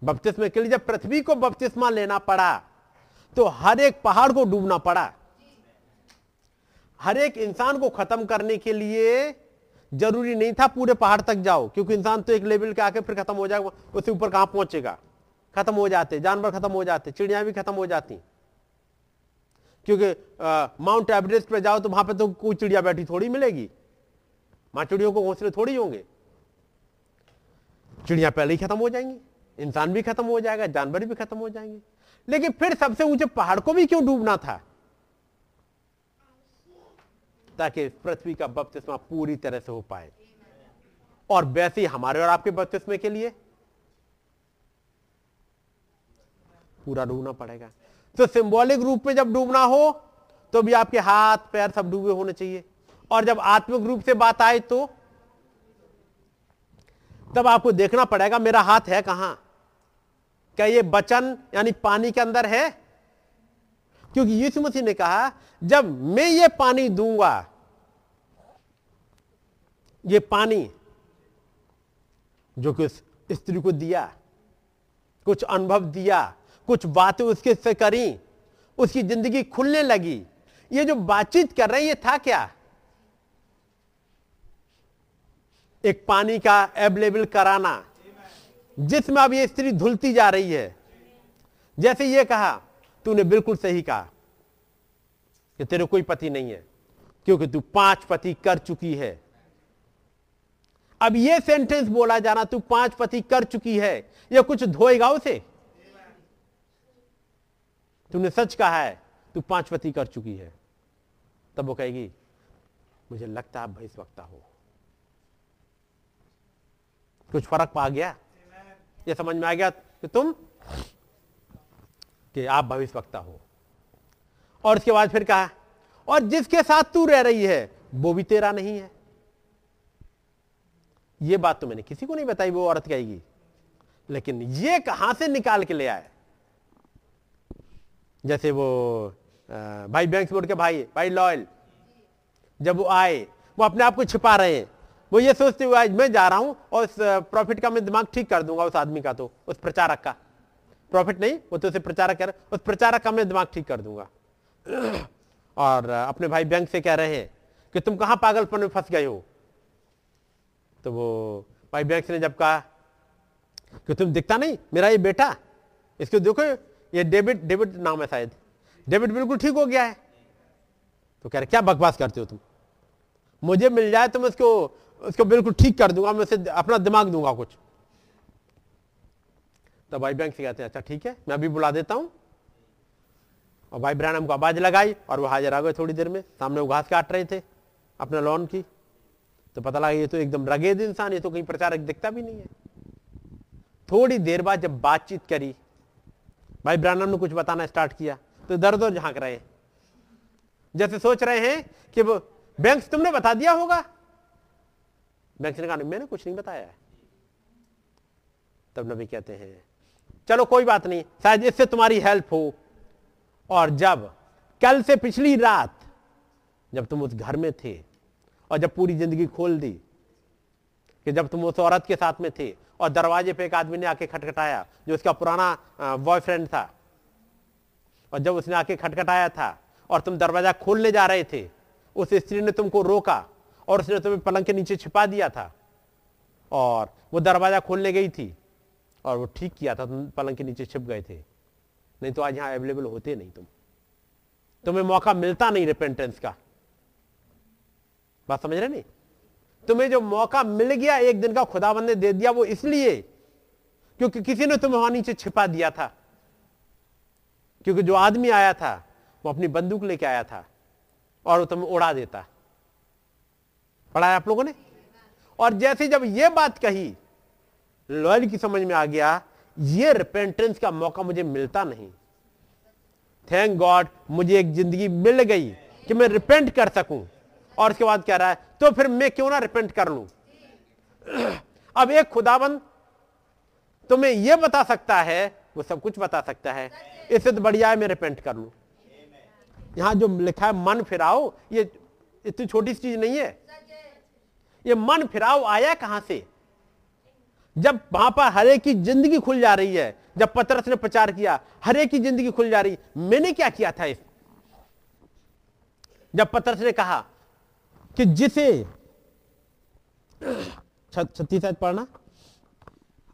बपतिस्मे के लिए जब पृथ्वी को बपतिस्मा लेना पड़ा तो हर एक पहाड़ को डूबना पड़ा। हर एक इंसान को खत्म करने के लिए ज़रूरी नहीं था पूरे पहाड़ तक जाओ, क्योंकि इंसान तो एक लेवल के आके फिर खत्म हो जाएगा उससे ऊपर कहाँ पहुंचेगा? खत्म हो जाते, जानवर खत्म हो जाते, चिड़िया भी खत्म हो जाती। क्योंकि माउंट एवरेस्ट पे जाओ तो वहाँ पे तो कोई चिड़िया बैठी थोड़ी मिलेगी। वहाँ चिड़ियों को घोंसले थोड़ी होंगे। चिड़िया पहले ही खत्म हो जाएँगी। इंसान भी खत्म हो जाएगा, जानवर भी खत्म हो जाएँगे। लेकिन फिर सबसे ऊँचे पहाड़ को भी क्यों डूबना था? ताकि पृथ्वी का बपतिस्मा पूरी तरह से हो पाए। और वैसे ही हमारे और आपके बपतिस्मे के लिए पूरा डूबना पड़ेगा। तो सिंबॉलिक रूप में जब डूबना हो तो भी आपके हाथ, पैर सब डूबे होने चाहिए। और जब आत्मिक रूप से बात आए तो तब आपको देखना पड़ेगा, मेरा हाथ है कहाँ? क्या ये बचन, यानी पानी के अंदर है? क्योंकि यीशु मसीह ने कहा, जब मैं ये पानी दूँगा, ये पानी जो कि उस स्त्री को दिया, कुछ अनुभव दिया, कुछ बातें उसके से करी, उसकी ज़िंदगी खुलने लगी, ये जो बातचीत कर रहे हैं, ये था क्या? एक पानी का अवेलेबल कराना। जिसमें अब ये स्त्री धुलती जा रही है। जैसे ये कहा, तूने बिल्कुल सही कहा कि तेरे कोई पति नहीं है, क्योंकि तू पाँच पति कर चुकी है। अब ये सेंटेंस बोला जाना, तू पाँच पति कर चुकी है, ये कुछ धोएगा उसे? तूने सच कहा है, तू पाँच पति कर चुकी है। तब वो कहेगी, मुझे लगता है आप भविष्यवक्ता हो। कुछ फ़र्क पा गया? ये समझ में आ गया कि तुम कि आप भविष्यवक्ता हो। और उसके बाद फिर कहा, और जिसके साथ तू रह रही है, वो भी तेरा नहीं है। ये बात तो मैंने किसी को नहीं बताई, वो औरत कहेगी, लेकिन ये कहाँ से निकाल के ले आए? जैसे वो भाई बैंक बोर्ड के भाई भाई लॉयल, जब वो आए, वो अपने आप को छिपा रहे हैं। वो ये सोचते हुए, आज मैं जा रहा हूँ और उस प्रॉफिट का मैं दिमाग ठीक कर दूँगा उस आदमी का तो उस प्रचारक का। प्रॉफिट नहीं, वो तो उसे प्रचारक कह रहे उस प्रचारक का मैं दिमाग ठीक कर दूँगा। और अपने भाई बैंक से कह रहे हैं कि तुम कहाँ पागलपन में फंस गए हो? तो वो भाई बैंक ने जब कहा कि तुम दिखता नहीं, मेरा ये बेटा, इसको देखो, ये डेविड डेविड नाम है शायद। डेविड बिल्कुल ठीक हो गया है। तो कह रहे, क्या बकवास करते हो तुम? मुझे मिल जाए तो मैं उसको उसको बिल्कुल ठीक कर दूँगा, मैं उसे अपना दिमाग दूँगा कुछ। तो भाई बैंक से कहते हैं अच्छा ठीक है, मैं अभी बुला देता हूँ। और भाई ब्रैनम को आवाज़ लगाई और वो हाजिर आ गए थोड़ी देर में। सामने वो घास काट रहे थे अपने लॉन की। तो पता लगा, ये तो एकदम रगेद इंसान, ये तो कहीं प्रचारक दिखता भी नहीं है। थोड़ी देर बाद जब बातचीत करी, भाई ब्रानम ने कुछ बताना स्टार्ट किया। तो दर दर झाँक रहे जैसे सोच रहे हैं कि वो, बैंक तुमने बता दिया होगा? ने कहा मैंने कुछ नहीं बताया है। तब नबी कहते हैं, चलो, कोई बात नहीं, शायद इससे तुम्हारी हेल्प हो। और जब कल से पिछली रात, जब तुम उस घर में थे और जब पूरी ज़िंदगी खोल दी कि जब तुम उस औरत के साथ में थे और दरवाजे पे एक आदमी ने आके खटखटाया जो उसका पुराना बॉयफ्रेंड था, और जब उसने आके खटखटाया था और तुम दरवाज़ा खोलने जा रहे थे, उस स्त्री ने तुमको रोका और उसने तुम्हें पलंग के नीचे छिपा दिया था। और वो दरवाज़ा खोलने गई थी और वो ठीक किया था, तुम पलंग के नीचे छिप गए थे। नहीं तो आज यहाँ अवेलेबल होते नहीं तुम। तुम्हें मौका मिलता नहीं रिपेंटेंस का। बात समझ रहे नहीं? तुम्हें जो मौका मिल गया, एक दिन का खुदाबंद ने दे दिया, वो इसलिए क्योंकि किसी ने तुम्हें वहाँ नीचे छिपा दिया था। क्योंकि जो आदमी आया था, वो अपनी बंदूक लेके आया था और वो तुम्हें उड़ा देता। पढ़ाया आप लोगों ने? और जैसे जब ये बात कही लॉयल की समझ में आ गया, ये रिपेंटेंस का मौका मुझे मिलता नहीं। थैंक गॉड मुझे एक ज़िंदगी मिल गई कि मैं रिपेंट कर सकूँ। और उसके बाद कह रहा है? तो फिर मैं क्यों ना रिपेंट कर लू? अब एक खुदाबंद तुम्हें यह बता सकता है, वो सब कुछ बता सकता है, इससे तो बढ़िया है मैं रिपेंट कर लू। यहाँ जो लिखा है, मन फिराओ, ये इतनी छोटी सी चीज़ नहीं है। ये मन फिराव आया कहाँ से जब वहाँ पर हरे की ज़िंदगी खुल जा रही है जब पत्रस ने प्रचार किया हरे की ज़िंदगी खुल जा रही मैंने क्या किया था इस जब पत्रस ने कहा कि जिसे छत्तीस पढ़ना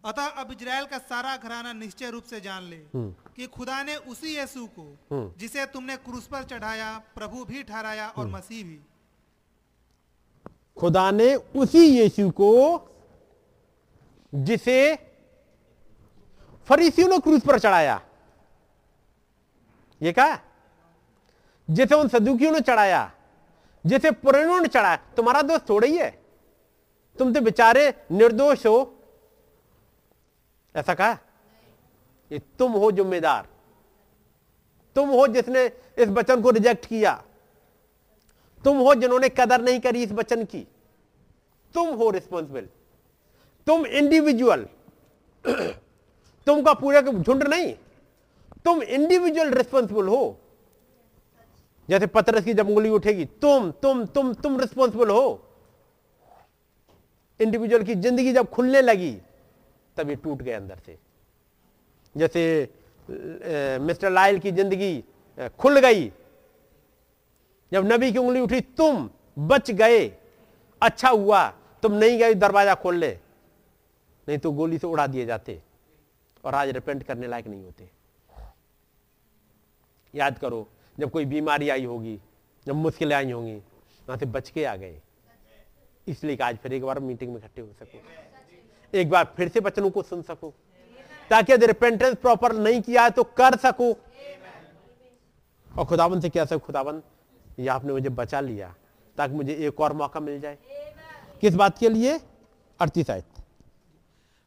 अतः अब इजराइल का सारा घराना निश्चय रूप से जान ले हम्म। कि खुदा ने उसी यीशु को हम्म। जिसे तुमने क्रूस पर चढ़ाया प्रभु भी ठहराया और हम्म। मसीह भी खुदा ने उसी यीशु को जिसे फरीसियों ने क्रूस पर चढ़ाया। ये कहा जिसे उन सदुकियों ने चढ़ाया, जिसे पुरानों ने चढ़ाया। तुम्हारा दोस्त थोड़ा ही है। तुम तो बेचारे निर्दोष हो। ऐसा कहा? ये तुम हो जिम्मेदार। तुम हो जिसने इस वचन को रिजेक्ट किया। तुम हो जिन्होंने कदर नहीं करी इस वचन की। तुम हो रिस्पॉन्सिबल तुम इंडिविजुअल तुमका पूरे झुंड नहीं। तुम इंडिविजुअल रिस्पॉन्सिबल हो। जैसे पत्रस की जब उंगली उठेगी, तुम तुम तुम तुम रिस्पॉन्सिबल हो। इंडिविजुअल की ज़िंदगी जब खुलने लगी तब ये टूट गए अंदर से। जैसे मिस्टर लाइल की ज़िंदगी खुल गई जब नबी की उंगली उठी, तुम बच गए अच्छा हुआ, तुम नहीं गए, दरवाज़ा खोल ले। नहीं तो गोली से उड़ा दिए जाते और आज रिपेंट करने लायक नहीं होते। याद करो, जब कोई बीमारी आई होगी, जब मुश्किलें आई होंगी, वहाँ से बच के आ गए। इसलिए आज फिर एक बार मीटिंग में इकट्ठे हो सको। एक बार फिर से बचनों को सुन सको। ताकि यदि रिपेंटेंस प्रॉपर नहीं किया है तो कर सको। और खुदावन से क्या सको खुदावन ये आपने मुझे बचा लिया ताकि मुझे एक और मौका मिल जाए। किस बात के लिए? अड़तीस आयत।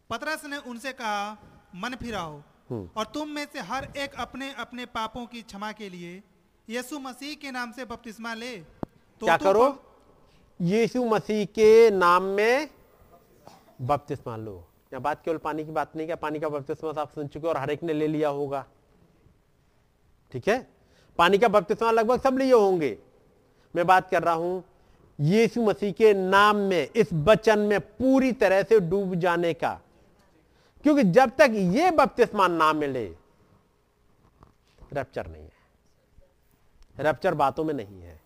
पतरस ने उनसे कहा मन फिराओ और तुम में से हर एक अपने अपने पापों की क्षमा के लिए यीशु मसीह के नाम से बपतिस्मा ले। तो क्या करो? यीशु मसीह के नाम में बपतिस्मा लो। या बात केवल पानी की बात नहीं क्या पानी का बपतिस्मा आप सुन चुके और हर एक ने ले लिया होगा। ठीक है? पानी का बपतिस्मा लगभग सब लिए होंगे। मैं बात कर रहा हूँ, यीशु मसीह के नाम में, इस वचन में पूरी तरह से डूब जाने का। क्योंकि जब तक ये बपतिस्मा ना मिले रैप्चर नहीं है। रैप्चर बातों में नहीं है।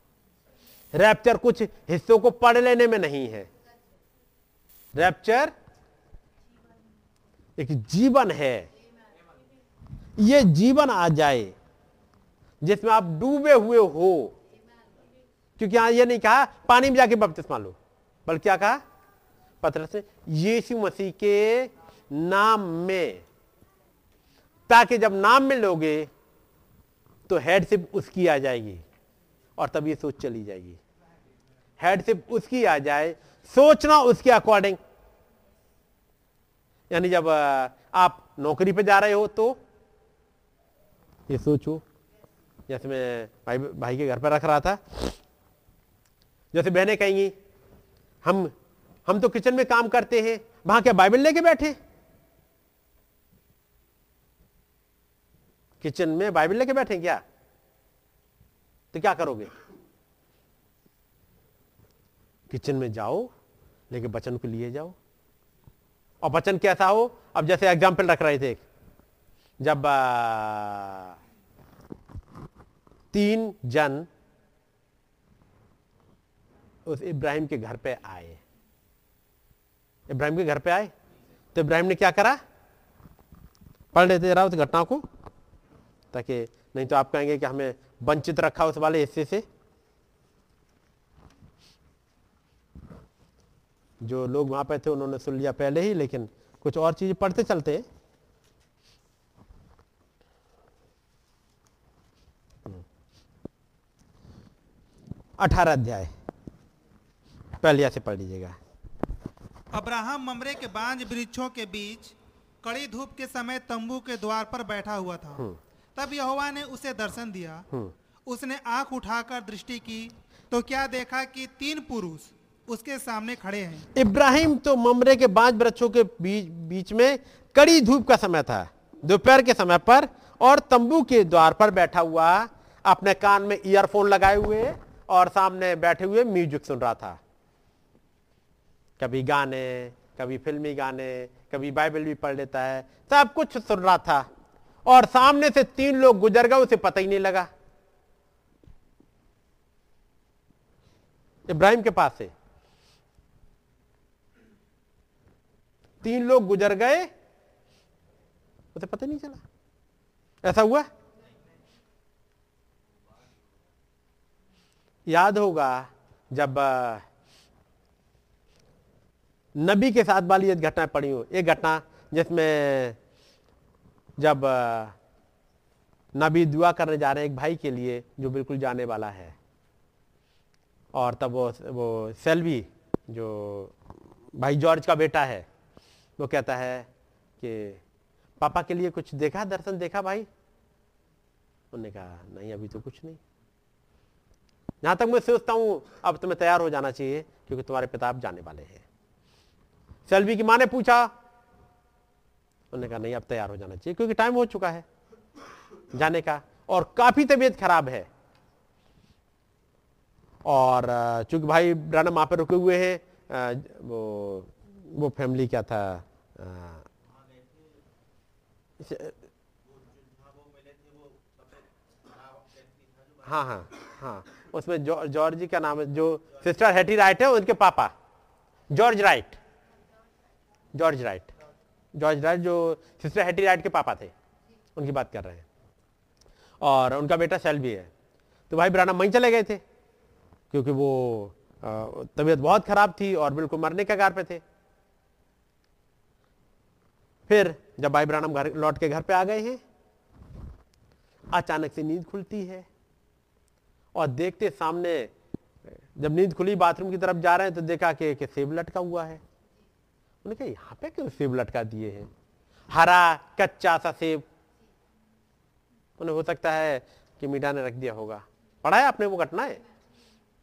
रैप्चर कुछ हिस्सों को पढ़ लेने में नहीं है। रैप्चर एक जीवन है। ये जीवन आ जाए। जिसमें आप डूबे हुए हो। क्योंकि यहाँ ये नहीं कहा, पानी में जाके बपतिस्मा लो। बल्कि क्या कहा? पत्र से यीशु मसीह के नाम में। ताकि जब नाम में लोगे तो हेडशिप उसकी आ जाएगी और तब ये सोच चली जाएगी। हेडशिप उसकी आ जाए, सोचना उसके अकॉर्डिंग यानी जब आप नौकरी पे जा रहे हो तो ये सोचो। जैसे मैं भाई भाई के घर पर रख रहा था। जैसे बहनें कहेंगी हम हम तो किचन में काम करते हैं वहाँ क्या बाइबल लेके बैठे? किचन में बाइबल लेके बैठे क्या? तो क्या करोगे? किचन में जाओ लेके बचन को लिए जाओ। और बचन कैसा हो? अब जैसे एग्ज़ाम्पल रख रहे थे जब आ, तीन जन उस इब्राहिम के घर पे आए। इब्राहिम के घर पे आए? तो इब्राहिम ने क्या करा? पढ़ लेते जरा उस घटना को, ताकि नहीं तो आप कहेंगे कि हमें वंचित रखा उस वाले हिस्से से। जो लोग वहाँ पे थे, उन्होंने सुन लिया पहले ही, लेकिन कुछ और चीज़ें पढ़ते चलते अठारह अध्याय। पहले से पढ़ लीजिएगा। अब्राहम ममरे के बांझ वृक्षों के बीच कड़ी धूप के समय तंबू के द्वार पर बैठा हुआ था। हम्म। तब यहोवा ने उसे दर्शन दिया। हम्म। उसने आँख उठाकर दृष्टि की तो क्या देखा कि तीन पुरुष उसके सामने खड़े हैं? इब्राहिम तो ममरे के बांझ वृक्षों के बीच बीच में कड़ी धूप का समय था। दोपहर के समय पर और तंबू के द्वार पर बैठा हुआ अपने कान में ईयरफोन लगाए हुए और सामने बैठे हुए म्यूज़िक सुन रहा था। कभी गाने, कभी फिल्मी गाने, कभी बाइबल भी पढ़ लेता है, सब कुछ सुन रहा था। और सामने से तीन लोग गुजर गए, उसे पता ही नहीं लगा। इब्राहिम के पास से तीन लोग गुजर गए, उसे पता नहीं चला। ऐसा हुआ? याद होगा जब नबी के साथ वाली ये घटना पड़ी हो। एक घटना जिसमें जब नबी दुआ करने जा रहे हैं एक भाई के लिए जो बिल्कुल जाने वाला है। और तब वो वो सेल्वी जो भाई जॉर्ज का बेटा है, वो कहता है कि, पापा के लिए कुछ देखा, दर्शन देखा भाई? उन्होंने कहा, नहीं, अभी तो कुछ नहीं। यहाँ तक मैं सोचता हूँ, अब तुम्हें तैयार हो जाना चाहिए, क्योंकि तुम्हारे पिता अब जाने वाले हैं। सेल्वी की माँ ने पूछा, उन्होंने कहा, नहीं, अब तैयार हो जाना चाहिए, क्योंकि टाइम हो चुका है जाने का, और काफ़ी तबीयत खराब है। और चूँकि भाई ब्रानम वहाँ पर रुके हुए हैं वो वो फैमिली क्या था हाँ हाँ हाँ। उसमें जॉर्ज का नाम है, जो सिस्टर हेटी राइट है, उनके पापा। George Wright. George Wright. George Wright जो सिस्टर हेटी राइट के पापा थे, उनकी बात कर रहे हैं। और उनका बेटा सेल भी है। तो भाई ब्रानम वहीं चले गए थे, क्योंकि वो तबीयत बहुत खराब थी और बिल्कुल मरने के गार पे थे। फिर जब भाई ब्रानम घर, लौट के घर पे आ गए हैं, अचानक से नींद खुलती है। और देखते सामने जब नींद खुली बाथरूम की तरफ़ जा रहे हैं तो देखा कि, सेब लटका हुआ है। उन्होंने कहा यहाँ पे क्यों सेब लटका दिए हैं? हरा कच्चा सा सेब। उन्हें हो सकता है कि मीठा ने रख दिया होगा। पढ़ा है आपने वो घटना है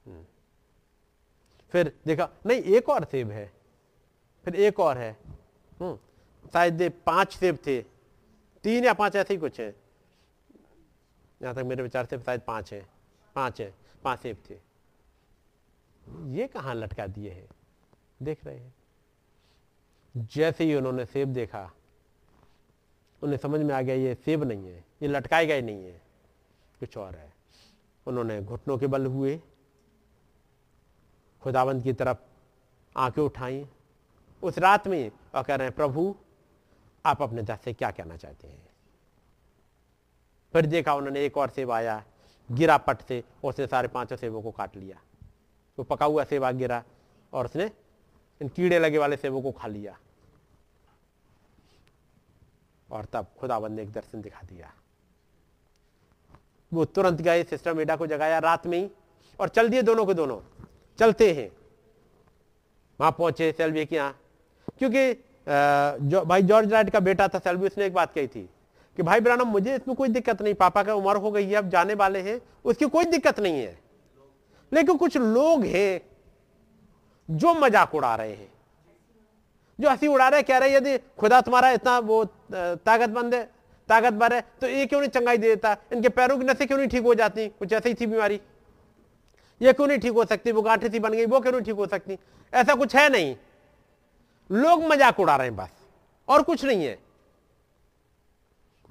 हम्म। फिर देखा नहीं एक और सेब है। फिर एक और है। हम्म, शायद पाँच सेब थे। तीन या पाँच ऐसे ही कुछ है। यहाँ तक मेरे विचार से शायद पाँच है। पाँच है, पाँच सेब थे। ये कहाँ लटका दिए हैं? देख रहे हैं। जैसे ही उन्होंने सेब देखा, उन्हें समझ में आ गया ये सेब नहीं है, ये लटकाएगा ही नहीं है। कुछ और है। उन्होंने घुटनों के बल हुए खुदावंत की तरफ़ आँखें उठाई। उस रात में और कह रहे हैं, प्रभु, आप अपने दस से क्या कहना चाहते हैं? फिर देखा उन्होंने एक और सेब आया गिरा पट से उसने सारे पाँचों सेबों को काट लिया। वो पका हुआ सेवा गिरा और उसने इन कीड़े लगे वाले सेबों को खा लिया। और तब खुदाबंद ने एक दर्शन दिखा दिया। वो तुरंत गए सिस्टर मेडा को जगाया रात में ही और चल दिए दोनों को दोनों। चलते हैं। वहाँ पहुँचे सेल्वी के यहाँ। क्योंकि जो, भाई जॉर्ज राइट का बेटा था, सेल्वी, उसने एक बात कही थी। कि भाई ब्रानम, मुझे इसमें कोई दिक्कत नहीं। पापा का उम्र हो गई है, अब जाने वाले हैं। उसकी कोई दिक्कत नहीं है। लेकिन कुछ लोग हैं जो मज़ाक उड़ा रहे हैं। जो हँसी उड़ा रहे कह रहे यदि खुदा तुम्हारा इतना वो ताकतमंद है, ताकतवर है तो ये क्यों नहीं चंगाई दे देता? इनके पैरों की नसें क्यों नहीं ठीक हो जाती? कुछ ऐसी थी बीमारी। ये क्यों नहीं ठीक हो सकती? वो गांठे सी बन गई, वो क्यों नहीं ठीक हो सकती? ऐसा कुछ है नहीं। लोग मज़ाक उड़ा रहे हैं बस, और कुछ नहीं है।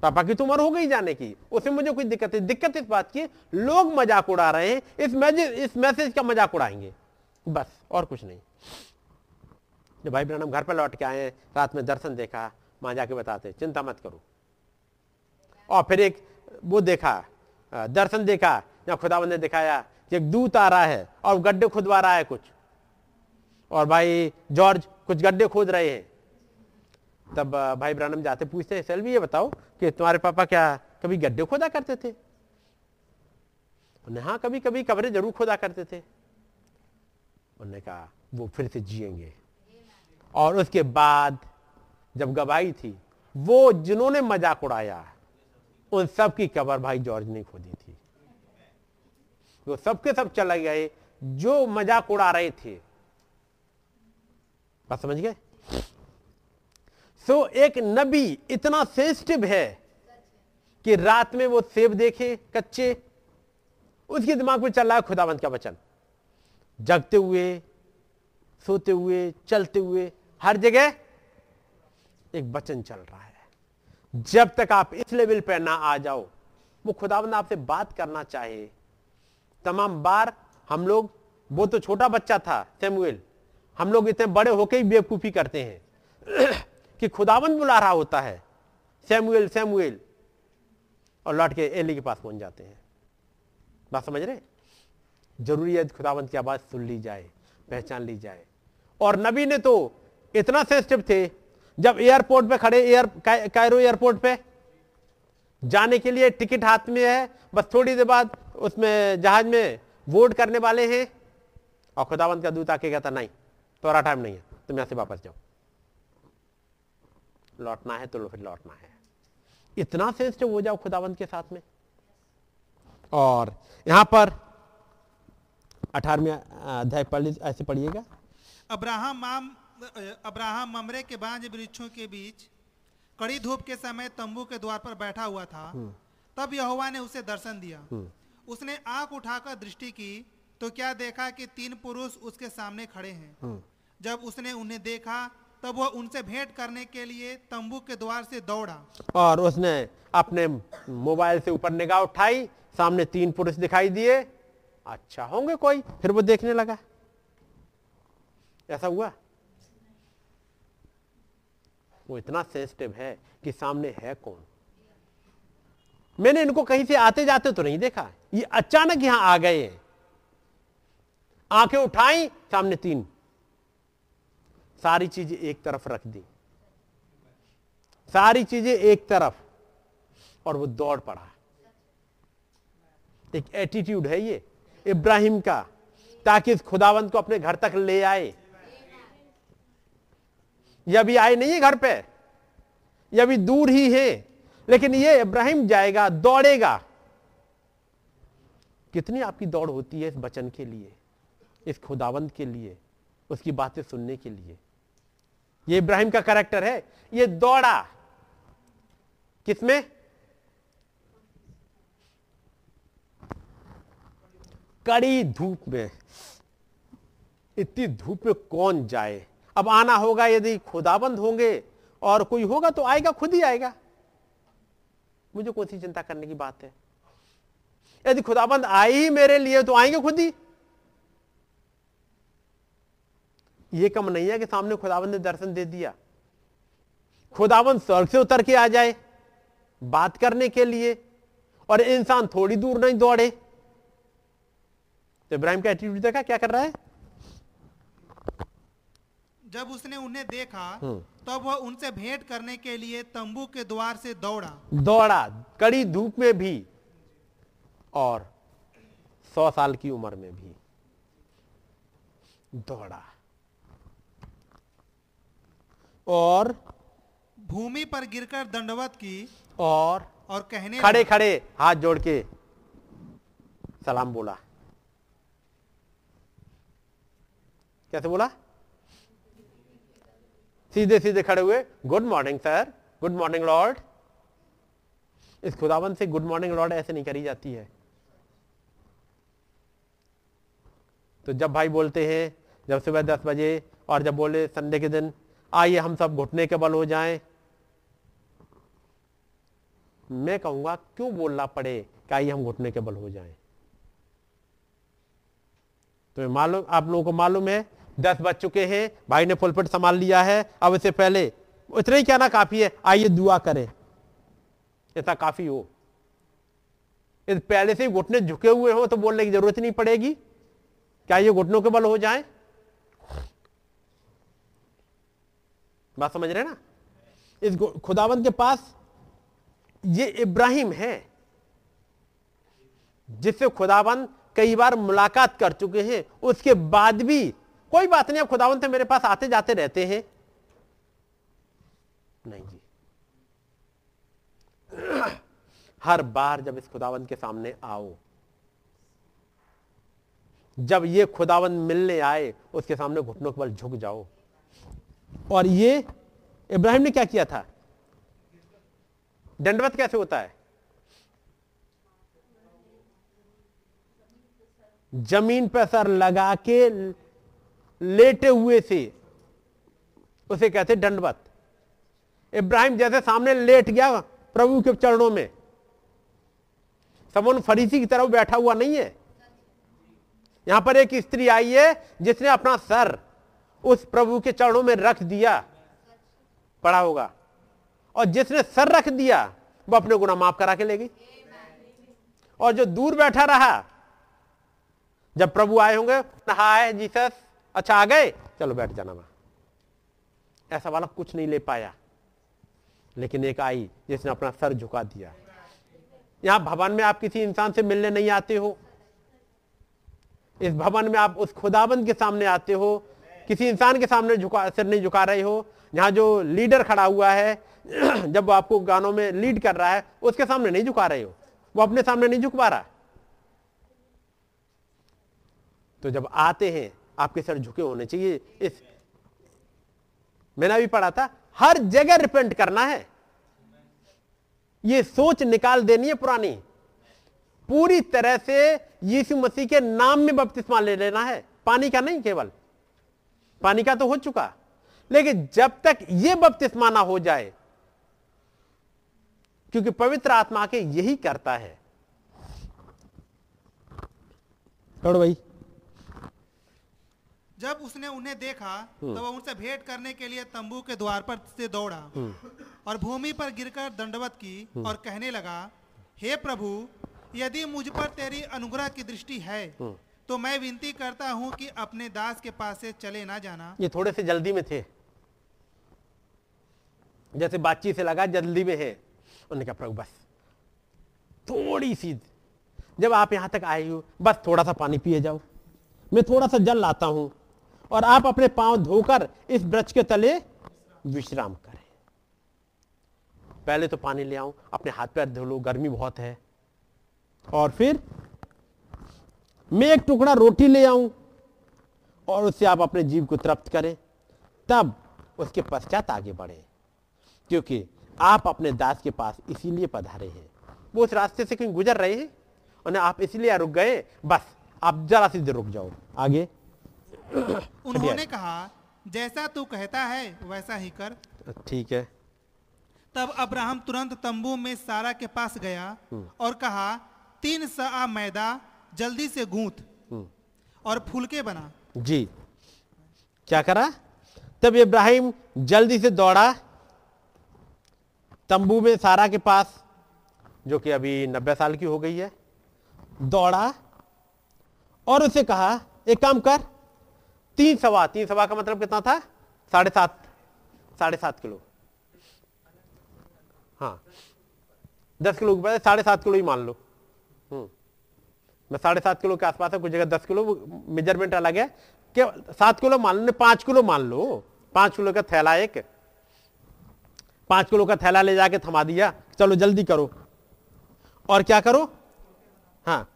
पापा की तो उम्र हो गई जाने की। उसमें मुझे कोई दिक्कत है दिक्कत इस बात की, लोग मज़ाक उड़ा रहे हैं। इस मैसेज इस मैसेज का मज़ाक उड़ाएँगे। बस, और कुछ नहीं। जब भाई ब्रहणम घर पर लौट के आए, रात में दर्शन देखा, माँ जाके बताते, चिंता मत करो। और फिर एक वो देखा दर्शन देखा जब खुदावंद ने दिखाया कि एक दूत आ रहा है और गड्ढे खुदवा रहा है कुछ। और भाई जॉर्ज कुछ गड्ढे खोद रहे हैं। तब भाई ब्रानम जाते पूछते हैं सेल्वी, ये बताओ कि तुम्हारे पापा क्या कभी गड्ढे खोदा करते थे? हाँ कभी कभी कब्रें ज़रूर खोदा करते थे। उन्होंने कहा, वो फिर से जिएँगे। और उसके बाद जब गवाही थी, वो जिन्होंने मज़ाक उड़ाया, उन सब की कबर भाई जॉर्ज ने खोदी थी। वो सबके सब चले गए, जो मज़ाक उड़ा रहे थे। बस समझ गए? सो एक नबी इतना सेंसिटिव है कि रात में वो सेब देखे, कच्चे। उसके दिमाग में चल रहा है खुदावंत का वचन। जगते हुए, सोते हुए, चलते हुए, हर जगह एक वचन चल रहा है। जब तक आप इस लेवल पर ना आ जाओ, वो खुदावंद आपसे बात करना चाहे। तमाम बार हम लोग, वो तो छोटा बच्चा था, सैमुएल, हम लोग इतने बड़े होके ही बेवकूफ़ी करते हैं। कि खुदावंद बुला रहा होता है, सैमुएल सैमुएल। और लौट के एली के पास पहुँच जाते हैं। बात समझ रहे ज़रूरी है खुदावंत की आवाज़ सुन ली जाए, पहचान ली जाए। और नबी ने तो इतना सेंसिटिव थे, जब एयरपोर्ट पे खड़े, एयर कायरो एयरपोर्ट पे। जाने के लिए टिकट हाथ में है, बस थोड़ी देर बाद उसमें जहाज़ में वोट करने वाले हैं। और खुदावंत का दूत आके कहता, नहीं तुम्हारा टाइम नहीं है, तुम यहाँ से वापस जाओ। लौटना है तो लो फिर लौटना है। इतना सेंसिटिव हो जाओ खुदावंत के साथ में। और यहाँ पर अठारहवीं अध्याय पढ़ ऐसे पढ़िएगा। अब्राहम माम अब्राहम ममरे के बांझ वृक्षों के बीच कड़ी धूप के समय तंबू के द्वार पर बैठा हुआ था। तब यहोवा ने उसे दर्शन दिया। उसने आँख उठाकर दृष्टि की तो क्या देखा कि तीन पुरुष उसके सामने खड़े हैं। जब उसने उन्हें देखा तब वह उनसे भेंट करने के लिए तंबू के द्वार से दौड़ा। और उसने अपने मोबाइल से ऊपर निगाह उठाई, सामने तीन पुरुष दिखाई दिए। अच्छा होंगे कोई? फिर वो देखने लगा। ऐसा हुआ? वो इतना सेंसिटिव है कि सामने है कौन? मैंने इनको कहीं से आते जाते तो नहीं देखा। ये अचानक यहाँ आ गए। आँखें उठाई, सामने तीन सारी चीज़ें एक तरफ़ रख दी। सारी चीज़ें एक तरफ़, और वो दौड़ पड़ा। एक एटीट्यूड है ये, इब्राहिम का, ताकि इस खुदावंत को अपने घर तक ले आए। ये अभी आए नहीं है घर पे, ये अभी दूर ही है, लेकिन ये इब्राहिम जाएगा, दौड़ेगा। कितनी आपकी दौड़ होती है इस बचन के लिए, इस खुदावंत के लिए, उसकी बातें सुनने के लिए? ये इब्राहिम का करेक्टर है। ये दौड़ा। किसमें? कड़ी धूप में। इतनी धूप में कौन जाए? अब आना होगा यदि खुदाबंद होंगे और कोई होगा तो आएगा, खुद ही आएगा। मुझे कौन सी चिंता करने की बात है। यदि खुदाबंद आए ही मेरे लिए तो आएँगे खुद ही। ये कम नहीं है कि सामने खुदावन ने दर्शन दे दिया। खुदावन स्वर्ग से उतर के आ जाए बात करने के लिए और इंसान थोड़ी दूर नहीं दौड़े। तो इब्राहिम का एटीट्यूड देखा क्या कर रहा है? जब उसने उन्हें देखा तब वह उनसे भेंट करने के लिए तंबू के द्वार से दौड़ा। दौड़ा कड़ी धूप में भी और सौ साल की उम्र में भी दौड़ा। और भूमि पर गिरकर दंडवत की और और कहने खड़े खड़े हाथ जोड़ के सलाम बोला। कैसे बोला? सीधे सीधे खड़े हुए good morning sir good morning Lord इस खुदावन से गुड मॉर्निंग लॉर्ड ऐसे नहीं करी जाती है। तो जब भाई बोलते हैं जब सुबह दस बजे और जब बोले संडे के दिन आइए हम सब घुटने के बल हो जाएँ। मैं कहूँगा, क्यों बोलना पड़े कि आइए हम घुटने के बल हो जाएँ? तो मालूम, आप लोगों को मालूम है, दस बज चुके हैं, भाई ने फुलपिट संभाल लिया है, अब इससे पहले इतना ही कहना काफ़ी है, आइए दुआ करें। ऐसा काफ़ी हो। पहले से ही घुटने झुके हुए हो तो बोलने की ज़रूरत नहीं पड़ेगी क्या ये घुटनों के बल हो जाए। बात समझ रहे ना? इस खुदावंत के पास ये इब्राहिम है, जिससे खुदाबंद कई बार मुलाकात कर चुके हैं। उसके बाद भी कोई बात नहीं, अब खुदावंत मेरे पास आते जाते रहते हैं। नहीं जी। हर बार जब इस खुदावंत के सामने आओ, जब ये खुदावंत मिलने आए, उसके सामने घुटनों के बल झुक जाओ। और ये इब्राहिम ने क्या किया था? दंडवत कैसे होता है? ज़मीन पर सर लगा के लेटे हुए से, उसे कहते दंडवत। इब्राहिम जैसे सामने लेट गया प्रभु के चरणों में। समन फरीसी की तरफ़ बैठा हुआ नहीं है। यहाँ पर एक स्त्री आई है जिसने अपना सर उस प्रभु के चरणों में रख दिया, पड़ा होगा। और जिसने सर रख दिया, वो अपने गुना माफ़ करा के ले गई। और जो दूर बैठा रहा, जब प्रभु आए होंगे, हाय जीसस अच्छा आ गए, चलो बैठ जाना वहाँ। ऐसा वाला कुछ नहीं ले पाया। लेकिन एक आई, जिसने अपना सर झुका दिया। यहाँ भवन में आप किसी इंसान से मिलने नहीं आते हो। इस भवन में आप उस खुदाबंद के सामने आते हो किसी इंसान के सामने झुका, सिर नहीं झुका रहे हो, यहाँ जो लीडर खड़ा हुआ है, जब आपको गानों में लीड कर रहा है, उसके सामने नहीं झुका रहे हो। वो अपने सामने नहीं झुक पा रहा। तो जब आते हैं, आपके सर झुके होने चाहिए। इस, मैंने अभी पढ़ा था, हर जगह रिपेंट करना है। ये सोच निकाल देनी है पुरानी। पूरी तरह से यीशु मसीह के नाम में बपतिस्मा ले लेना है। पानी का नहीं, केवल? पानी का तो हो चुका। लेकिन जब तक ये बपतिस्मा ना हो जाए क्योंकि पवित्र आत्मा के यही करता है। भाई। जब उसने उन्हें देखा तो वह उनसे भेंट करने के लिए तंबू के द्वार पर से दौड़ा और भूमि पर गिरकर दंडवत की और कहने लगा हे प्रभु यदि मुझ पर तेरी अनुग्रह की दृष्टि है तो मैं विनती करता हूँ कि अपने दास के पास से चले ना जाना। ये थोड़े से जल्दी में थे। जैसे बातचीत से लगा, जल्दी में है। उन्होंने कहा, प्रभु, बस थोड़ी सी जब आप यहाँ तक आए हो, बस थोड़ा सा पानी पिए जाओ। मैं थोड़ा सा जल लाता हूँ और आप अपने पाँव धोकर इस वृक्ष के तले विश्राम करें। पहले तो पानी ले आऊँ अपने हाथ पैर धो लो, गर्मी बहुत है। और फिर मैं एक टुकड़ा रोटी ले आऊँ और उससे आप अपने जीव को तृप्त करें तब उसके पश्चात आगे बढ़े। क्योंकि आप अपने दास के पास इसीलिए पधारे हैं। वो उस रास्ते से कहीं गुजर रहे हैं और आप इसलिए रुक गए बस आप जरा सी देर रुक जाओ। आगे। उन्होंने कहा जैसा तू कहता है वैसा ही कर। ठीक है। तब अब्राहम तुरंत तंबू में सारा के पास गया और कहा तीन सा मैदा जल्दी से गूंथ और फुलके बना। जी। क्या करा? तब इब्राहिम जल्दी से दौड़ा तंबू में सारा के पास जो कि अभी नब्बे साल की हो गई है। दौड़ा और उसे कहा एक काम कर तीन सवा तीन सवा का मतलब कितना था? साढ़े सात साढ़े सात किलो। हाँ। दस किलो साढ़े सात किलो ही मान लो। हम्म। साढ़े सात किलो के आसपास है कुछ जगह दस किलो मेज़रमेंट अलग है कि सात किलो मान लो, पाँच किलो मान लो, पाँच किलो का थैला एक, पाँच किलो का थैला ले जाके थमा दिया, चलो जल्दी करो। और क्या करो? हाँ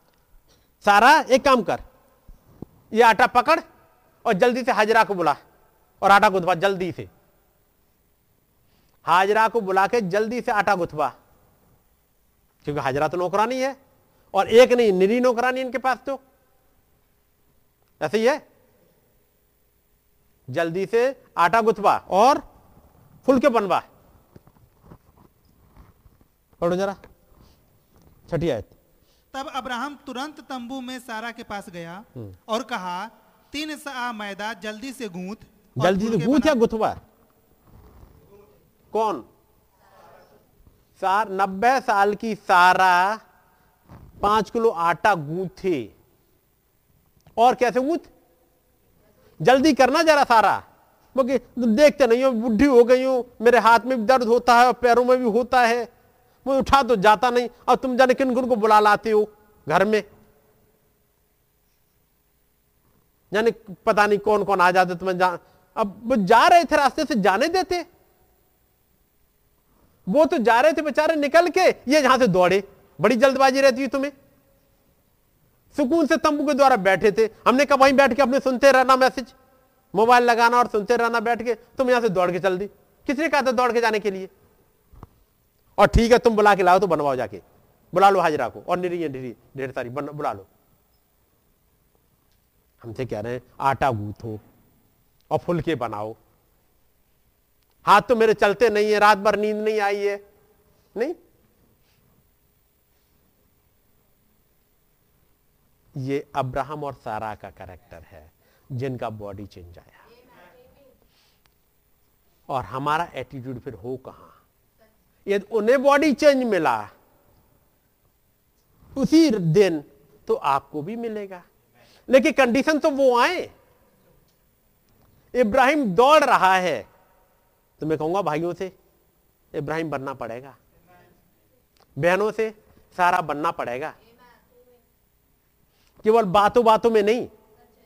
सारा एक काम कर, ये आटा पकड़ और जल्दी से हाजरा को बुला, और आटा गुथवा जल्दी से। हाजरा को बुला के जल्दी से आटा गुथवा, क्योंकि हाजरा तो नौकरानी है। और एक नहीं निरी नौकरानी इनके पास तो। ऐसे ही है? जल्दी से आटा गुथवा और फुलके बनवा। पढ़ो जरा। छठी आयत। तब अब्राहम तुरंत तंबू में सारा के पास गया और कहा तीन सा मैदा जल्दी से गूंथ जल्दी से गूंथ या। गुथवा? कौन? सार नब्बे साल की सारा पाँच किलो आटा गूंथे। और कैसे गूंथ? जल्दी करना जरा सारा। क्योंकि देखते नहीं हो, बुढ़ी हो गई हूँ, मेरे हाथ में भी दर्द होता है और पैरों में भी होता है। मैं उठा तो जाता नहीं और तुम जाने किन किन को बुला लाते हो घर में? जाने पता नहीं कौन कौन आ जाते, तुम्हें जा अब वो जा रहे थे रास्ते से जाने देते। वो तो जा रहे थे बेचारे निकल के, ये यहाँ से दौड़े। बड़ी जल्दबाजी रहती है तुम्हें? सुकून से तंबू के द्वारा बैठे थे। हमने कहा, वहीं बैठ के अपने सुनते रहना मैसेज। मोबाइल लगाना और सुनते रहना बैठ के। तुम यहाँ से दौड़ के चल दी। किसने कहा था दौड़ के जाने के लिए? और ठीक है, तुम बुला के लाओ तो बनवाओ जाके। बुला लो हाजरा को और निरी ढेरी ढेर सारी। बुला लो। हमसे कह रहे हैं, आटा गूथो और फुलके बनाओ। हाथ तो मेरे चलते नहीं है। रात भर नींद नहीं आई है। नहीं? ये अब्राहम और सारा का कैरेक्टर है, जिनका बॉडी चेंज आया। और हमारा एटीट्यूड फिर हो कहा? यदि उन्हें बॉडी चेंज मिला। उसी दिन तो आपको भी मिलेगा। लेकिन कंडीशन तो वो आए। इब्राहिम दौड़ रहा है। तो मैं कहूँगा, भाइयों से इब्राहिम बनना पड़ेगा। बहनों से सारा बनना पड़ेगा। केवल बातों बातों में नहीं,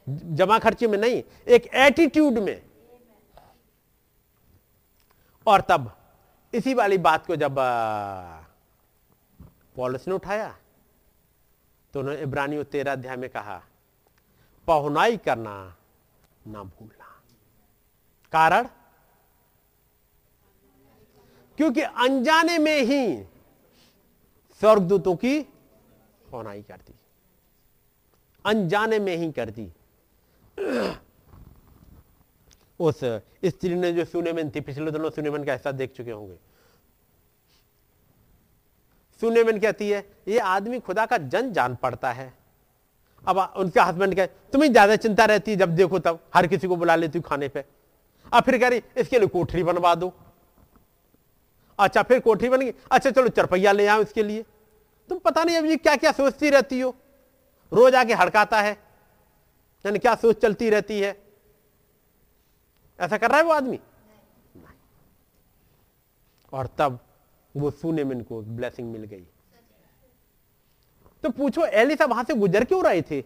जमा खर्चे में नहीं, एक एटीट्यूड में। और तब, इसी वाली बात को जब पॉलिस ने उठाया तो उन्होंने इब्रानियों तेरह अध्याय में कहा, पहुनाई करना ना भूलना। कारण? क्योंकि अनजाने में ही स्वर्गदूतों की पहुनाई कर दी। अनजाने में ही कर दी। उस स्त्री ने जो सुनेमन थी, पिछले दिनों सुनेमन का ऐसा देख चुके होंगे। सुनेमन कहती है, ये आदमी खुदा का जन जान पड़ता है। अब उनके हस्बैंड कहे, तुम्हें ज़्यादा चिंता रहती है जब देखो तब, हर किसी को बुला लेती खाने पे। अब फिर कह रही, इसके लिए कोठरी बनवा दो। अच्छा फिर कोठरी बन गई अच्छा चलो चरपैया ले आओ इसके लिए। तुम पता नहीं अब ये क्या क्या सोचती रहती हो। रोज आके हड़काता है। यानी क्या सोच चलती रहती है? ऐसा कर रहा है वो आदमी? और तब वो सुने में इनको ब्लेसिंग मिल गई। तो पूछो एलिसा वहाँ से गुजर क्यों रहे थे?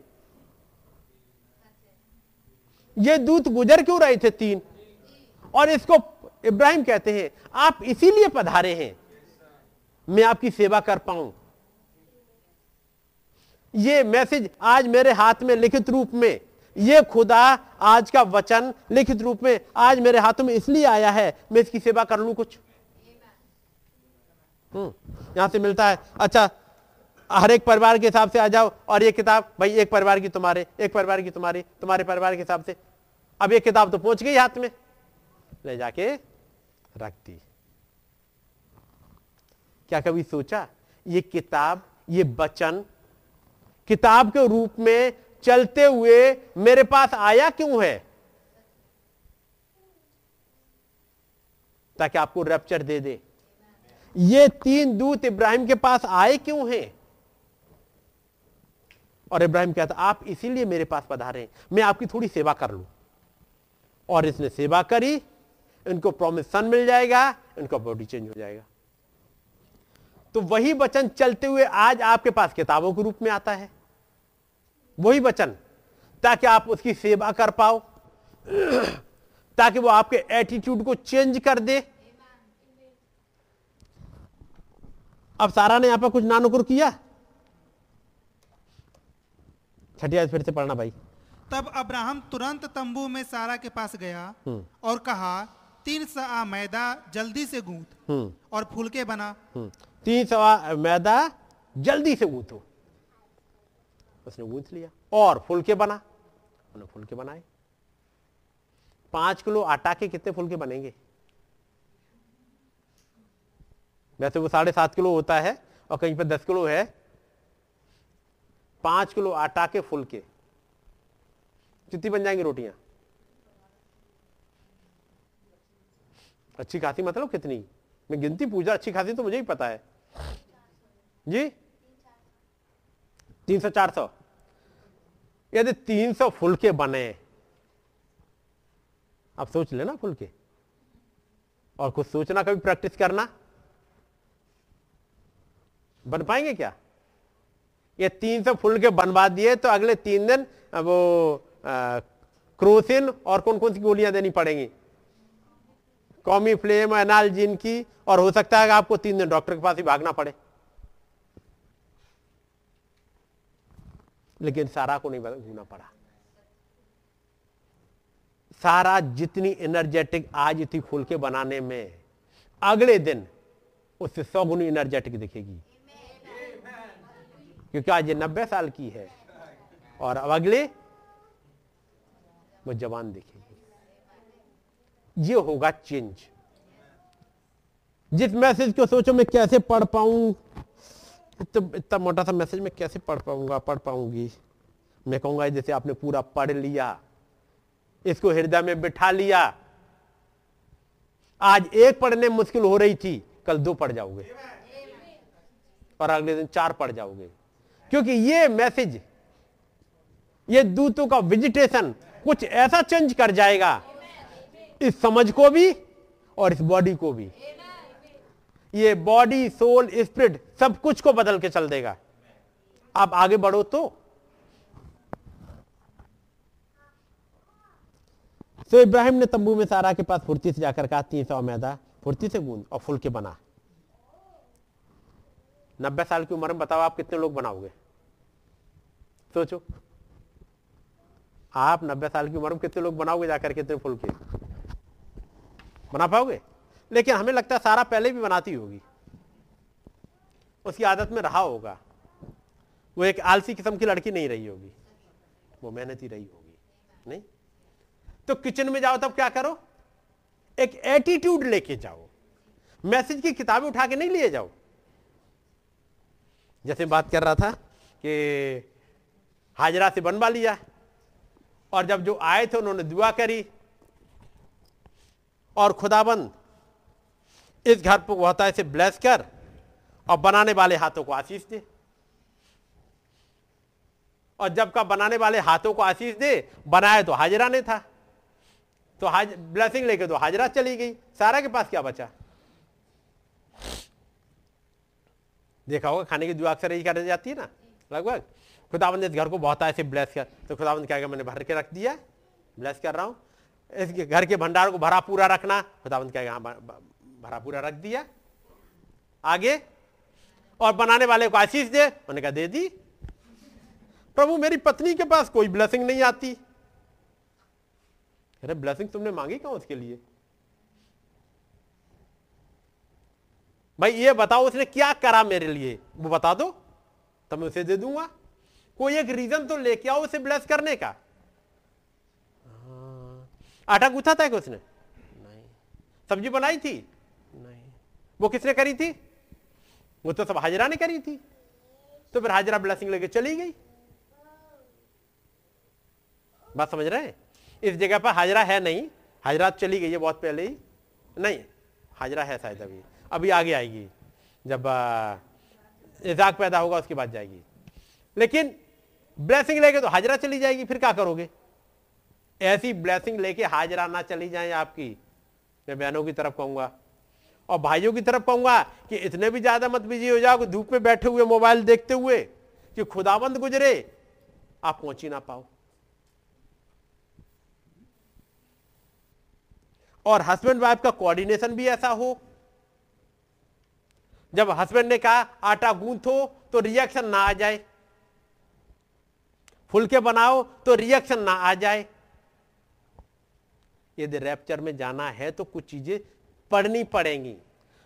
ये दूत गुजर क्यों रहे थे तीन? और इसको इब्राहिम कहते हैं, आप इसीलिए पधारे हैं, मैं आपकी सेवा कर पाऊँ। ये मैसेज आज मेरे हाथ में लिखित रूप में, ये खुदा आज का वचन लिखित रूप में आज मेरे हाथों में इसलिए आया है, मैं इसकी सेवा कर लू कुछ। हम्म यहाँ से मिलता है अच्छा हर एक परिवार के हिसाब से आ जाओ, और ये किताब, भाई, एक परिवार की तुम्हारे, एक परिवार की तुम्हारी, तुम्हारे परिवार के हिसाब से। अब ये किताब तो पहुँच गई हाथ में। ले जाके रख दी। क्या कभी सोचा, ये किताब, ये बचन किताब के रूप में चलते हुए मेरे पास आया क्यों है? ताकि आपको रैप्चर दे दे। ये तीन दूत इब्राहिम के पास आए क्यों हैं? और इब्राहिम कहता, आप इसीलिए मेरे पास पधारे, मैं आपकी थोड़ी सेवा कर लू। और इसने सेवा करी, इनको प्रॉमिस सन मिल जाएगा, इनका बॉडी चेंज हो जाएगा। तो वही वचन चलते हुए आज आपके पास किताबों के रूप में आता है। वही वचन ताकि आप उसकी सेवा कर पाओ ताकि वो आपके एटीट्यूड को चेंज कर दे। अब सारा ने यहाँ पर कुछ नानुकुर किया। छठिया फिर से पढ़ना भाई। तब अब्राहम तुरंत तंबू में सारा के पास गया और कहा तीन सा मैदा जल्दी से गूंथ हम्म। और फुलके बना। हम्म। तीन सवा मैदा जल्दी से गूंथो। उसने गूंथ लिया और फुलके बना। उन्होंने फुलके बनाए। पाँच किलो आटा के कितने फुलके बनेंगे? वैसे वो साढ़े सात किलो होता है और कहीं पर दस किलो है। पाँच किलो आटा के फुलके कितनी बन जाएँगी रोटियाँ? अच्छी खासी मतलब कितनी? मैं गिनती पूछा अच्छी खासी तो मुझे ही पता है। जी? तीन सौ चार सौ। यदि तीन सौ फुलके बने, आप सोच लेना फुलके। और कुछ सोचना, कभी प्रैक्टिस करना। बन पाएँगे क्या? ये तीन सौ फुलके बनवा दिए तो अगले तीन दिन वो क्रोसिन और कौन कौन सी गोलियाँ देनी पड़ेंगी? कॉमी फ्लेम एनालजिन की, और हो सकता है आपको तीन दिन डॉक्टर के पास ही भागना पड़े। लेकिन सारा को नहीं घूमना पड़ा। सारा जितनी एनर्जेटिक आज थी फूल के बनाने में, अगले दिन उससे सौ गुनी एनर्जेटिक दिखेगी। क्योंकि आज ये नब्बे साल की है, और अब अगले वो जवान दिखेगी। ये होगा चेंज। जिस मैसेज को सोचो मैं कैसे पढ़ पाऊँ? तो इतना मोटा सा मैसेज मैं कैसे पढ़ पाऊँगा, पढ़ पाऊँगी? मैं कहूँगा, जैसे आपने पूरा पढ़ लिया, इसको हृदय में बिठा लिया। आज एक पढ़ने मुश्किल हो रही थी, कल दो पढ़ जाओगे। और अगले दिन चार पढ़ जाओगे। क्योंकि ये मैसेज, ये दूतों का विजिटेशन कुछ ऐसा चेंज कर जाएगा इस समझ को भी और इस बॉडी को भी। ये बॉडी सोल स्पिरिट सब कुछ को बदल के चल देगा। आप आगे बढ़ो तो। तो इब्राहिम ने तंबू में सारा के पास फुर्ती से जाकर कहा, तीन सौ मैदा, फुर्ती से गूंद और फुल के बना। नब्बे साल की उम्र में बताओ आप कितने लोग बनाओगे? सोचो। आप नब्बे साल की उम्र में कितने लोग बनाओगे जाकर कितने फुल के? बना पाओगे? लेकिन हमें लगता है सारा पहले भी बनाती होगी। उसकी आदत में रहा होगा। वो एक आलसी किस्म की लड़की नहीं रही होगी। वो मेहनती रही होगी, नहीं? तो किचन में जाओ तब क्या करो? एक एटीट्यूड लेके जाओ। मैसेज की किताबें उठा के नहीं लिए जाओ। जैसे बात कर रहा था कि हाजरा से बनवा लिया। और जब जो आए थे, उन्होंने दुआ करी। और खुदाबंद। इस घर पर होता है, इसे ब्लेस कर और बनाने वाले हाथों को आशीष दे। और जब का बनाने वाले हाथों को आशीष दे बनाए तो हाजरा ने था। तो हाज ब्लेसिंग लेके तो हाजरा चली गई। सारा के पास क्या बचा? देखा होगा, खाने की दुआ अक्सर यही कर जाती है ना, लगभग। खुदाबंद इस घर को बहुत ऐसे ब्लेस कर। तो खुदाबंद क्या मैंने भर के रख दिया ब्लेस कर रहा हूँ। घर के भंडार को भरा पूरा रखना। खुदाबंद क्या भरा पूरा रख दिया। आगे, और बनाने वाले को आशीष दे। उन्होंने कहा, दे दी। प्रभु, मेरी पत्नी के पास कोई ब्लेसिंग नहीं आती। अरे ब्लेसिंग तुमने मांगी कहाँ उसके लिए? भाई, ये बताओ, उसने क्या करा मेरे लिए? वो बता दो तब मैं उसे दे दूँगा। कोई एक रीजन तो लेके आओ उसे ब्लेस करने का। आटा गूथा था उसने? नहीं। सब्ज़ी बनाई थी? नहीं। वो किसने करी थी? वो तो सब हाजरा ने करी थी। तो फिर हाजरा ब्लेसिंग लेके चली गई। बात समझ रहे हैं? इस जगह पर हाजरा है नहीं। हाजरा चली गई है बहुत पहले ही। नहीं हाजरा है शायद अभी। अभी आगे आएगी। जब इजाक पैदा होगा उसके बाद जाएगी। लेकिन ब्लेसिंग लेके तो हाजरा चली जाएगी फिर क्या करोगे? ऐसी ब्लेसिंग लेके हाजरा ना चली जाए आपकी। मैं बहनों की तरफ़ कहूँगा, और भाइयों की तरफ़ कहूँगा कि इतने भी ज़्यादा मत बिज़ी हो जाओ धूप में बैठे हुए मोबाइल देखते हुए कि खुदाबंद गुजरे, आप पहुँच ही ना पाओ। और हस्बैंड वाइफ का कोऑर्डिनेशन भी ऐसा हो। जब हस्बैंड ने कहा, आटा गूंथो तो रिएक्शन ना आ जाए। फुलके बनाओ तो रिएक्शन ना आ जाए। यदि रैप्चर में जाना है तो कुछ चीज़ें पढ़नी पड़ेंगी।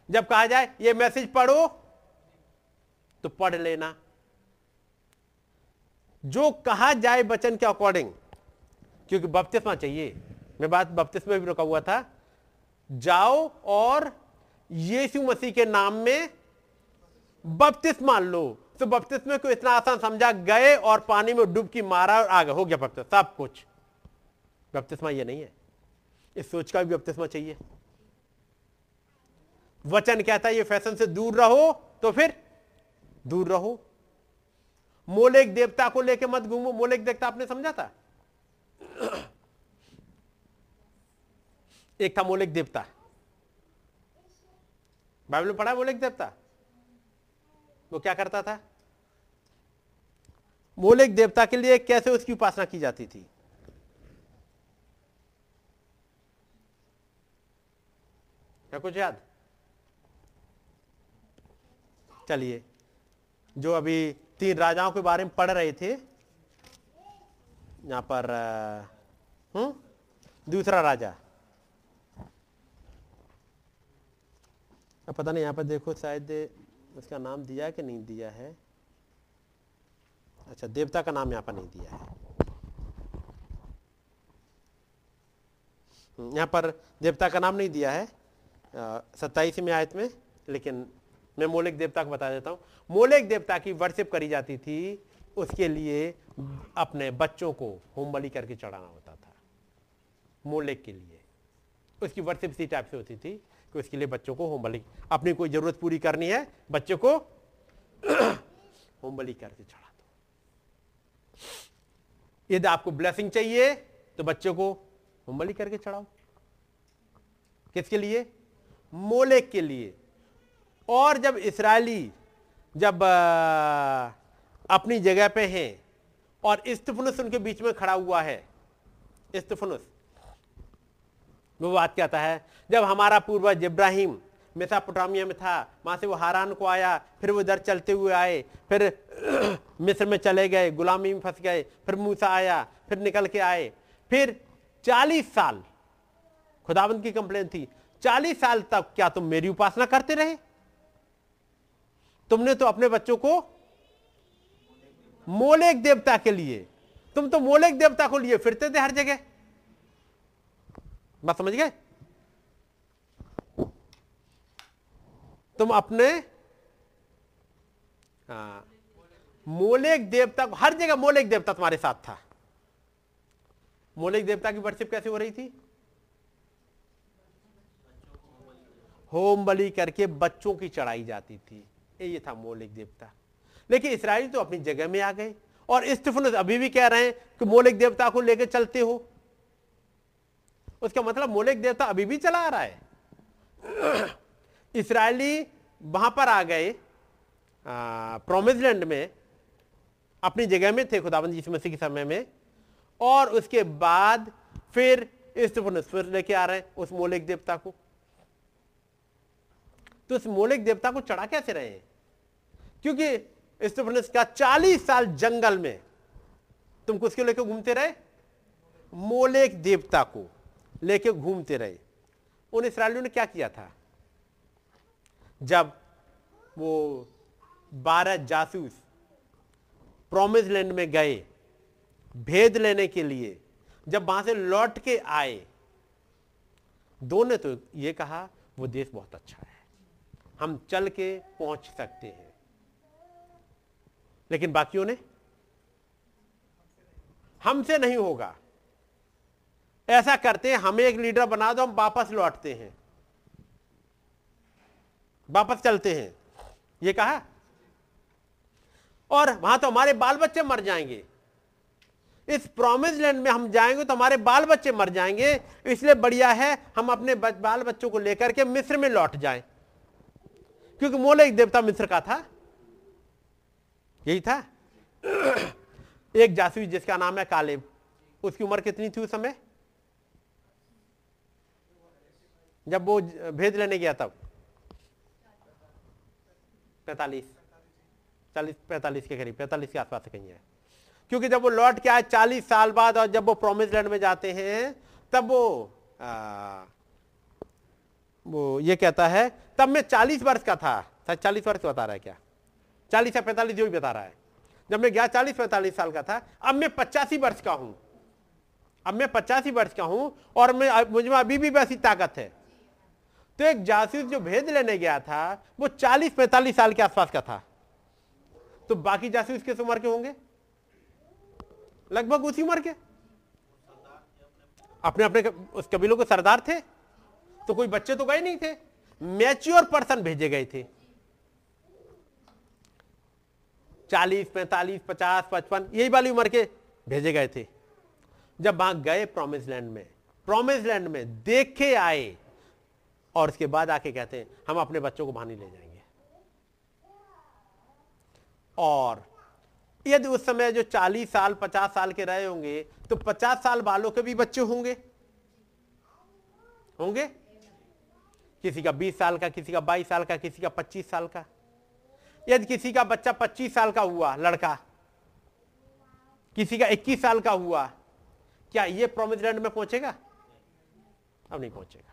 जब कहा जाए, ये मैसेज पढ़ो तो पढ़ लेना। जो कहा जाए बचन के अकॉर्डिंग क्योंकि बपतिस्मा चाहिए। मैं बात बपतिस्मा भी रुका हुआ था। जाओ और यीशु मसीह के नाम में बपतिस्मा लो। तो बपतिस्मे को इतना आसान समझा, गए और पानी में डुबकी मारा और आगे हो गया बपतिस्मा सब कुछ। बपतिस्मा ये नहीं है। इस सोच का भी बपतिस्मा चाहिए। वचन कहता है ये फ़ैशन से दूर रहो तो फिर दूर रहो। मोलेक देवता को लेके मत घूमो। मोलेक देवता आपने समझा था? एक था मोलेक देवता। बाइबल में पढ़ा मोलेक देवता? वो क्या करता था? मोलेक देवता के लिए कैसे उसकी उपासना की जाती थी? क्या कुछ याद। चलिए जो अभी तीन राजाओं के बारे में पढ़ रहे थे यहाँ पर हम्म दूसरा राजा। पता नहीं यहाँ पर देखो शायद उसका नाम दिया कि नहीं दिया है। अच्छा देवता का नाम यहाँ पर नहीं दिया है। हम्म, यहाँ पर देवता का नाम नहीं दिया है। सत्ताईसवीं आयत में, लेकिन मैं मोलिक देवता को बता देता हूँ। मोलिक देवता की वर्शिप करी जाती थी, उसके लिए अपने बच्चों को होम बलि करके चढ़ाना होता था, मोलेक के लिए। उसकी वर्शिप इसी टाइप से होती थी कि उसके लिए बच्चों को होम बलि अपनी कोई ज़रूरत पूरी करनी है, बच्चों को होम बलि करके चढ़ा दो। यदि आपको ब्लेसिंग चाहिए तो बच्चों को होम बलि करके चढ़ाओ। किसके लिए? मोलेक के लिए। और जब इसराइली जब अपनी जगह पे हैं और इस्तफनुस उनके बीच में खड़ा हुआ है, इस्तफनुस, वो बात कहता है? जब हमारा पूर्वज इब्राहिम मेसापोटामिया में था, वहाँ से वो हारान को आया, फिर वो इधर चलते हुए आए, फिर मिस्र में चले गए, गुलामी में फंस गए, फिर मूसा आया, फिर निकल के आए। फिर चालीस साल खुदाबंद की कंप्लेन थी। चालीस साल तक क्या तुम मेरी उपासना करते रहे? तुमने तो अपने बच्चों को मोलेक देवता के लिए तुम तो मोलेक देवता को लिए फिरते थे हर जगह। बात समझ गए? तुम अपने हाँ, मोलेक देवता हर जगह मोलेक देवता तुम्हारे साथ था। मोलेक देवता की वर्शिप कैसे हो रही थी? होम बलि करके बच्चों की चढ़ाई जाती थी। ये था मोलिक देवता। लेकिन इसराइल तो अपनी जगह में आ गए और स्टीफनस अभी भी कह रहे हैं कि मोलिक देवता को लेकर चलते हो। उसका मतलब मोलिक देवता अभी भी चला आ रहा है। इसराइली वहाँ पर आ गए प्रोमिस लैंड में, अपनी जगह में थे खुदाबंद यीशु मसीह के समय में, और उसके बाद फिर स्टीफनस फिर लेके आ रहे हैं उस मोलिक देवता को। तो उस मोलिक देवता को चढ़ा कैसे रहे? हैं क्योंकि स्टेफनस का चालीस साल जंगल में तुम किसको लेकर घूमते रहे? मोलेक देवता को लेकर घूमते रहे। उन इसराइलियों ने क्या किया था? जब वो बारह जासूस प्रोमिस लैंड में गए, भेद लेने के लिए, जब वहाँ से लौट के आए दो ने तो ये कहा, वो देश बहुत अच्छा है। हम चल के पहुँच सकते हैं। लेकिन बाकियों ने? हमसे नहीं होगा। ऐसा करते हैं, हमें एक लीडर बना दो, हम वापस लौटते हैं। वापस चलते हैं। ये कहा? और वहाँ तो हमारे बाल बच्चे मर जाएँगे। इस प्रोमिस लैंड में हम जाएँगे तो हमारे बाल बच्चे मर जाएँगे। इसलिए बढ़िया है, हम अपने बाल बच्चों को लेकर के मिस्र में लौट जाएँ। क्योंकि मोले एक देवता मिस्र का था। यही था। एक जासूस जिसका नाम है कालेब। उसकी उम्र कितनी थी उस समय? जब वो भेद लेने गया तब। पैतालीस। चालीस पैतालीस के करीब पैतालीस के आसपास कहीं है। क्योंकि जब वो लौट के आए चालीस साल बाद और जब वो प्रोमिस लैंड में जाते हैं तब वो आ, वो ये कहता है तब मैं चालीस वर्ष का था। शायद चालीस वर्ष बता रहा है क्या? चालीस या पैंतालीस जो भी बता रहा है। जब मैं गया चालीस पैंतालीस साल का था, अब मैं पचासी वर्ष का हूँ। अब मैं पचासी वर्ष का हूँ और मैं मुझमें अभी भी वैसी ताकत है। तो एक जासूस जो भेद लेने गया था, वो चालीस पैंतालीस साल के आसपास का था। तो बाकी जासूस किस उम्र के होंगे? लगभग उसी उम्र के। अपने अपने उस कबीलों के सरदार थे। तो कोई बच्चे तो गए नहीं थे। मैच्योर पर्सन भेजे गए थे। चालीस, पैंतालीस, पचास, पचपन, यही वाली उम्र के भेजे गए थे। जब वहाँ गए प्रोमिस लैंड में प्रोमिस लैंड में देखे आए और उसके बाद आके कहते हैं, हम अपने बच्चों को नहीं ले जाएँगे। और यदि उस समय जो 40 साल 50 साल के रहे होंगे तो 50 साल वालों के भी बच्चे होंगे। होंगे? किसी का 20 साल का किसी का 22 साल का किसी का 25 साल का। यदि किसी का बच्चा 25 साल का हुआ लड़का किसी का 21 साल का हुआ क्या ये प्रोमिस लैंड में पहुंचेगा? अब नहीं पहुंचेगा।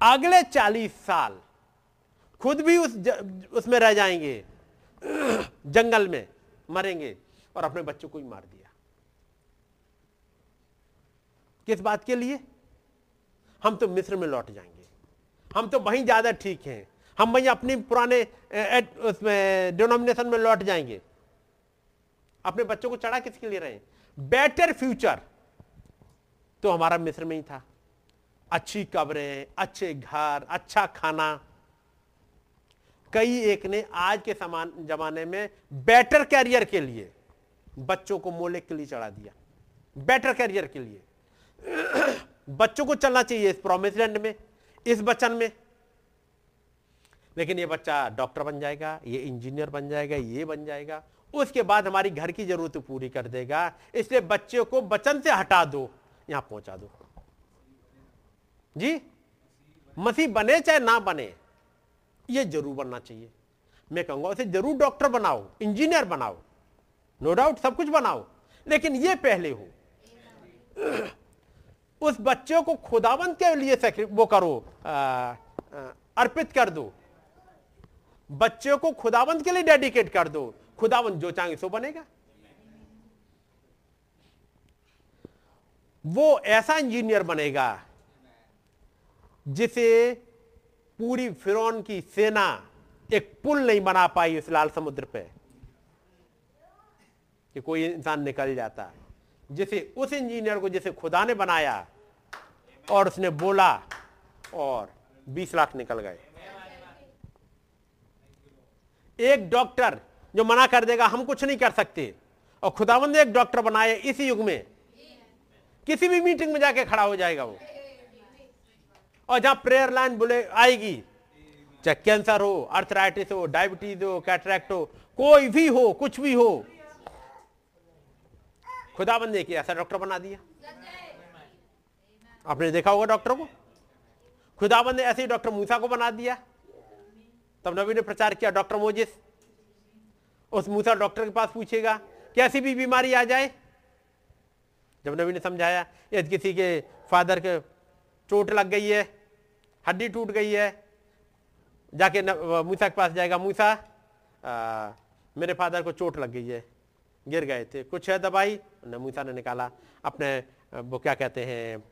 अगले 40 साल खुद भी उस ज, उसमें रह जाएँगे जंगल में मरेंगे और अपने बच्चों को ही मार दिया। किस बात के लिए? हम तो मिस्र में लौट जाएँगे। हम तो वहीं ज़्यादा ठीक हैं। हम वहीं अपने पुराने उसमें डिनोमिनेशन में लौट जाएँगे। अपने बच्चों को चढ़ा किसके लिए रहे बेटर फ्यूचर तो हमारा मिस्र में ही था। अच्छी कब्रें, अच्छे घर अच्छा खाना। कई एक ने आज के समान, जमाने में बेटर कैरियर के लिए बच्चों को मोले के लिए चढ़ा दिया। बेटर कैरियर के लिए। बच्चों को चलना चाहिए इस प्रोमिस लैंड में, इस वचन में। लेकिन ये बच्चा डॉक्टर बन जाएगा, ये इंजीनियर बन जाएगा, ये बन जाएगा। उसके बाद हमारी घर की ज़रूरत पूरी कर देगा। इसलिए बच्चे को बचन से हटा दो, यहाँ पहुँचा दो। जी? मसीह बने चाहे ना बने, ये ज़रूर बनना चाहिए। मैं कहूँगा उसे ज़रूर डॉक्टर बनाओ इंजीनियर बनाओ। नो डाउट सब कुछ बनाओ। लेकिन ये पहले हो। उस बच्चे को खुदावंत के लिए वो करो अर्पित कर दो। बच्चे को खुदावंत के लिए डेडिकेट कर दो। खुदावंत जो चाहेंगे सो बनेगा। वो ऐसा इंजीनियर बनेगा, जिसे पूरी फिरौन की सेना एक पुल नहीं बना पाई उस लाल समुद्र पे, कि कोई इंसान निकल जाता। जिसे उस इंजीनियर को जिसे खुदा ने बनाया और उसने बोला और 20 लाख निकल गए। एक डॉक्टर जो मना कर देगा, हम कुछ नहीं कर सकते। और खुदावंद ने एक डॉक्टर बनाया इस युग में। किसी भी मीटिंग में जाके खड़ा हो जाएगा वो। और जहाँ प्रेयर लाइन बोले आएगी, चाहे कैंसर हो अर्थराइटिस हो डायबिटीज़ हो कैटरेक्ट हो, कोई भी हो, कुछ भी हो खुदाबंद ने किया ऐसा डॉक्टर बना दिया। आपने देखा होगा डॉक्टर को? खुदाबंद ने ऐसे ही डॉक्टर मूसा को बना दिया। तब नबी ने प्रचार किया डॉक्टर मोजिस। उस मूसा डॉक्टर के पास पूछेगा कैसी भी बीमारी आ जाए? जब नबी ने समझाया यदि किसी के फादर के चोट लग गई है हड्डी टूट गई है जाके मूसा के पास जाएगा मूसा मेरे फादर को चोट लग गई है। गिर गए थे। कुछ है दवाई? मूसा ने निकाला अपने, वो क्या कहते हैं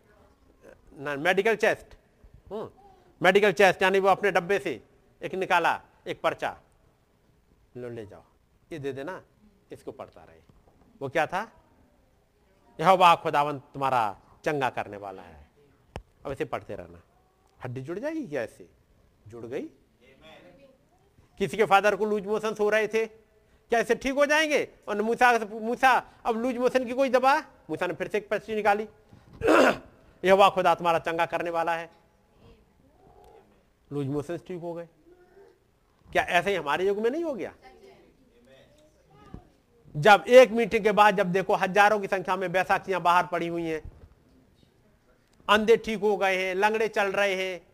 मेडिकल चेस्ट मेडिकल चेस्ट यानी वो अपने डब्बे से एक निकाला, एक पर्चा। लो, ले जाओ। ये दे देना, इसको पढ़ता रहे। वो क्या था? यह वाह खुदावन तुम्हारा चंगा करने वाला है। अब इसे पढ़ते रहना। हड्डी जुड़ जाएगी क्या ऐसे जुड़ गई? किसी के फादर को लूज मोशन हो रहे थे। क्या ऐसे ठीक हो जाएँगे? और मूसा मूसा, अब लूज मोशन की कोई दबा मूसा ने फिर से एक पर्ची निकाली। यह वाह खुदा तुम्हारा चंगा करने वाला है। लूज मोशन ठीक हो गए। क्या ऐसे ही हमारे युग में नहीं हो गया? जब एक मीटिंग के बाद जब देखो हज़ारों की संख्या में बैसाखियाँ बाहर पड़ी हुई हैं। अंधे ठीक हो गए हैं, लंगड़े चल रहे हैं।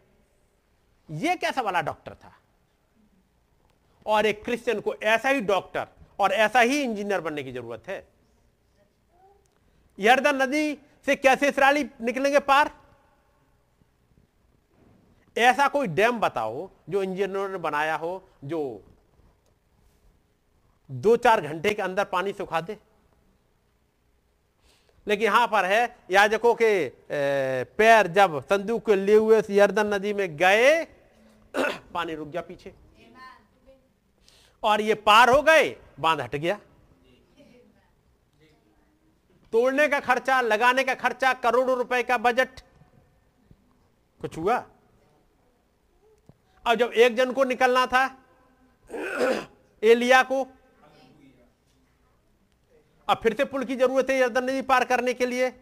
यह कैसा वाला डॉक्टर था? और एक क्रिश्चियन को ऐसा ही डॉक्टर और ऐसा ही इंजीनियर बनने की ज़रूरत है। यर्दन नदी से कैसे इसराइली निकलेंगे पार? ऐसा कोई डैम बताओ जो इंजीनियर ने बनाया हो, जो दो चार घंटे के अंदर पानी सुखा दे। लेकिन यहाँ पर है, याजकों के पैर जब संदूक के लिए हुए यर्दन नदी में गए, पानी रुक गया पीछे। और ये पार हो गए, बाँध हट गया। तोड़ने का खर्चा, लगाने का खर्चा, करोड़ों रुपए का बजट। कुछ हुआ? अब जब एक जन को निकलना था, एलिया को, अब फिर से पुल की ज़रूरत है यर्दन नदी पार करने के लिए।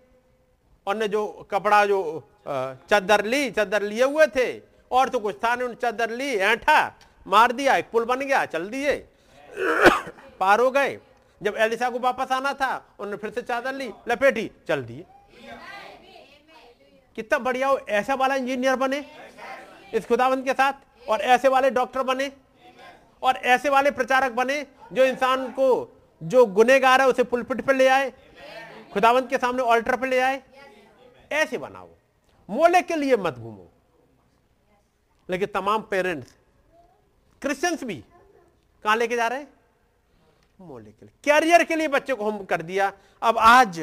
और ने जो कपड़ा, जो चादर ली, चादर लिए हुए थे, और तो कुछ था नहीं चादर ली, ऐठा। मार दिया, एक पुल बन गया, चल दिए। पार हो गए। जब एलिसा को वापस आना था, उन्होंने फिर से चादर ली, लपेटी, चल दिए। कितना बढ़िया हो, ऐसा वाला इंजीनियर बने, इस खुदावंत के साथ, और ऐसे वाले डॉक्टर बने, और ऐसे वाले प्रचारक बने, जो इंसान को, जो गुनेगार है, उसे पुलपिट पर ले आए, खुदावंत के सामने ऑल्टर पर ले आए। ऐसे बनाओ। मोले के लिए मत घूमो। लेकिन तमाम पेरेंट्स क्रिश्चियंस भी। कहाँ लेके जा रहे हैं? के लिए। कैरियर के लिए बच्चे को हम कर दिया। अब आज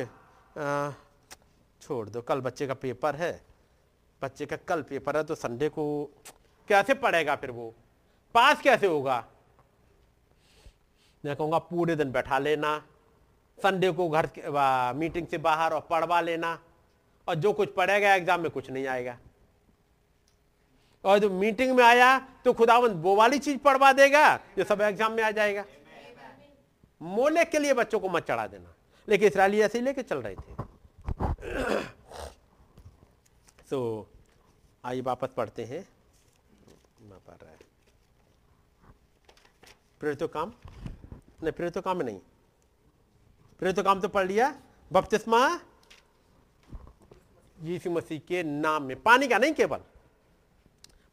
आ, छोड़ दो कल बच्चे का पेपर है। बच्चे का कल पेपर है तो संडे को कैसे पढ़ेगा फिर वो? पास कैसे होगा? मैं कहूँगा पूरे दिन बैठा लेना। संडे को घर मीटिंग से बाहर और पढ़वा लेना। और जो कुछ पढ़ेगा एग्ज़ाम में कुछ नहीं आएगा। और जो मीटिंग में आया तो खुदावंत वो वाली चीज़ पढ़वा देगा जो सब एग्ज़ाम में आ जाएगा। मोले के लिए बच्चों को मत चढ़ा देना। लेकिन इसराइली ऐसे ही लेके चल रहे थे। तो आइए वापस पढ़ते हैं। पढ़ रहा है। प्रेरित काम? नहीं, प्रेरित काम नहीं। प्रेरित काम तो पढ़ लिया। बपतिस्मा? यीशु मसीह के नाम में। पानी का नहीं केवल।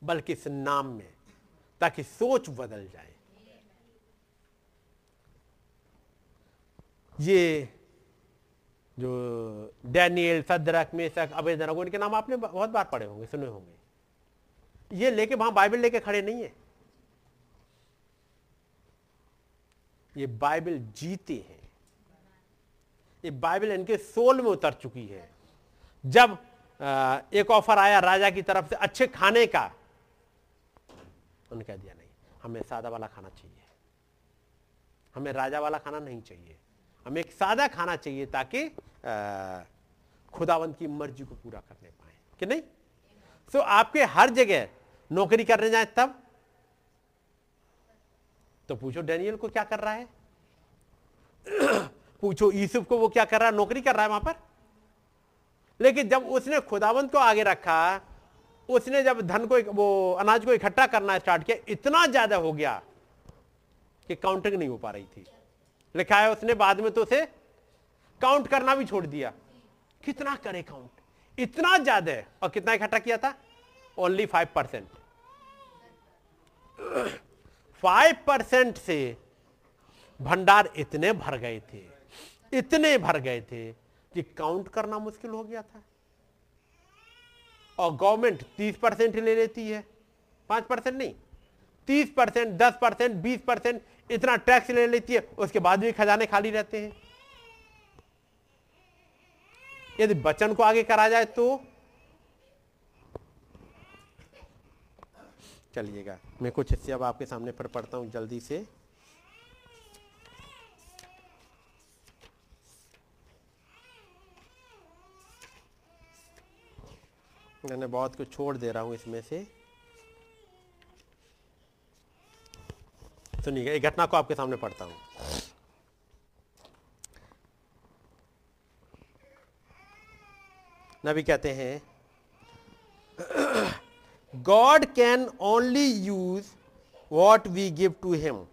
बल्कि इस नाम में, ताकि सोच बदल जाए। ये जो डैनियल सदरक मेसक, अबेदनक, उनके नाम आपने बहुत बार पढ़े होंगे, सुने होंगे। ये लेके वहाँ बाइबल लेके खड़े नहीं है। ये बाइबल जीते हैं। ये बाइबल इनके सोल में उतर चुकी है। जब एक ऑफ़र आया राजा की तरफ़ से, अच्छे खाने का उन्होंने कह दिया नहीं हमें सादा वाला खाना चाहिए। हमें राजा वाला खाना नहीं चाहिए। हमें एक सादा खाना चाहिए ताकि खुदावंत की मर्ज़ी को पूरा करने पाए। कि नहीं? सो so, आपके हर जगह नौकरी करने जाए तब? तो पूछो डेनियल को क्या कर रहा है? पूछो यूसुफ को वो क्या कर रहा है? नौकरी कर रहा है वहाँ पर? लेकिन जब उसने खुदावंत को आगे रखा उसने जब धन को वो अनाज को इकट्ठा करना स्टार्ट किया, इतना ज़्यादा हो गया कि काउंटिंग नहीं हो पा रही थी। लिखा है उसने बाद में तो उसे काउंट करना भी छोड़ दिया। कितना करे काउंट? इतना ज़्यादा और कितना इकट्ठा किया था? Only five percent five percent से भंडार इतने भर गए थे, इतने भर गए थे कि काउंट करना मुश्किल हो गया था। और गवर्नमेंट तीस परसेंट ले लेती है। पाँच परसेंट नहीं, तीस परसेंट, दस परसेंट, बीस परसेंट इतना टैक्स ले लेती है, उसके बाद भी खजाने खाली रहते हैं। यदि बचन को आगे करा जाए तो चलिएगा, मैं कुछ हिस्से अब आपके सामने पर पढ़ता हूँ जल्दी से। मैंने बहुत कुछ छोड़ दे रहा हूँ इसमें से। सुनिएगा एक घटना को आपके सामने पढ़ता हूँ। नबी कहते हैं God can only use what we give to him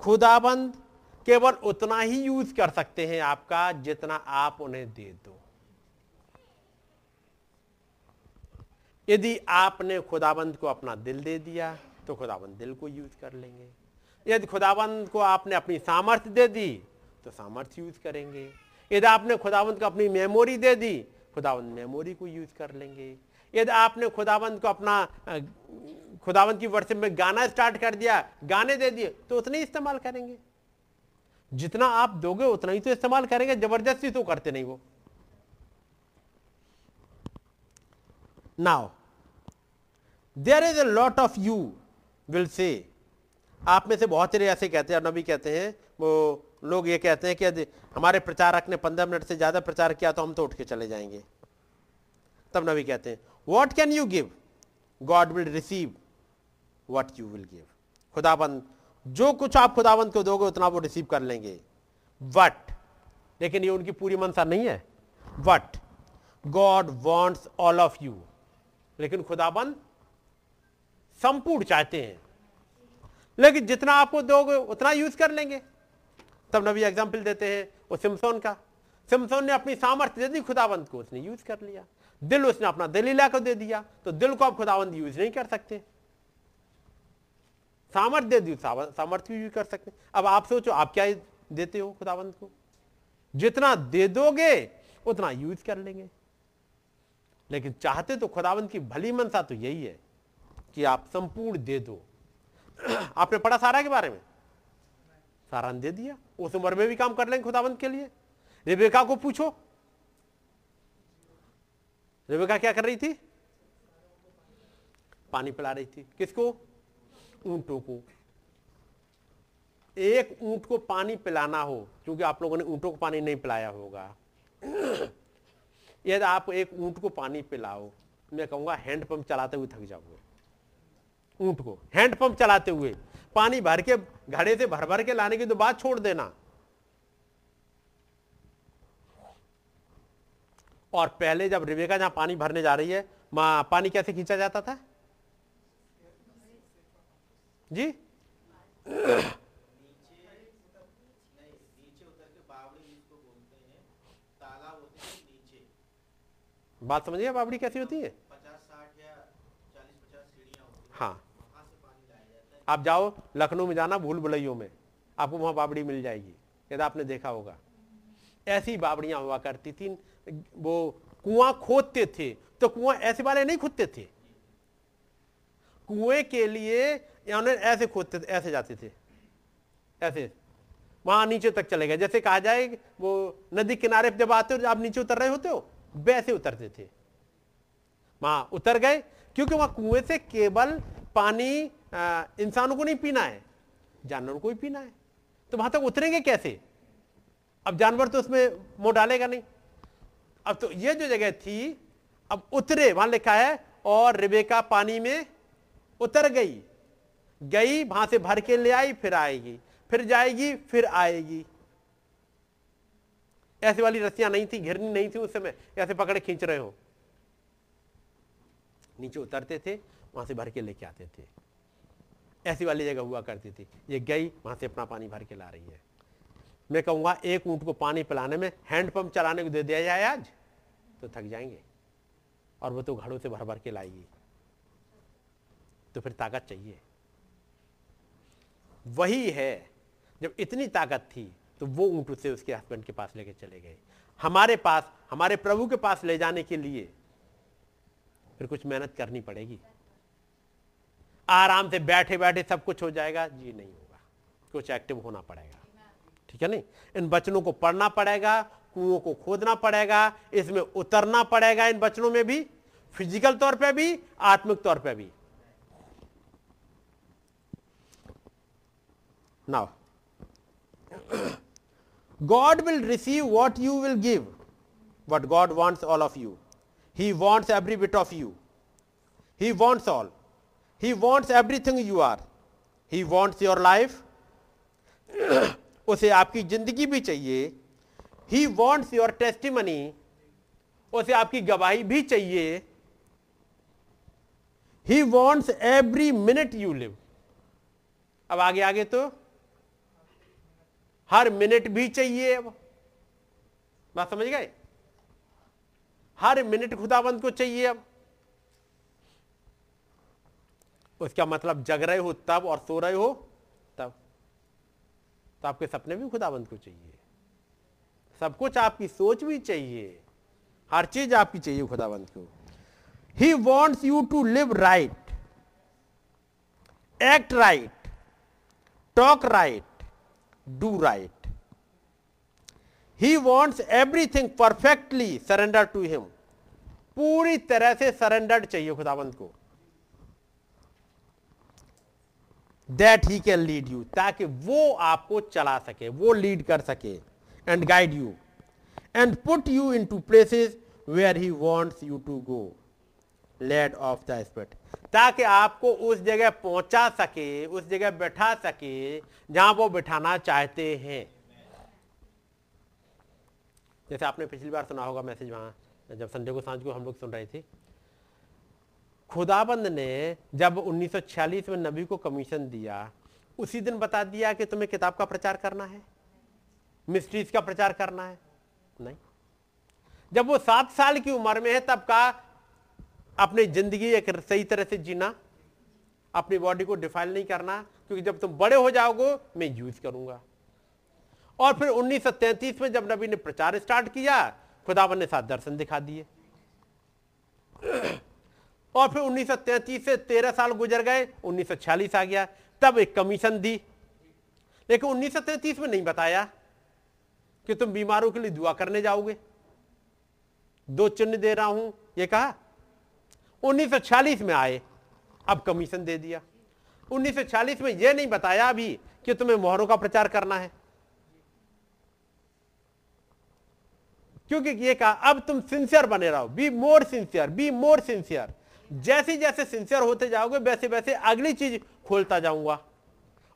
खुदाबंद केवल उतना ही यूज़ कर सकते हैं आपका जितना आप उन्हें दे दो। यदि आपने खुदाबंद को अपना दिल दे दिया तो खुदाबंद दिल को यूज़ कर लेंगे। यदि खुदाबंद को आपने अपनी सामर्थ्य दे दी तो सामर्थ्य यूज़ करेंगे। यदि आपने खुदाबंद को अपनी मेमोरी दे दी, खुदाबंद मेमोरी को यूज़ कर लेंगे। यदि आपने खुदाबंद को अपना खुदाबंद की वर्ष में गाना स्टार्ट कर दिया, गाने दे दिए तो उतने इस्तेमाल करेंगे। जितना आप दोगे, उतना ही तो इस्तेमाल करेंगे, ज़बरदस्ती तो करते नहीं वो। Now there is a lot of you will say आप में से बहुत सारे ऐसे कहते हैं नबी कहते हैं, वो लोग ये कहते हैं कि यदि हमारे प्रचारक ने पंद्रह मिनट से ज़्यादा प्रचार किया तो हम तो उठ के चले जाएँगे। तब नबी कहते हैं what can you give God will receive what you will give खुदाबंद, जो कुछ आप खुदाबंद को दोगे उतना वो रिसीव कर लेंगे। वट लेकिन ये उनकी पूरी मनसा नहीं है। But God wants all of you लेकिन खुदाबंद संपूर्ण चाहते हैं। लेकिन जितना आपको दोगे, उतना यूज़ कर लेंगे। तब नबी एग्ज़ाम्पल देते हैं, वो सिमसोन का। सिमसोन ने अपनी सामर्थ्य दे दी खुदावंत को उसने यूज़ कर लिया। दिल उसने अपना दिल ला को दे दिया तो दिल को आप खुदावंत यूज़ नहीं कर सकते। सामर्थ्य दे दी सामर्थ्य यूज़ कर सकते। अब आप सोचो, आप क्या देते हो खुदावंत को? जितना दे दोगे, उतना यूज़ कर लेंगे। लेकिन चाहते तो खुदावंत की भली मनसा तो यही है। कि आप संपूर्ण दे दो। आपने पढ़ा सारा के बारे में? सारा ने दे दिया। उस उम्र में भी काम कर लेंगे खुदाबंद के लिए। रेबेका को पूछो। रेबेका क्या कर रही थी? पानी पिला रही थी। किसको? ऊंटों को। एक ऊँट को पानी पिलाना हो, क्योंकि आप लोगों ने ऊंटों को पानी नहीं पिलाया होगा। यदि आप एक ऊँट को पानी पिलाओ, मैं कहूँगा हैंडपंप चलाते हुए थक जाओगे। ऊँट को हैंडपंप चलाते हुए। पानी भर के घड़े से भर भर के लाने की तो बात छोड़ देना। और पहले जब रिवेका जहाँ पानी भरने जा रही है माँ पानी कैसे खींचा जाता था? जी? बात समझिए बाबड़ी कैसी होती है? पचास साठ या चालीस पचास हाँ। आप जाओ लखनऊ में जाना भूल भुलैयों में, आपको वहाँ बाबड़ी मिल जाएगी यदि आपने देखा होगा। ऐसी बाबड़ियाँ हुआ करती थी, वो कुआँ खोदते थे तो कुआँ ऐसे वाले नहीं खोदते थे। कुएँ के लिए ऐसे खोदते थे, ऐसे जाते थे, ऐसे, वहाँ नीचे तक चले गए। जैसे कहा जाए, वो नदी किनारे जब आते हो, आप नीचे उतर रहे होते हो, वैसे उतरते थे। वहाँ उतर गए, क्योंकि वहाँ कुएँ से केवल पानी इंसानों को नहीं पीना है, जानवरों को ही पीना है। तो वहाँ तक उतरेंगे कैसे? अब जानवर तो उसमें मुँह डालेगा नहीं। अब तो ये जो जगह थी, अब उतरे, वहाँ लिखा है, और रिबेका पानी में उतर गई। गई, वहाँ से भर के ले आई, फिर आएगी। फिर जाएगी, फिर आएगी। ऐसी वाली रस्सियाँ नहीं थी, घिरनी नहीं थी उस समय। ऐसे पकड़े खींच रहे हो। नीचे उतरते थे, वहाँ से भर के लेके आते थे। ऐसी वाली जगह हुआ करती थी। ये गई, वहाँ से अपना पानी भर के ला रही है। मैं कहूँगा, एक ऊँट को पानी पिलाने में हैंडपंप चलाने को दे दिया जाए आज तो थक जाएँगे। और वो तो घड़ों से भर भर के लाएगी। तो फिर ताकत चाहिए। वही है, जब इतनी ताकत थी तो वो ऊँट उसे उसके हस्बैंड के पास लेके चले गए। हमारे पास, हमारे प्रभु के पास ले जाने के लिए फिर कुछ मेहनत करनी पड़ेगी। आराम से बैठे बैठे सब कुछ हो जाएगा जी नहीं होगा कुछ एक्टिव होना पड़ेगा ठीक है नहीं इन बचनों को पढ़ना पड़ेगा, कुओं को खोदना पड़ेगा, इसमें उतरना पड़ेगा इन बचनों में भी फ़िज़िकल तौर पे भी, आत्मिक तौर पे भी now God will receive what you will give. But God wants all of you. He wants every bit of you. He wants all. He wants everything you are. He wants your life. उसे आपकी ज़िंदगी भी चाहिए। He wants your testimony उसे आपकी गवाही भी चाहिए। He wants every minute you live अब आगे आगे तो हर मिनट भी चाहिए अब। बात समझ गए? हर मिनट खुदाबंद को चाहिए अब। उसका मतलब जग रहे हो तब और सो रहे हो तब। तो आपके सपने भी खुदाबंद को चाहिए। सब कुछ आपकी सोच भी चाहिए। हर चीज़ आपकी चाहिए खुदाबंद को। He wants you to live right act right talk right do right. He wants everything perfectly surrender to him. पूरी तरह से सरेंडर्ड चाहिए खुदावंत को। That he can lead you ताकि वो आपको चला सके, वो लीड कर सके and guide you and put you into places where he wants you to go led of the spirit ताकि आपको उस जगह पहुँचा सके, उस जगह बैठा सके, जहाँ वो बिठाना चाहते हैं। जैसे आपने पिछली बार सुना होगा मैसेज वहाँ, जब संडे को साँझ को हम लोग सुन रहे थे खुदाबंद ने जब 1946 में नबी को कमीशन दिया, उसी दिन बता दिया कि तुम्हें किताब का प्रचार करना है? मिस्ट्रीज का प्रचार करना है? नहीं। जब वो सात साल की उम्र में है, तब का अपनी ज़िंदगी एक सही तरह से जीना, अपनी बॉडी को डिफाइल नहीं करना, क्योंकि जब तुम बड़े हो जाओगे, मैं यूज़ करूँगा। और फिर 1933 में जब नबी ने प्रचार स्टार्ट किया खुदावन ने सात दर्शन दिखा दिए। और फिर 1933 से 13 साल गुजर गए 1946 आ गया, तब एक कमीशन दी। लेकिन 1933 में नहीं बताया कि तुम बीमारों के लिए दुआ करने जाओगे। दो चिन्ह दे रहा हूँ, ये कहा 1940 में आए, अब कमीशन दे दिया। 1940 में यह नहीं बताया अभी कि तुम्हें मोहरों का प्रचार करना है। क्योंकि ये कहा, अब तुम सिंसियर बने रहो, be more sincere, be more sincere. जैसे जैसे सिंसियर होते जाओगे वैसे वैसे अगली चीज़ खोलता जाऊँगा।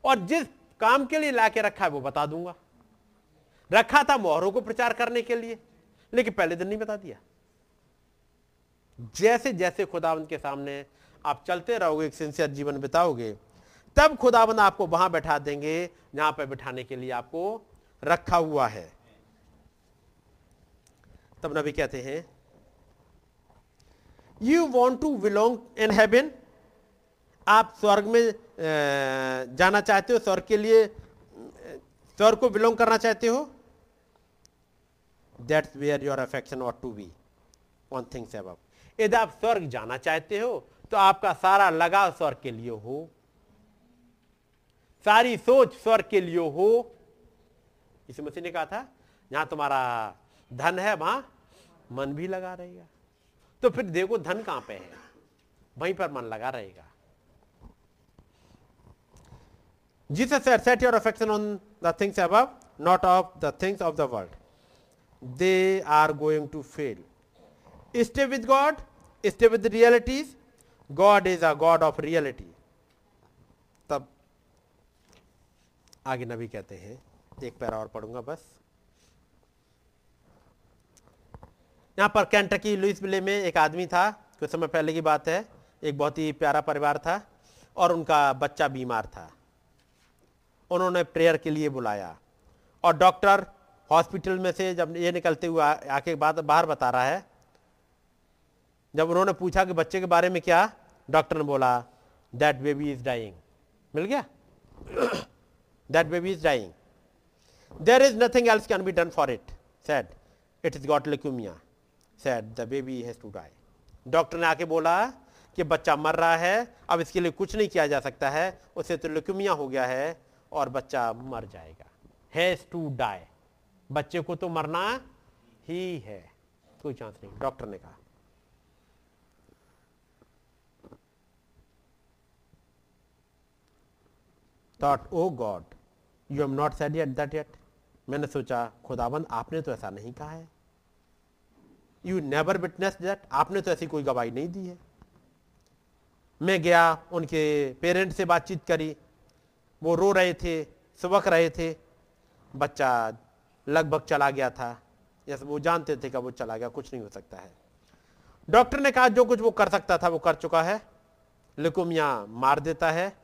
और जिस काम के लिए लाके रखा है, वो बता दूँगा। रखा था मोहरों को प्रचार करने के लिए, लेकिन पहले दिन नहीं बता दिया। जैसे जैसे खुदावंत के सामने आप चलते रहोगे, एक सिंसियर जीवन बिताओगे, तब खुदाबंद आपको वहाँ बैठा देंगे, जहाँ पर बैठाने के लिए आपको रखा हुआ है। तब नबी कहते हैं you want to belong in heaven आप स्वर्ग में जाना चाहते हो, स्वर्ग के लिए स्वर्ग को बिलोंग करना चाहते हो that's where your affection ought to be on things above यदि आप स्वर्ग जाना चाहते हो तो आपका सारा लगाव स्वर्ग के लिए हो। सारी सोच स्वर्ग के लिए हो। इसी मसीह ने कहा था जहाँ तुम्हारा धन है, वहाँ मन भी लगा रहेगा। तो फिर देखो धन कहाँ पे है? वहीं पर मन लगा रहेगा। Jesus set your affection on the things above not of the things of the world they are going to fail stay with God stay with realities God is a God of reality तब आगे नबी कहते हैं, एक para और पढ़ूँगा बस। यहाँ पर Kentucky Louis विले में एक आदमी था, कुछ समय पहले की बात है, एक बहुत ही प्यारा परिवार था और उनका बच्चा बीमार था। उन्होंने प्रेयर के लिए बुलाया और डॉक्टर हॉस्पिटल में से जब ये निकलते हुए आके बात, बाहर बता रहा है, जब उन्होंने पूछा कि बच्चे के बारे में क्या डॉक्टर ने बोला दैट बेबी इज़ डाइंग मिल गया? That baby is dying there is nothing else can be done for it said it is got leukaemia said the baby has to die doctor ने आके बोला कि बच्चा मर रहा है, अब इसके लिए कुछ नहीं किया जा सकता है उसे तो लिक्यूमिया हो गया है और बच्चा मर जाएगा। हैज़ टू डाई बच्चे को तो मरना ही है। कोई चांस नहीं। डॉक्टर ने कहा। Thought oh God you have not said yet that yet मैंने सोचा खुदाबंद आपने तो ऐसा नहीं कहा है। यू नेवर विटनेस दैट आपने तो ऐसी कोई गवाही नहीं दी है। मैं गया, उनके पेरेंट्स से बातचीत करी। वो रो रहे थे, सुबक रहे थे। बच्चा लगभग चला गया था। जैसे वो जानते थे कि वो चला गया, कुछ नहीं हो सकता है। डॉक्टर ने कहा, जो कुछ वो कर सकता था, वो कर चुका है। लिकुमिया मार देता है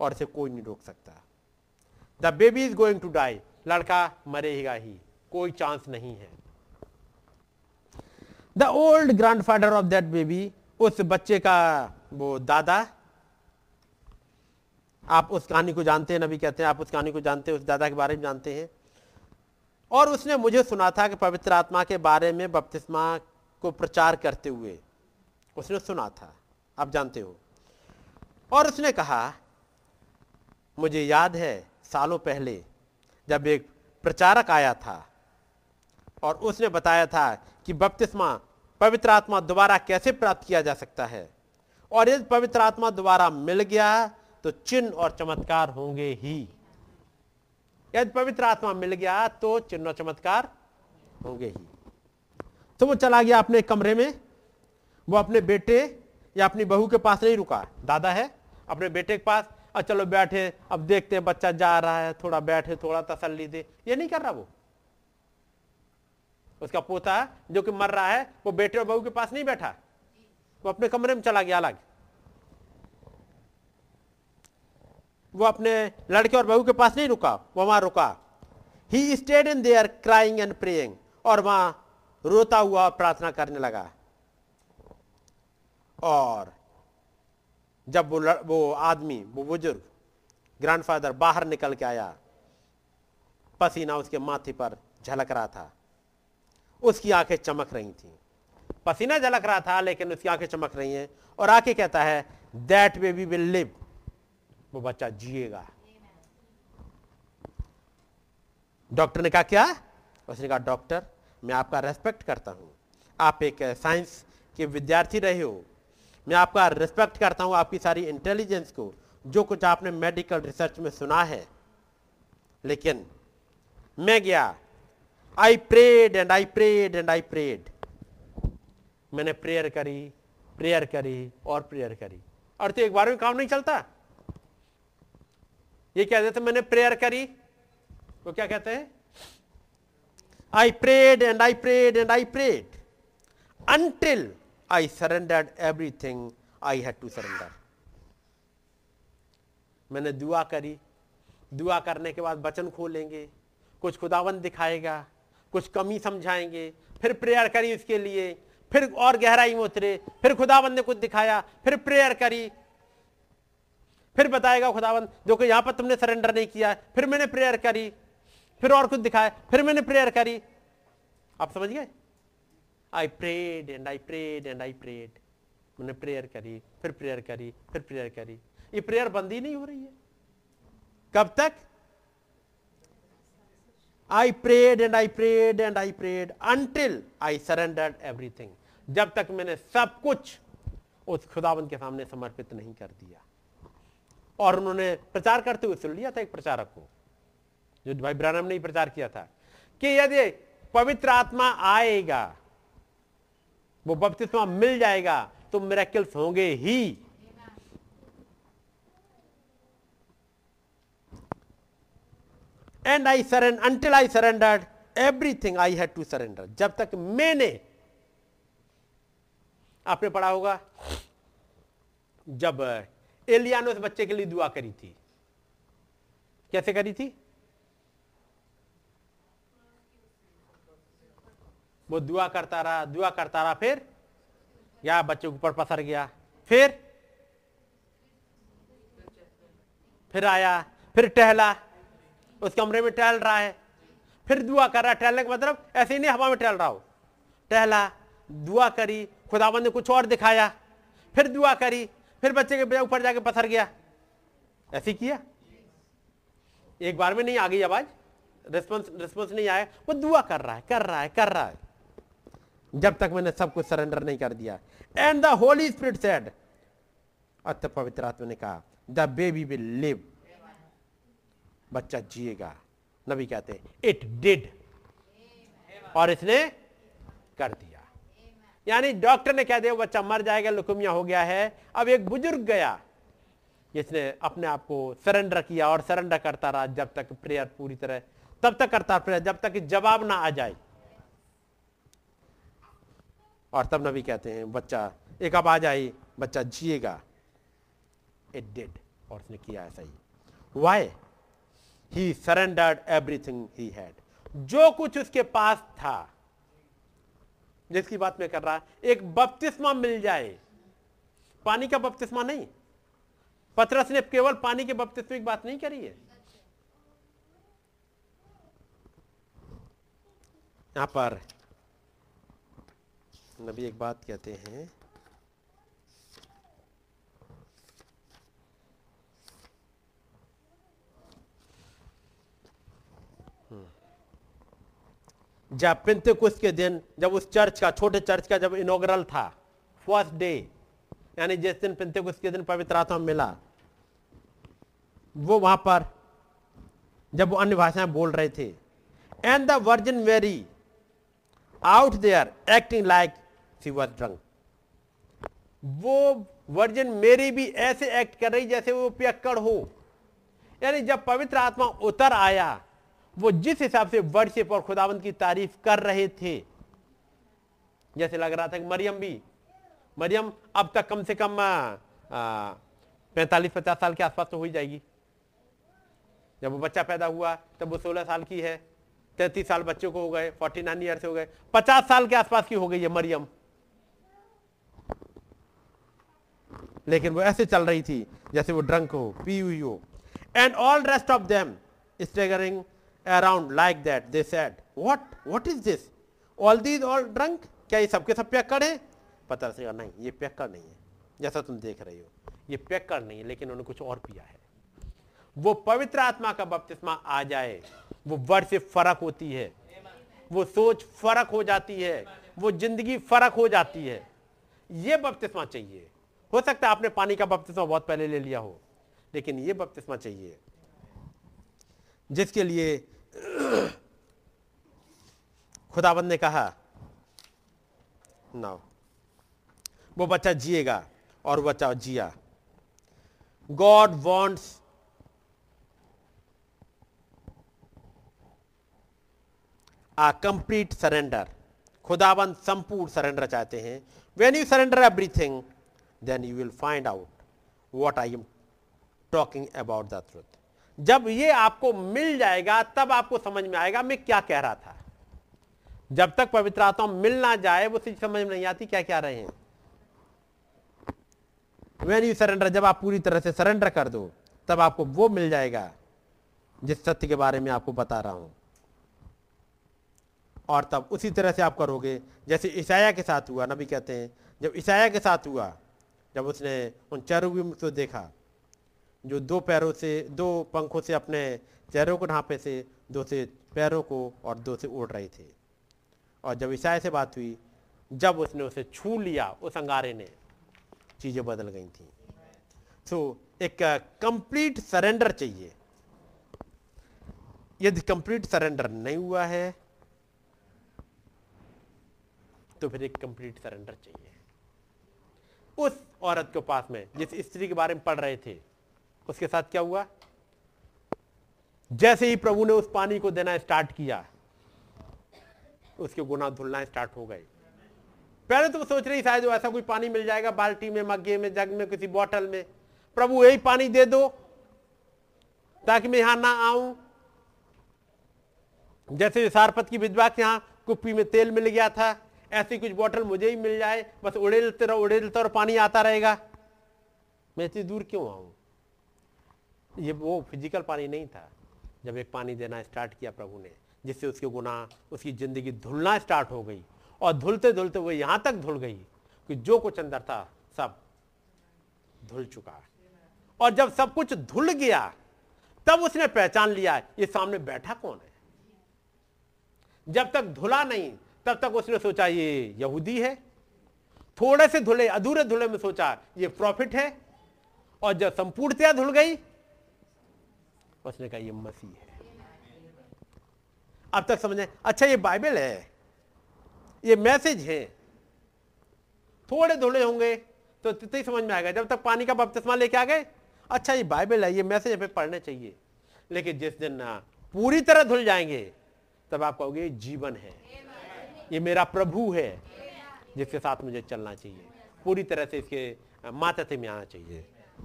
और इसे कोई नहीं रोक सकता। The baby is going to die लड़का मरेगा ही। कोई चांस नहीं है। The old grandfather of that baby उस बच्चे का वो दादा, आप उस कहानी को जानते हैं, नबी कहते हैं, आप उस कहानी को जानते हैं, उस दादा के बारे में जानते हैं। और उसने मुझे सुना था कि पवित्र आत्मा के बारे में बपतिस्मा को प्रचार करते हुए, उसने सुना था, आप जानते हो। और उसने कहा, मुझे याद है, सालों पहले जब एक प्रचारक आया था, और उसने बताया था कि बपतिस्मा पवित्र आत्मा दोबारा कैसे प्राप्त किया जा सकता है? और यदि पवित्र आत्मा दोबारा मिल गया तो चिन्ह और चमत्कार होंगे ही। यदि पवित्र आत्मा मिल गया तो चिन्ह और चमत्कार होंगे ही। तो वो चला गया अपने कमरे में। वो अपने बेटे या अपनी बहू के पास नहीं रुका। दादा है अपने बेटे के पास। और चलो बैठे, अब देखते हैं बच्चा जा रहा है, थोड़ा बैठे, थोड़ा तसल्ली दे। ये नहीं कर रहा वो। उसका पोता जो कि मर रहा है, वो बेटे और बहू के पास नहीं बैठा। वो अपने कमरे में चला गया अलग। वो अपने लड़के और बहू के पास नहीं रुका, वो वहाँ रुका। He stayed in there crying and praying और वहाँ रोता हुआ प्रार्थना करने लगा। और जब वो वो आदमी, वो बुज़ुर्ग ग्रैंडफादर बाहर निकल के आया, पसीना उसके माथे पर झलक रहा था। उसकी आँखें चमक रही थी। पसीना झलक रहा था, लेकिन उसकी आँखें चमक रही हैं। और आके कहता है दैट वी विल लिव वो बच्चा जिएगा। डॉक्टर ने कहा, क्या? उसने कहा, डॉक्टर, मैं आपका रेस्पेक्ट करता हूँ। आप एक साइंस के विद्यार्थी रहे हो। मैं आपका रिस्पेक्ट करता हूँ, आपकी सारी इंटेलिजेंस को, जो कुछ आपने मेडिकल रिसर्च में सुना है। लेकिन मैं गया I prayed and I prayed and I prayed मैंने प्रेयर करी प्रेयर करी और प्रेयर करी। और तो एक बार में काम नहीं चलता। ये क्या देते मैंने प्रेयर करी। वो क्या कहते हैं? I prayed and I prayed and I prayed until I surrendered everything I had to surrender मैंने दुआ करी। दुआ करने के बाद वचन खोलेंगे। कुछ खुदावन दिखाएगा। कुछ कमी समझाएँगे, फिर प्रेयर करी उसके लिए, फिर और गहराई में उतरे, फिर खुदावन ने कुछ दिखाया, फिर प्रेयर करी। फिर बताएगा जो कि यहाँ पर तुमने सरेंडर नहीं किया, फिर मैंने प्रेयर करी, फिर और कुछ दिखाया, फिर मैंने प्रेयर करी। आप समझ गए? I prayed and I prayed and I prayed मैंने प्रेयर करी, फिर प्रेयर करी, फिर प्रेयर करी। ये प्रेयर बंद ही नहीं हो रही है। कब तक? I prayed and I prayed and I prayed until I surrendered everything जब तक मैंने सब कुछ उस खुदावन के सामने समर्पित नहीं कर दिया। और उन्होंने प्रचार करते हुए सुन लिया था एक प्रचारक को, जो भाई ब्रानम ने प्रचार किया था, कि यदि पवित्र आत्मा आएगा, वो बपतिस्मा मिल जाएगा तो मेरेकल्स होंगे ही। And I surrender until I surrendered everything I had to surrender जब तक मैंने, आपने पढ़ा होगा, जब एलिया ने उस बच्चे के लिए दुआ करी थी। कैसे करी थी? वो दुआ करता रहा, दुआ करता रहा, फिर, या बच्चे के ऊपर पसर गया। फिर फिर आया, फिर टहला उस कमरे में टहल रहा है। फिर दुआ कर रहा है, टहलने का मतलब ऐसे ही नहीं, हवा में टहल रहा हो। टहला, दुआ करी, खुदाबंद ने कुछ और दिखाया। फिर दुआ करी, फिर बच्चे के ऊपर जाके पत्थर गया। ऐसे किया। एक बार में नहीं आ गई आवाज़। रिस्पॉन्स रिस्पॉन्स नहीं आया। वो दुआ कर रहा है, कर रहा है, कर रहा है। जब तक मैंने सब कुछ सरेंडर नहीं कर दिया। And the Holy Spirit said at पवित्र आत्मा ने कहा द बेबी विल लिव बच्चा जिएगा। नबी कहते हैं इट डिड और इसने कर दिया। यानी डॉक्टर ने कह दिया बच्चा मर जाएगा, लुकुमिया हो गया है। अब एक बुज़ुर्ग गया, जिसने अपने आप को सरेंडर किया और सरेंडर करता रहा जब तक प्रेयर पूरी तरह, तब तक करता प्रेयर जब तक जवाब ना आ जाए। और तब नबी कहते हैं, बच्चा, एक अब आ जाए, बच्चा जिएगा। इट डिड और उसने किया ऐसा ही। Why he surrendered everything he had जो कुछ उसके पास था, जिसकी बात मैं कर रहा, एक बपतिस्मा मिल जाए। पानी का बपतिस्मा नहीं। पत्रस ने केवल पानी के बपतिस्मे की बात नहीं करी है। यहाँ पर नबी एक बात कहते हैं। जब पिंतकुस के दिन, जब उस चर्च का, छोटे चर्च का जब इनोग्रल था फ़र्स्ट डे यानी जिस दिन पिंतकुस के दिन पवित्र आत्मा मिला, वो वहाँ पर जब वो अन्य भाषाएँ बोल रहे थे and the virgin Mary out there acting like she was drunk वो वर्जिन मेरी भी ऐसे एक्ट कर रही जैसे वो पियक्कड़ हो। यानी जब पवित्र आत्मा उतर आया वो जिस हिसाब से वर्शिप और खुदावंत की तारीफ़ कर रहे थे। जैसे लग रहा था कि मरियम भी, मरियम अब तक कम से कम पैंतालीस, पचास साल के आसपास तो हो ही जाएगी। जब वो बच्चा पैदा हुआ, तब वो सोलह साल की है, तैतीस साल बच्चों को हो गए, फोर्टी नाइन ईयर से हो गए, पचास साल के आसपास की हो गई है मरियम। लेकिन वो ऐसे चल रही थी जैसे वो ड्रंक हो पी हो। And all rest of them staggering around like that they said what what is this all these all drunk क्या ये सबके सब पैक्कड़ है? पता चलेगा नहीं, ये पैक्कड़ नहीं है। जैसा तुम देख रहे हो, ये पैक्कड़ नहीं है, लेकिन उन्होंने कुछ और पिया है। वो पवित्र आत्मा का बपतिस्मा आ जाए, वो वर्ड से फ़र्क होती है। वो सोच फ़र्क हो जाती है, वो ज़िंदगी फ़र्क हो जाती है। ये बपतिस्मा चाहिए। हो सकता है आपने पानी का बपतिस्मा बहुत पहले ले लिया हो, लेकिन ये बपतिस्मा चाहिए, जिसके लिए खुदाबंद ने कहा ना वो बच्चा जिएगा और बच्चा जिया। God wants a complete surrender. खुदाबंद संपूर्ण सरेंडर चाहते हैं। When you surrender everything then you will find out what I am talking about the truth जब ये आपको मिल जाएगा, तब आपको समझ में आएगा मैं क्या कह रहा था। जब तक पवित्र आत्मा मिल ना जाए, वो चीज़ समझ में नहीं आती, क्या क्या रहे हैं। वेन यू सरेंडर जब आप पूरी तरह से सरेंडर कर दो, तब आपको वो मिल जाएगा, जिस सत्य के बारे में आपको बता रहा हूँ। और तब उसी तरह से आप करोगे, जैसे ईसाया के साथ हुआ, नबी कहते हैं, जब ईसाया के साथ हुआ, जब उसने उन चरुबी को देखा जो दो पैरों से दो पंखों से अपने चेहरों को ढांपे से दो से पैरों को और दो से उड़ रहे थे। और जब ईसाई से बात हुई जब उसने उसे छू लिया उस अंगारे ने चीज़ें बदल गई थी। सो so, एक कंप्लीट सरेंडर चाहिए। यदि कंप्लीट सरेंडर नहीं हुआ है तो फिर एक कंप्लीट सरेंडर चाहिए। उस औरत के पास में जिस स्त्री के बारे में पढ़ रहे थे उसके साथ क्या हुआ? जैसे ही प्रभु ने उस पानी को देना स्टार्ट किया, उसके गुना धुलना स्टार्ट हो गए। पहले तो वो सोच रही, शायद ऐसा कोई पानी मिल जाएगा बाल्टी में, मग्गे में, जग में, किसी बोतल में। प्रभु, यही पानी दे दो, ताकि मैं यहाँ ना आऊँ। जैसे सारपत की विधवा के यहाँ कुप्पी में तेल मिल गया था, ऐसी कुछ बोतल मुझे ही मिल जाए। बस उड़ेलते रहो उड़ेलते रहो, पानी आता रहेगा। मैं इतनी दूर क्यों आऊँ? ये वो फ़िज़िकल पानी नहीं था। जब एक पानी देना स्टार्ट किया प्रभु ने, जिससे उसके गुना उसकी ज़िंदगी धुलना स्टार्ट हो गई और धुलते धुलते वो यहाँ तक धुल गई कि जो कुछ अंदर था, सब धुल चुका। और जब सब कुछ धुल गया, तब उसने पहचान लिया, ये सामने बैठा कौन है? जब तक धुला नहीं, तब तक उसने सोचा, ये यहूदी है। थोड़े से धुले, अधूरे धुले में सोचा, ये प्रॉफिट है। और जब संपूर्णतया धुल गई उसने कहा ये मसीह है। अब तक समझे अच्छा ये बाइबल है। ये मैसेज है। थोड़े धुले होंगे तो ही समझ में आएगा। जब तक पानी का बपतिस्मा लेके आ गए अच्छा ये बाइबल है, ये मैसेज हमें पढ़ने चाहिए। लेकिन जिस दिन ना पूरी तरह धुल जाएँगे, तब आप कहोगे जीवन है। ये मेरा प्रभु है, जिसके साथ मुझे चलना चाहिए। पूरी तरह से इसके माथे में आना चाहिए।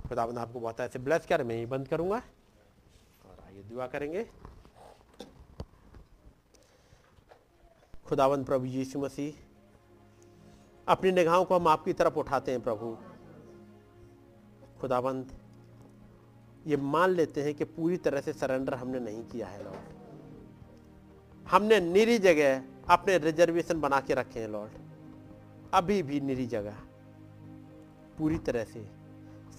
खुदाबंद आपको बहुत ऐसे ब्लेस कर, मैं ये बंद करूँगा। आइए, दुआ करेंगे। खुदावंद प्रभु यीशु मसीह, अपनी निगाहों को हम आपकी तरफ़ उठाते हैं प्रभु। खुदावंत ये मान लेते हैं कि पूरी तरह से सरेंडर हमने नहीं किया है, लॉर्ड। हमने निरी जगह अपने रिजर्वेशन बना के रखे हैं, लॉर्ड। अभी भी निरी जगह पूरी तरह से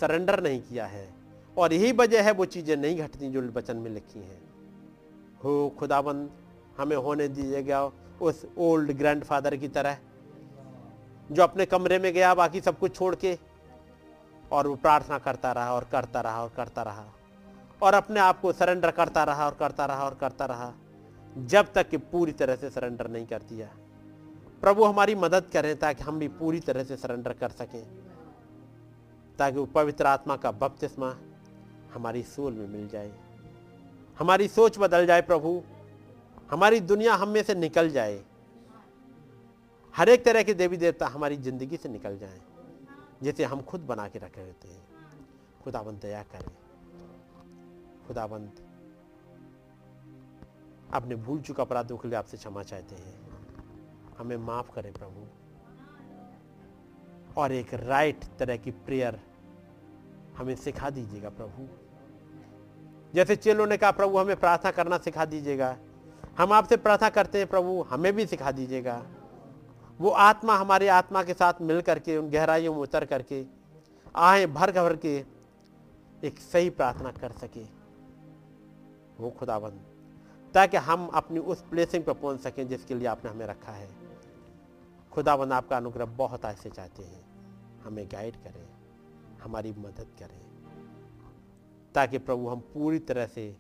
सरेंडर नहीं किया है। और यही वजह है वो चीज़ें नहीं घटती जो वचन में लिखी हैं। हो, खुदाबंद, हमें होने दीजिएगा उस ओल्ड ग्रैंडफादर की तरह, जो अपने कमरे में गया, बाकी सब कुछ छोड़ के, और वो प्रार्थना करता रहा और करता रहा और करता रहा, और अपने आप को सरेंडर करता रहा और करता रहा और करता रहा, जब तक कि पूरी तरह से सरेंडर नहीं कर दिया। प्रभु हमारी मदद करें ताकि हम भी पूरी तरह से सरेंडर कर सकें, ताकि वो पवित्र आत्मा का बपतिस्मा हमारी सोल में मिल जाए। हमारी सोच बदल जाए प्रभु। हमारी दुनिया हम में से निकल जाए। हर एक तरह के देवी देवता हमारी ज़िंदगी से निकल जाए, जिसे हम खुद बना के रखे होते हैं। खुदाबंद दया करें। खुदाबंद, अपने भूल चुका अपराधों के लिए आपसे क्षमा चाहते हैं। हमें माफ़ करें प्रभु। और एक राइट तरह की प्रेयर हमें सिखा दीजिएगा प्रभु। जैसे चेलों ने कहा, प्रभु, हमें प्रार्थना करना सिखा दीजिएगा। हम आपसे प्रार्थना करते हैं, प्रभु, हमें भी सिखा दीजिएगा। वो आत्मा हमारी आत्मा के साथ मिल करके, उन गहराइयों में उतर करके, आए, भर भर के, एक सही प्रार्थना कर सके। वो खुदाबंद, ताकि हम अपनी उस प्लेसिंग पर पहुँच सकें, जिसके लिए आपने हमें रखा है। खुदाबंद, आपका अनुग्रह बहुत ऐसे चाहते हैं। हमें गाइड करें, हमारी मदद करें। ताकि प्रभु हम पूरी तरह से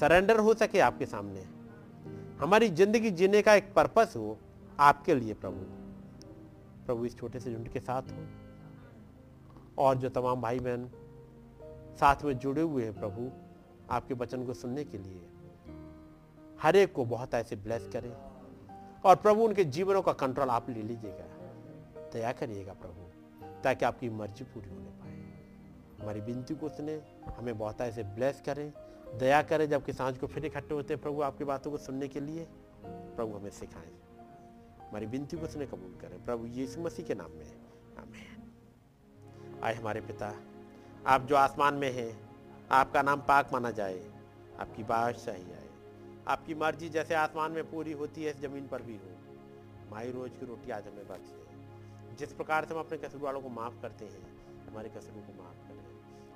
सरेंडर हो सके आपके सामने। हमारी ज़िंदगी जीने का एक पर्पस हो आपके लिए प्रभु। प्रभु इस छोटे से झुंड के साथ हो। और जो तमाम भाई बहन साथ में जुड़े हुए हैं प्रभु, आपके वचन को सुनने के लिए, हर एक को बहुत ऐसे ब्लेस करें। और प्रभु, उनके जीवनों का कंट्रोल आप ले लीजिएगा। दया करिएगा प्रभु, ताकि आपकी मर्ज़ी पूरी होने हमारी विनती को सुने, हमें बहुत ऐसे ब्लेस करें। दया करें जबकि साँझ को फिर इकट्ठे होते हैं प्रभु आपकी बातों को सुनने के लिए। प्रभु हमें सिखाएँ। हमारी विनती को सुने, कबूल करें। प्रभु यीशु मसीह के नाम में। आमेन। आए हमारे पिता, आप जो आसमान में हैं, आपका नाम पाक माना जाए, आपकी बादशाही आए। आपकी मर्ज़ी जैसे आसमान में पूरी होती है ज़मीन पर भी हो। हमारी रोज की रोटी आज हमें बख्श जिस प्रकार से हम अपने कसूर वालों को माफ़ करते हैं, हमारे कसूरों को माफ़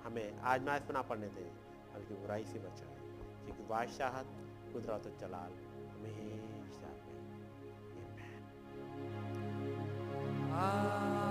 हमें आजमाइश ना पड़ने दें, बल्कि बुराई से बचाए, क्योंकि बादशाहत कुदरत जलाल हमेशा में Amen.